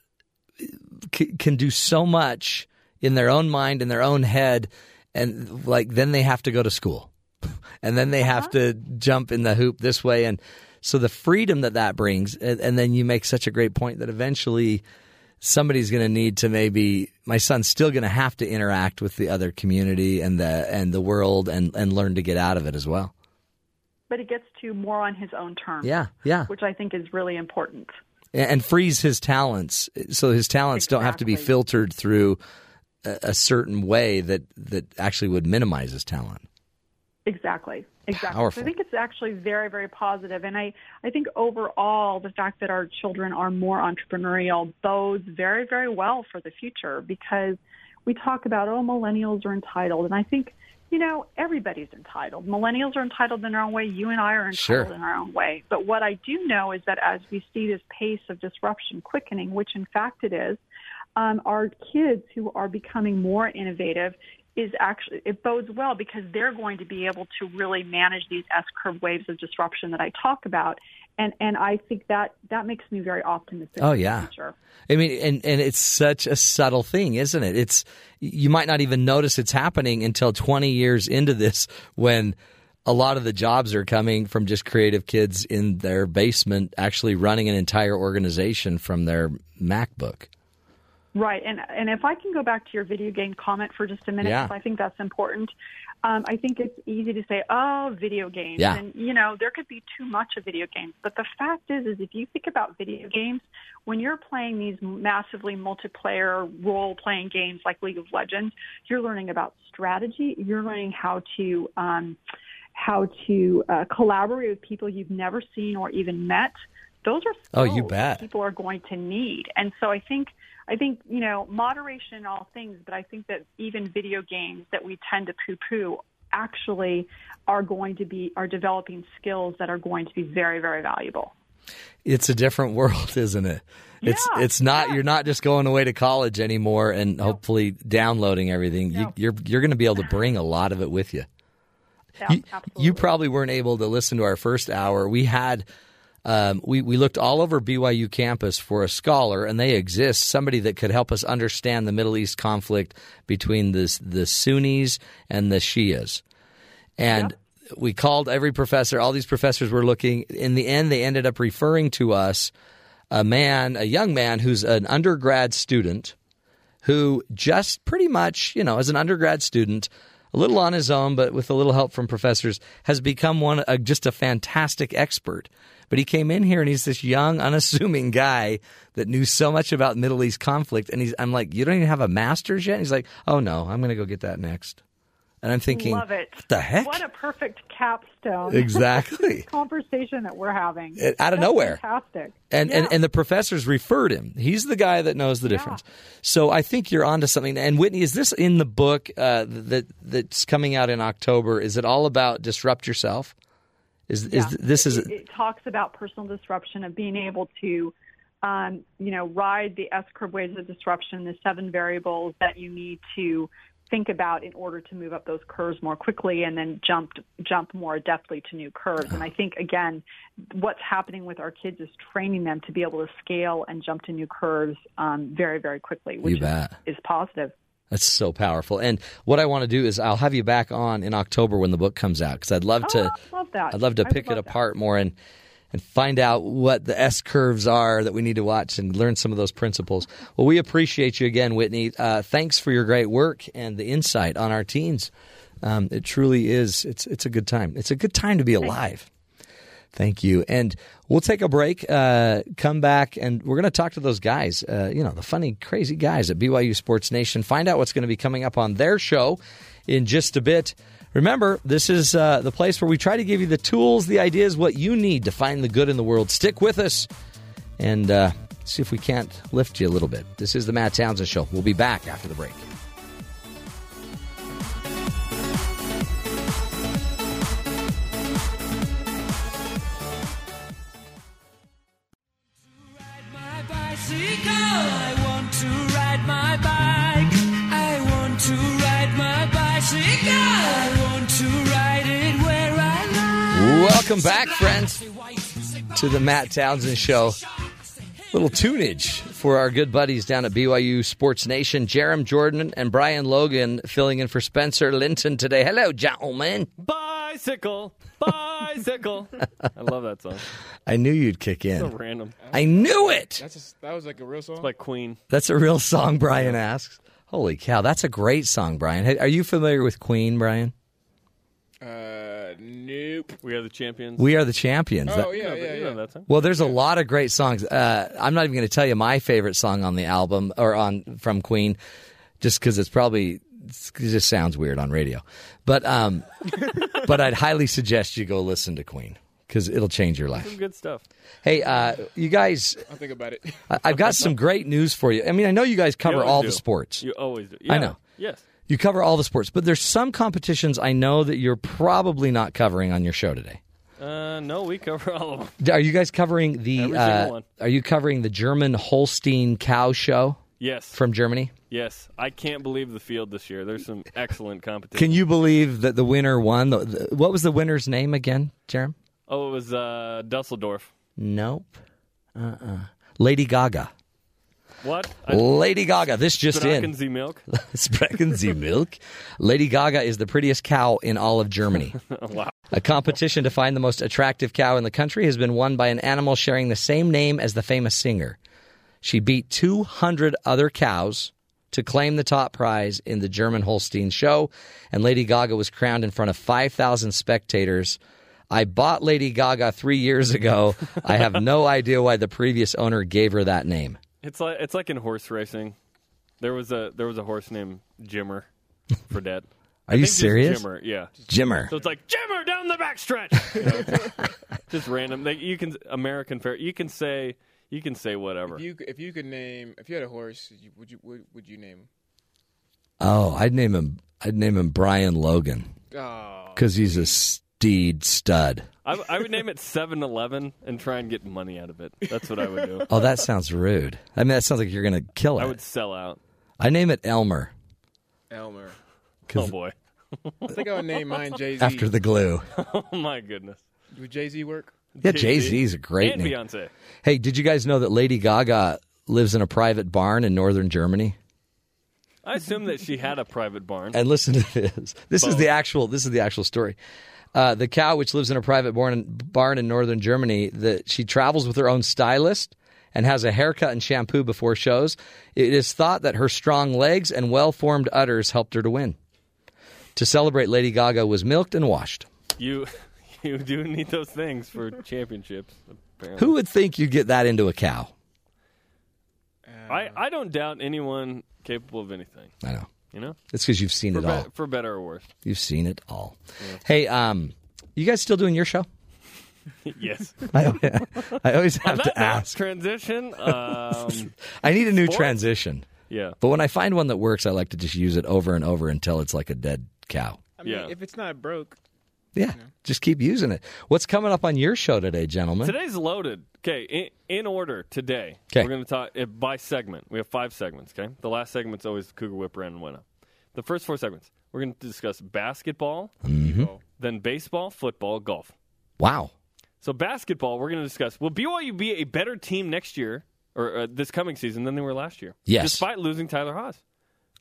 uh, c- can do so much in their own mind in their own head and like then they have to go to school and then they have uh-huh. to jump in the hoop this way and so the freedom that that brings and, and then you make such a great point that eventually somebody's going to need to maybe my son's still going to have to interact with the other community and the and the world and and learn to get out of it as well. But it gets to more on his own terms. Yeah, yeah. Which I think is really important. And, frees his talents so his talents don't have to be filtered through a, a certain way that that actually would minimize his talent. Exactly. Exactly. Powerful. So I think it's actually very, very positive. And I, I think overall, the fact that our children are more entrepreneurial bodes very, very well for the future because we talk about, oh, millennials are entitled. And I think, you know, everybody's entitled. Millennials are entitled in their own way. You and I are entitled Sure. in our own way. But what I do know is that as we see this pace of disruption quickening, which in fact it is, um, our kids who are becoming more innovative is actually it bodes well because they're going to be able to really manage these S curve waves of disruption that I talk about, and and I think that that makes me very optimistic. Oh yeah. I mean, and and it's such a subtle thing, isn't it? It's you might not even notice it's happening until 20 years into this when a lot of the jobs are coming from just creative kids in their basement actually running an entire organization from their MacBook. Right, and and if I can go back to your video game comment for just a minute, Yeah. I think that's important. Um, I think it's easy to say, "Oh, video games," Yeah. and you know there could be too much of video games. But the fact is, is if you think about video games, when you're playing these massively multiplayer role-playing games like League of Legends, you're learning about strategy. You're learning how to um, how to uh, collaborate with people you've never seen or even met. those are skills Oh, you bet. people are going to need. And so I think I think you know moderation in all things, but I think that even video games that we tend to poo-poo actually are going to be are developing skills that are going to be very very valuable. It's a different world, isn't it? It's Yeah, it's not yeah. you're not just going away to college anymore and hopefully downloading everything. You, No. you're you're going to be able to bring a lot of it with you. Yeah, you, you probably weren't able to listen to our first hour. We had um, we we looked all over BYU campus for a scholar, and they exist. Somebody that could help us understand the Middle East conflict between the the Sunnis and the Shias. And we called every professor. All these professors were looking. In the end, they ended up referring to us a man, a young man who's an undergrad student who just pretty much, you know, as an undergrad student, a little on his own, but with a little help from professors, has become one uh, just a fantastic expert. But he came in here and he's this young, unassuming guy that knew so much about Middle East conflict. And he's, I'm like, you don't even have a master's yet. And he's like, oh no, I'm going to go get that next. And I'm thinking, Love it. what the heck? What a perfect capstone. Exactly. conversation that we're having. Out of That's nowhere. Fantastic. And, Yeah. and and the professors referred him. He's the guy that knows the difference. So I think you're onto something. And Whitney, is this in the book uh, that that's coming out in October? Is it all about disrupt yourself? Is is this is it, it talks about personal disruption of being able to um, you know ride the S curve waves of disruption, the seven variables that you need to think about in order to move up those curves more quickly and then jump jump more adeptly to new curves. And I think again, what's happening with our kids is training them to be able to scale and jump to new curves um, very very quickly, which is, is positive. That's so powerful. And what I want to do is I'll have you back on in October when the book comes out because I'd love Oh, to I love that. I'd love to pick it love that. apart more and and find out what the S curves are that we need to watch and learn some of those principles. Well, we appreciate you again, Whitney. Uh, thanks for your great work and the insight on our teens. Um, it truly is. It's it's a good time. It's a good time to be alive. Thank you. And we'll take a break, uh, come back, and we're going to talk to those guys, uh, you know, the funny, crazy guys at BYU Sports Nation, find out what's going to be coming up on their show in just a bit. Remember, this is uh, the place where we try to give you the tools, the ideas, what you need to find the good in the world. Stick with us and uh, see if we can't lift you a little bit. This is the Matt Townsend Show. We'll be back after the break. Welcome back, friends, to the Matt Townsend Show. Little tunage for our good buddies down at BYU Sports Nation, Jarom Jordan and Brian Logan filling in for Spencer Linton today. Hello, gentlemen. Bicycle, bicycle. I love that song. I knew you'd kick So in. random. I knew it. That's a, that was like a real song. It's like Queen. That's a real song, Brian asks. Holy cow, that's a great song, Brian. Are you familiar with Queen, Brian? Uh, nope. We are the champions. We are the champions. Oh That- yeah, but yeah, you know yeah. that song. Well, there's a lot of great songs. Uh, I'm not even going to tell you my favorite song on the album or on from Queen, just because it's probably it just sounds weird on radio. But um, but I'd highly suggest you go listen to Queen because it'll change your Some life. good stuff. Hey, uh, you guys, I'll think about it. I- I've got some great news for you. I mean, I know you guys cover always all do. the sports. You always do. I know. Yes. You cover all the sports, but there's some competitions I know that you're probably not covering on your show today. Uh, no, we cover all of them. Are you guys covering the? Every uh. Are you covering the German Holstein cow show Yes. from Germany? yes. I can't believe the field this year. There's some excellent competition. Can you believe that the winner won? The, the- what was the winner's name again, Jarom? Oh, it was uh, Dusseldorf. Nope. Uh-uh. Lady Gaga. What? I, Lady Gaga. This just in. Sie Milk? Sprechen Sie Milk. Lady Gaga is the prettiest cow in all of Germany. wow. A competition to find the most attractive cow in the country has been won by an animal sharing the same name as the famous singer. She beat 200 other cows to claim the top prize in the German Holstein show, and Lady Gaga was crowned in front of 5,000 spectators. I bought Lady Gaga three years ago. I have no idea why the previous owner gave her that name. It's like it's like in horse racing. There was a there was a horse named Jimmer for debt. Are you serious? Jimmer, yeah. Jimmer. So it's like Jimmer down the backstretch. You know, it's just random. Like, you can American fair. You can say you can say whatever. If you if you could name if you had a horse, would you would, would you name him? Oh, I'd name him. I'd name him Brian Logan Oh, because he's a steed stud. I, I would name it 7-Eleven and try and get money out of it. That's what I would do. Oh, that sounds rude. I mean, that sounds like you're going to kill it. I would sell out. I name it Elmer Elmer. Oh boy. I think I would name mine Jay Z. after the glue. Oh my goodness. Would Jay Z work? Yeah, Jay Z's a great and name. Beyonce. Hey, did you guys know that Lady Gaga lives in a private barn in northern Germany? I assume that she had a private barn. And listen to this. This is the actual. This is the actual story. Uh, the cow, which lives in a private barn, barn in northern Germany, that she travels with her own stylist and has a haircut and shampoo before shows. It is thought that her strong legs and well-formed udders helped her to win. To celebrate, Lady Gaga was milked and washed. You you do need those things for championships. Apparently. Who would think you'd get that into a cow? I, I don't doubt anyone capable of anything. I know. You know? It's because you've seen For, it be- all. for better or worse. You've seen it all. Hey, um, you guys still doing your show? yes. I, I always have that to ask. Transition. Um, I need a new Sports? transition. Yeah. But when I find one that works, I like to just use it over and over until it's like a dead cow. I mean, Yeah. if it's not broke, Yeah. Just keep using it. What's coming up on your show today, gentlemen? Today's loaded. Okay, in, in order today, 'Kay. we're going to talk uh, by segment. We have five segments. Okay, the last segment's always the Cougar Whip Brandon Winna. The first four segments, we're going to discuss basketball, Mm-hmm. then baseball, football, golf. Wow. So basketball, we're going to discuss. Will BYU be a better team next year or uh, this coming season than they were last year? Yes. despite losing Tyler Haws.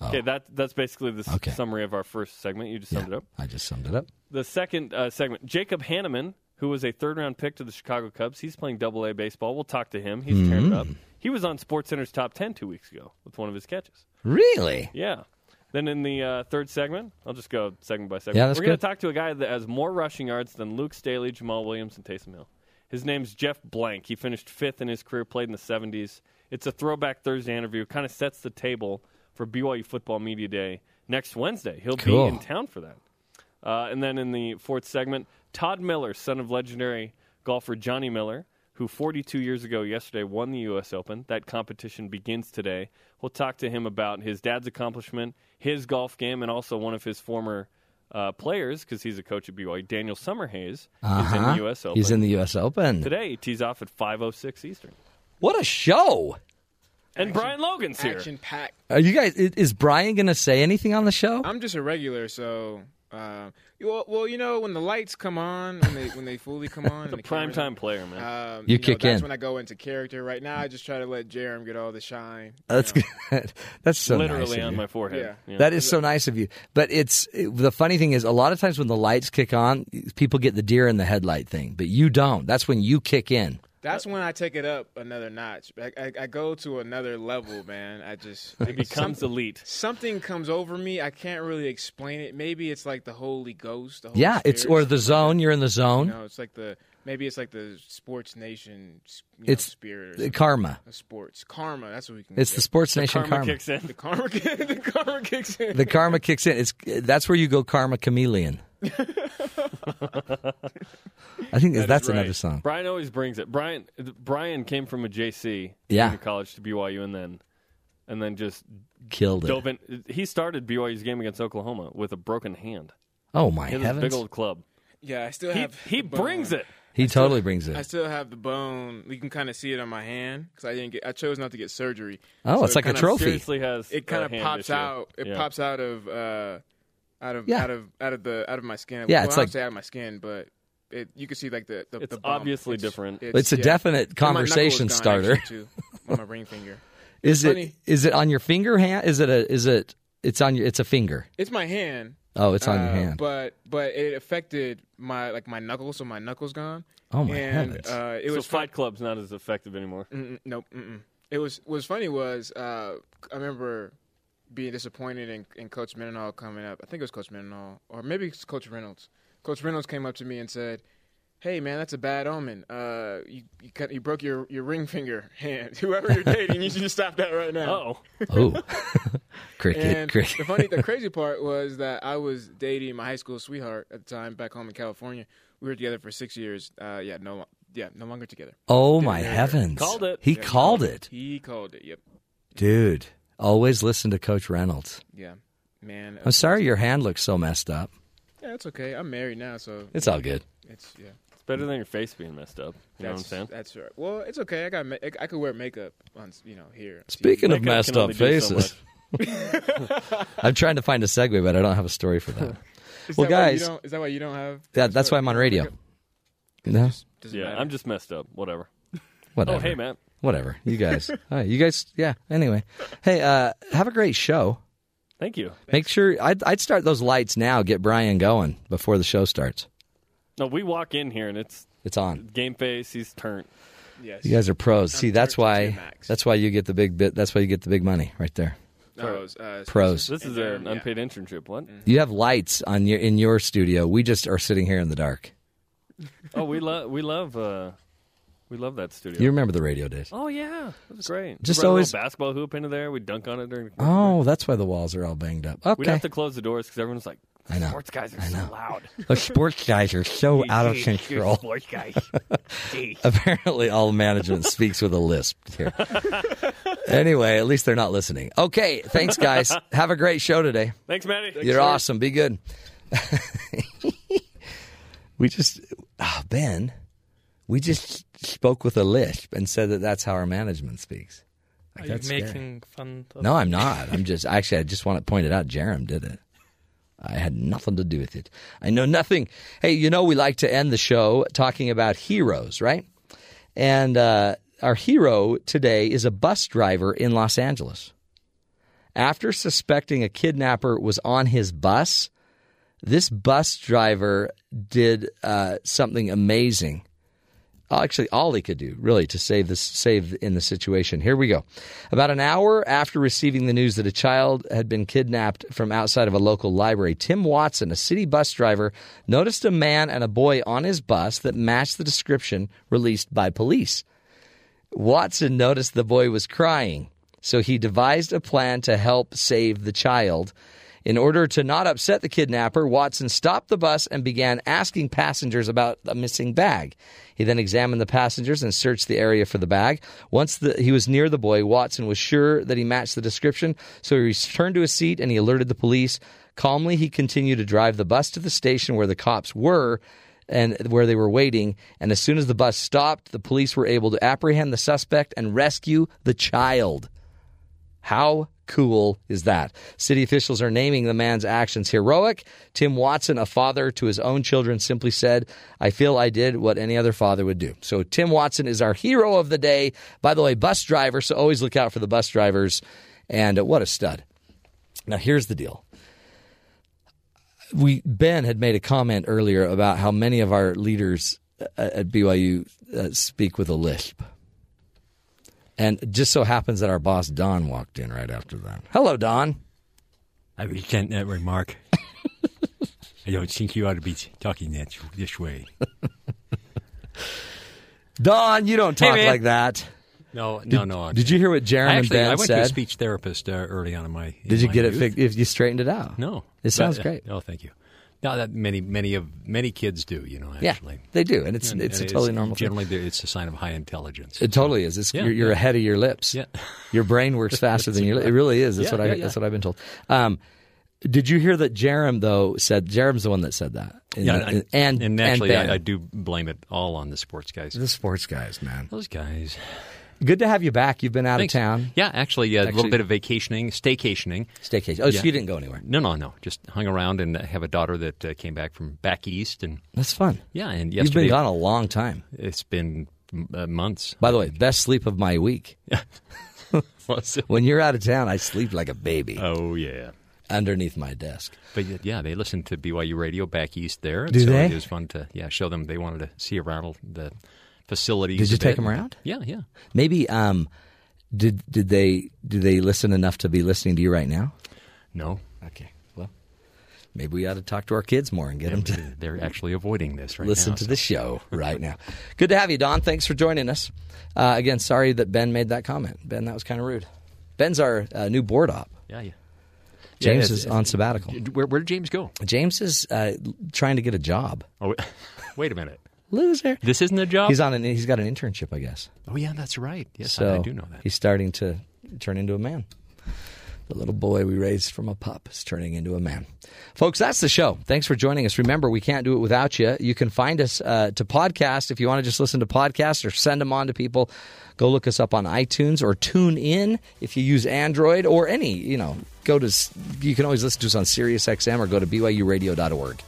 Okay, that that's basically the s- Okay. summary of our first segment. You just summed it up. I just summed it up. The second uh, segment, Jacob Hannemann, who was a third round pick to the Chicago Cubs, he's playing Double A baseball. We'll talk to him. He's tearing it up. He was on SportsCenter's top ten two weeks ago with one of his catches. Really? Yeah. Then in the uh, third segment, I'll just go segment by segment. Yeah, that's We're going good. to talk to a guy that has more rushing yards than Luke Staley, Jamaal Williams, and Taysom Hill. His name's Jeff Blanc. He finished fifth in his career, played in the 70s. It's a throwback Thursday interview. Kind of sets the table for BYU Football Media Day next Wednesday. He'll Cool. be in town for that. Uh, and then in the fourth segment, Todd Miller, son of legendary golfer Johnny Miller, who 42 years ago yesterday won the U.S. Open. That competition begins today. We'll talk to him about his dad's accomplishment, his golf game, and also one of his former uh, players, because he's a coach at BYU, Daniel Summerhays, is in Uh-huh. the U.S. Open. He's in the U.S. Open. Today, he tees off at 5.06 Eastern. What a show! And Brian Logan's here. action packed. Are you guys? Is Brian going to say anything on the show? I'm just a regular, so. Uh, well, well, you know, when the lights come on, when they when they fully come on, The the cameras- primetime player, man. Um, You know, kick that's in. when I go into character. Right now, I just try to let Jarom get all the shine. That's good. That's so nice Literally of on you. my forehead. Yeah. That is so nice of you. But it's it- the funny thing is, a lot of times when the lights kick on, people get the deer in the headlight thing, but you don't. That's when you kick in. That's when I take it up another notch. I, I, I go to another level, man. I just I, It becomes some- elite. Something comes over me. I can't really explain it. Maybe it's like the Holy Ghost. The Holy Yeah, it's or the zone. You're in the zone. You know, it's like the maybe it's like the sports nation. You know, It's spirit. Or karma. The sports karma. That's what we can. It's get. the Sports Nation Karma karma. kicks in. The karma. the karma kicks in. The karma kicks in. It's that's where you go karma chameleon. I think That is that's right. another song. Brian always brings it. Brian Brian came from a JC Yeah. junior college to BYU and then and then just Killed it. in. He started BYU's game against Oklahoma with a broken hand. Oh my He heavens! big old club. Yeah, I still have. he the bone. brings it. He I still- totally brings it. I still have the bone. You can kind of see it on my hand because I didn't get. I chose not to get surgery. Oh, it's it like a trophy. Seriously has It kind of pops issue. out. It Yeah. pops out of uh, out of Yeah. out of out of the out of my skin. Yeah, well, it's I like- say out of my skin, but it you can see like the the, It's the bump. obviously It's- different. It's a yeah. definite And my knuckle conversation gone, starter. too, on my ring finger. Is it Funny. is it on your finger hand? Is it a is it it's on your it's a finger. It's my hand. Oh, it's on your uh, hand. But but it affected my like my knuckles, so my knuckles gone. Oh, my and, heavens. Uh, it so was fun- Fight Club's not as effective anymore. Mm-mm, nope. Mm-mm. It was what was funny was uh, I remember being disappointed in, in Coach Mendenhall coming up. I think it was Coach Mendenhall, or maybe it's Coach Reynolds. Coach Reynolds came up to me and said, "Hey man, that's a bad omen. Uh, you you, cut, you broke your, your ring finger hand. Whoever you're dating, you should just stop that right now." Oh, Oh, Cricket, And cricket. The funny, the crazy part was that I was dating my high school sweetheart at the time back home in California. We were together for six years. Uh, yeah, no, yeah, no longer together. Oh Didn't my marry her. heavens! Called it. He Yeah, called it, He called it. Yep. dude. Always listen to Coach Reynolds. Yeah, man. I'm sorry your hand looks so messed up. Yeah, it's okay. I'm married now, so It's all good. It's yeah. It's better than your face being messed up. You know what I'm That's, saying? that's right. Well, it's okay. I got ma- I could wear makeup on you know here. Speaking of Makeup messed can up only do so faces, I'm trying to find a segue, but I don't have a story for that. Is well, that why you guys, don't- is that why you don't have? that, that's why I'm on radio. No, yeah, I'm just messed up. Whatever. whatever. Oh, hey, man. Whatever. You guys. All right, you guys. Yeah. Anyway, hey, uh, have a great show. Thank you. Make sure I'd, I'd start those lights now. Get Brian going before the show starts. No, we walk in here and it's It's on. game face. He's turned. Yes. You guys are pros. See, that's why. That's why you get the big bit. That's why you get the big money right there. Pros. uh, Pros. This is an unpaid internship. What? You have lights on your in your studio. We just are sitting here in the dark. Oh, we love we love uh, we love that studio. You remember the radio days? Oh yeah, that was great. Just always- basketball hoop into there. We dunk on it during. the Oh, that's why the walls are all banged up. Okay, We'd have to close the doors because everyone's like, I know. sports guys are so loud. The sports guys are so out of control. Sports guys. Apparently, all management speaks with a lisp here. anyway, at least they're not listening. Okay, thanks, guys. Have a great show today. Thanks, Maddie. You're awesome. Be good. we just, oh, Ben, we just spoke with a lisp and said that that's how our management speaks. Like, Are you that's scary. making fun of No, I'm not. I'm just actually. I just want to point it out. Jarom did it. I had nothing to do with it. I know nothing. Hey, you know we like to end the show talking about heroes, right? And uh, our hero today is a bus driver in Los Angeles. After suspecting a kidnapper was on his bus, this bus driver did uh, something amazing. Actually, all he could do, really, to save this, save in the situation. Here we go. About an hour after receiving the news that a child had been kidnapped from outside of a local library, Tim Watson, a city bus driver, noticed a man and a boy on his bus that matched the description released by police. Watson noticed the boy was crying, so he devised a plan to help save the child. In order to not upset the kidnapper, Watson stopped the bus and began asking passengers about a missing bag. He then examined the passengers and searched the area for the bag. Once the, he was near the boy, Watson was sure that he matched the description, so he returned to his seat and he alerted the police. Calmly, he continued to drive the bus to the station where the cops were and where they were waiting. And as soon as the bus stopped, the police were able to apprehend the suspect and rescue the child. How cool is that? City officials are naming the man's actions heroic. Tim Watson, a father to his own children, simply said, I feel I did what any other father would do. So Tim Watson is our hero of the day. By the way, bus driver, so always look out for the bus drivers. And what a stud. Now, here's the deal. We Ben had made a comment earlier about how many of our leaders uh, at BYU uh, speak with a lisp. And it just so happens that our boss Don walked in right after that. Hello, Don. I resent that remark. I don't think you ought to be talking that this way. Don, you don't talk man. like that. No, Did- no, no. Did you hear what Jeremy and Ben I went said? to a speech therapist uh, early on in my. in Did you my get it youth. fixed? If you straightened it out? No, It sounds But, uh, great. Oh, thank you. No, that many, many of many kids do. You know, Actually, Yeah, they do, and it's- it's a totally normal. Generally, they're- it's a sign of high intelligence. It totally is. It's, Yeah, you're, you're yeah. ahead of your lips. Yeah. Your brain works faster than your lips. It really is. That's Yeah, what I. yeah, yeah. That's what I've been told. Um, did you hear that Jerem though said Jerem's the one that said that? In yeah, the- I- and and actually, Ben. I, I do blame it all on the sports guys. The sports guys, man. Those guys. Good to have you back. You've been out Thanks. of town. Yeah, actually, uh, a little bit of vacationing, staycationing. Staycation. Oh, so you didn't go anywhere? No, no, no. Just hung around and have a daughter that uh, came back from back east, and That's fun. yeah, and You've yesterday been gone a long time. It's been uh, months. By the way, best sleep of my week. When you're out of town, I sleep like a baby. Oh yeah, underneath my desk. But yeah, they listened to BYU radio back east there. Do so they? It was fun to yeah show them. They wanted to see around the facilities. Did you take bit. them around? Yeah, yeah. Maybe um, did did they did they listen enough to be listening to you right now? No. Okay. Well, maybe we ought to talk to our kids more and get them to They're actually avoiding this right listen now. to the show right now. Good to have you, Don. Thanks for joining us. Uh, again, sorry that Ben made that comment. Ben, that was kind of rude. Ben's our uh, new board op. Yeah, yeah. Yeah, James it's- is on sabbatical. Where, where did James go? James is uh, trying to get a job. Oh, wait a minute. Loser. This isn't a job. He's on an. He's got an internship, I guess. Oh yeah, that's right. Yes, so I, I do know that. He's starting to turn into a man. The little boy we raised from a pup is turning into a man. Folks, that's the show. Thanks for joining us. Remember, we can't do it without you. You can find us uh, to podcast if you want to just listen to podcasts or send them on to people. Go look us up on iTunes or tune in if you use Android or any, you know, go to, you can always listen to us on SiriusXM or go to BYURadio.org.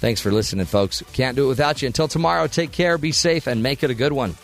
Thanks for listening, folks. Can't do it without you. Until tomorrow, take care, be safe, and make it a good one.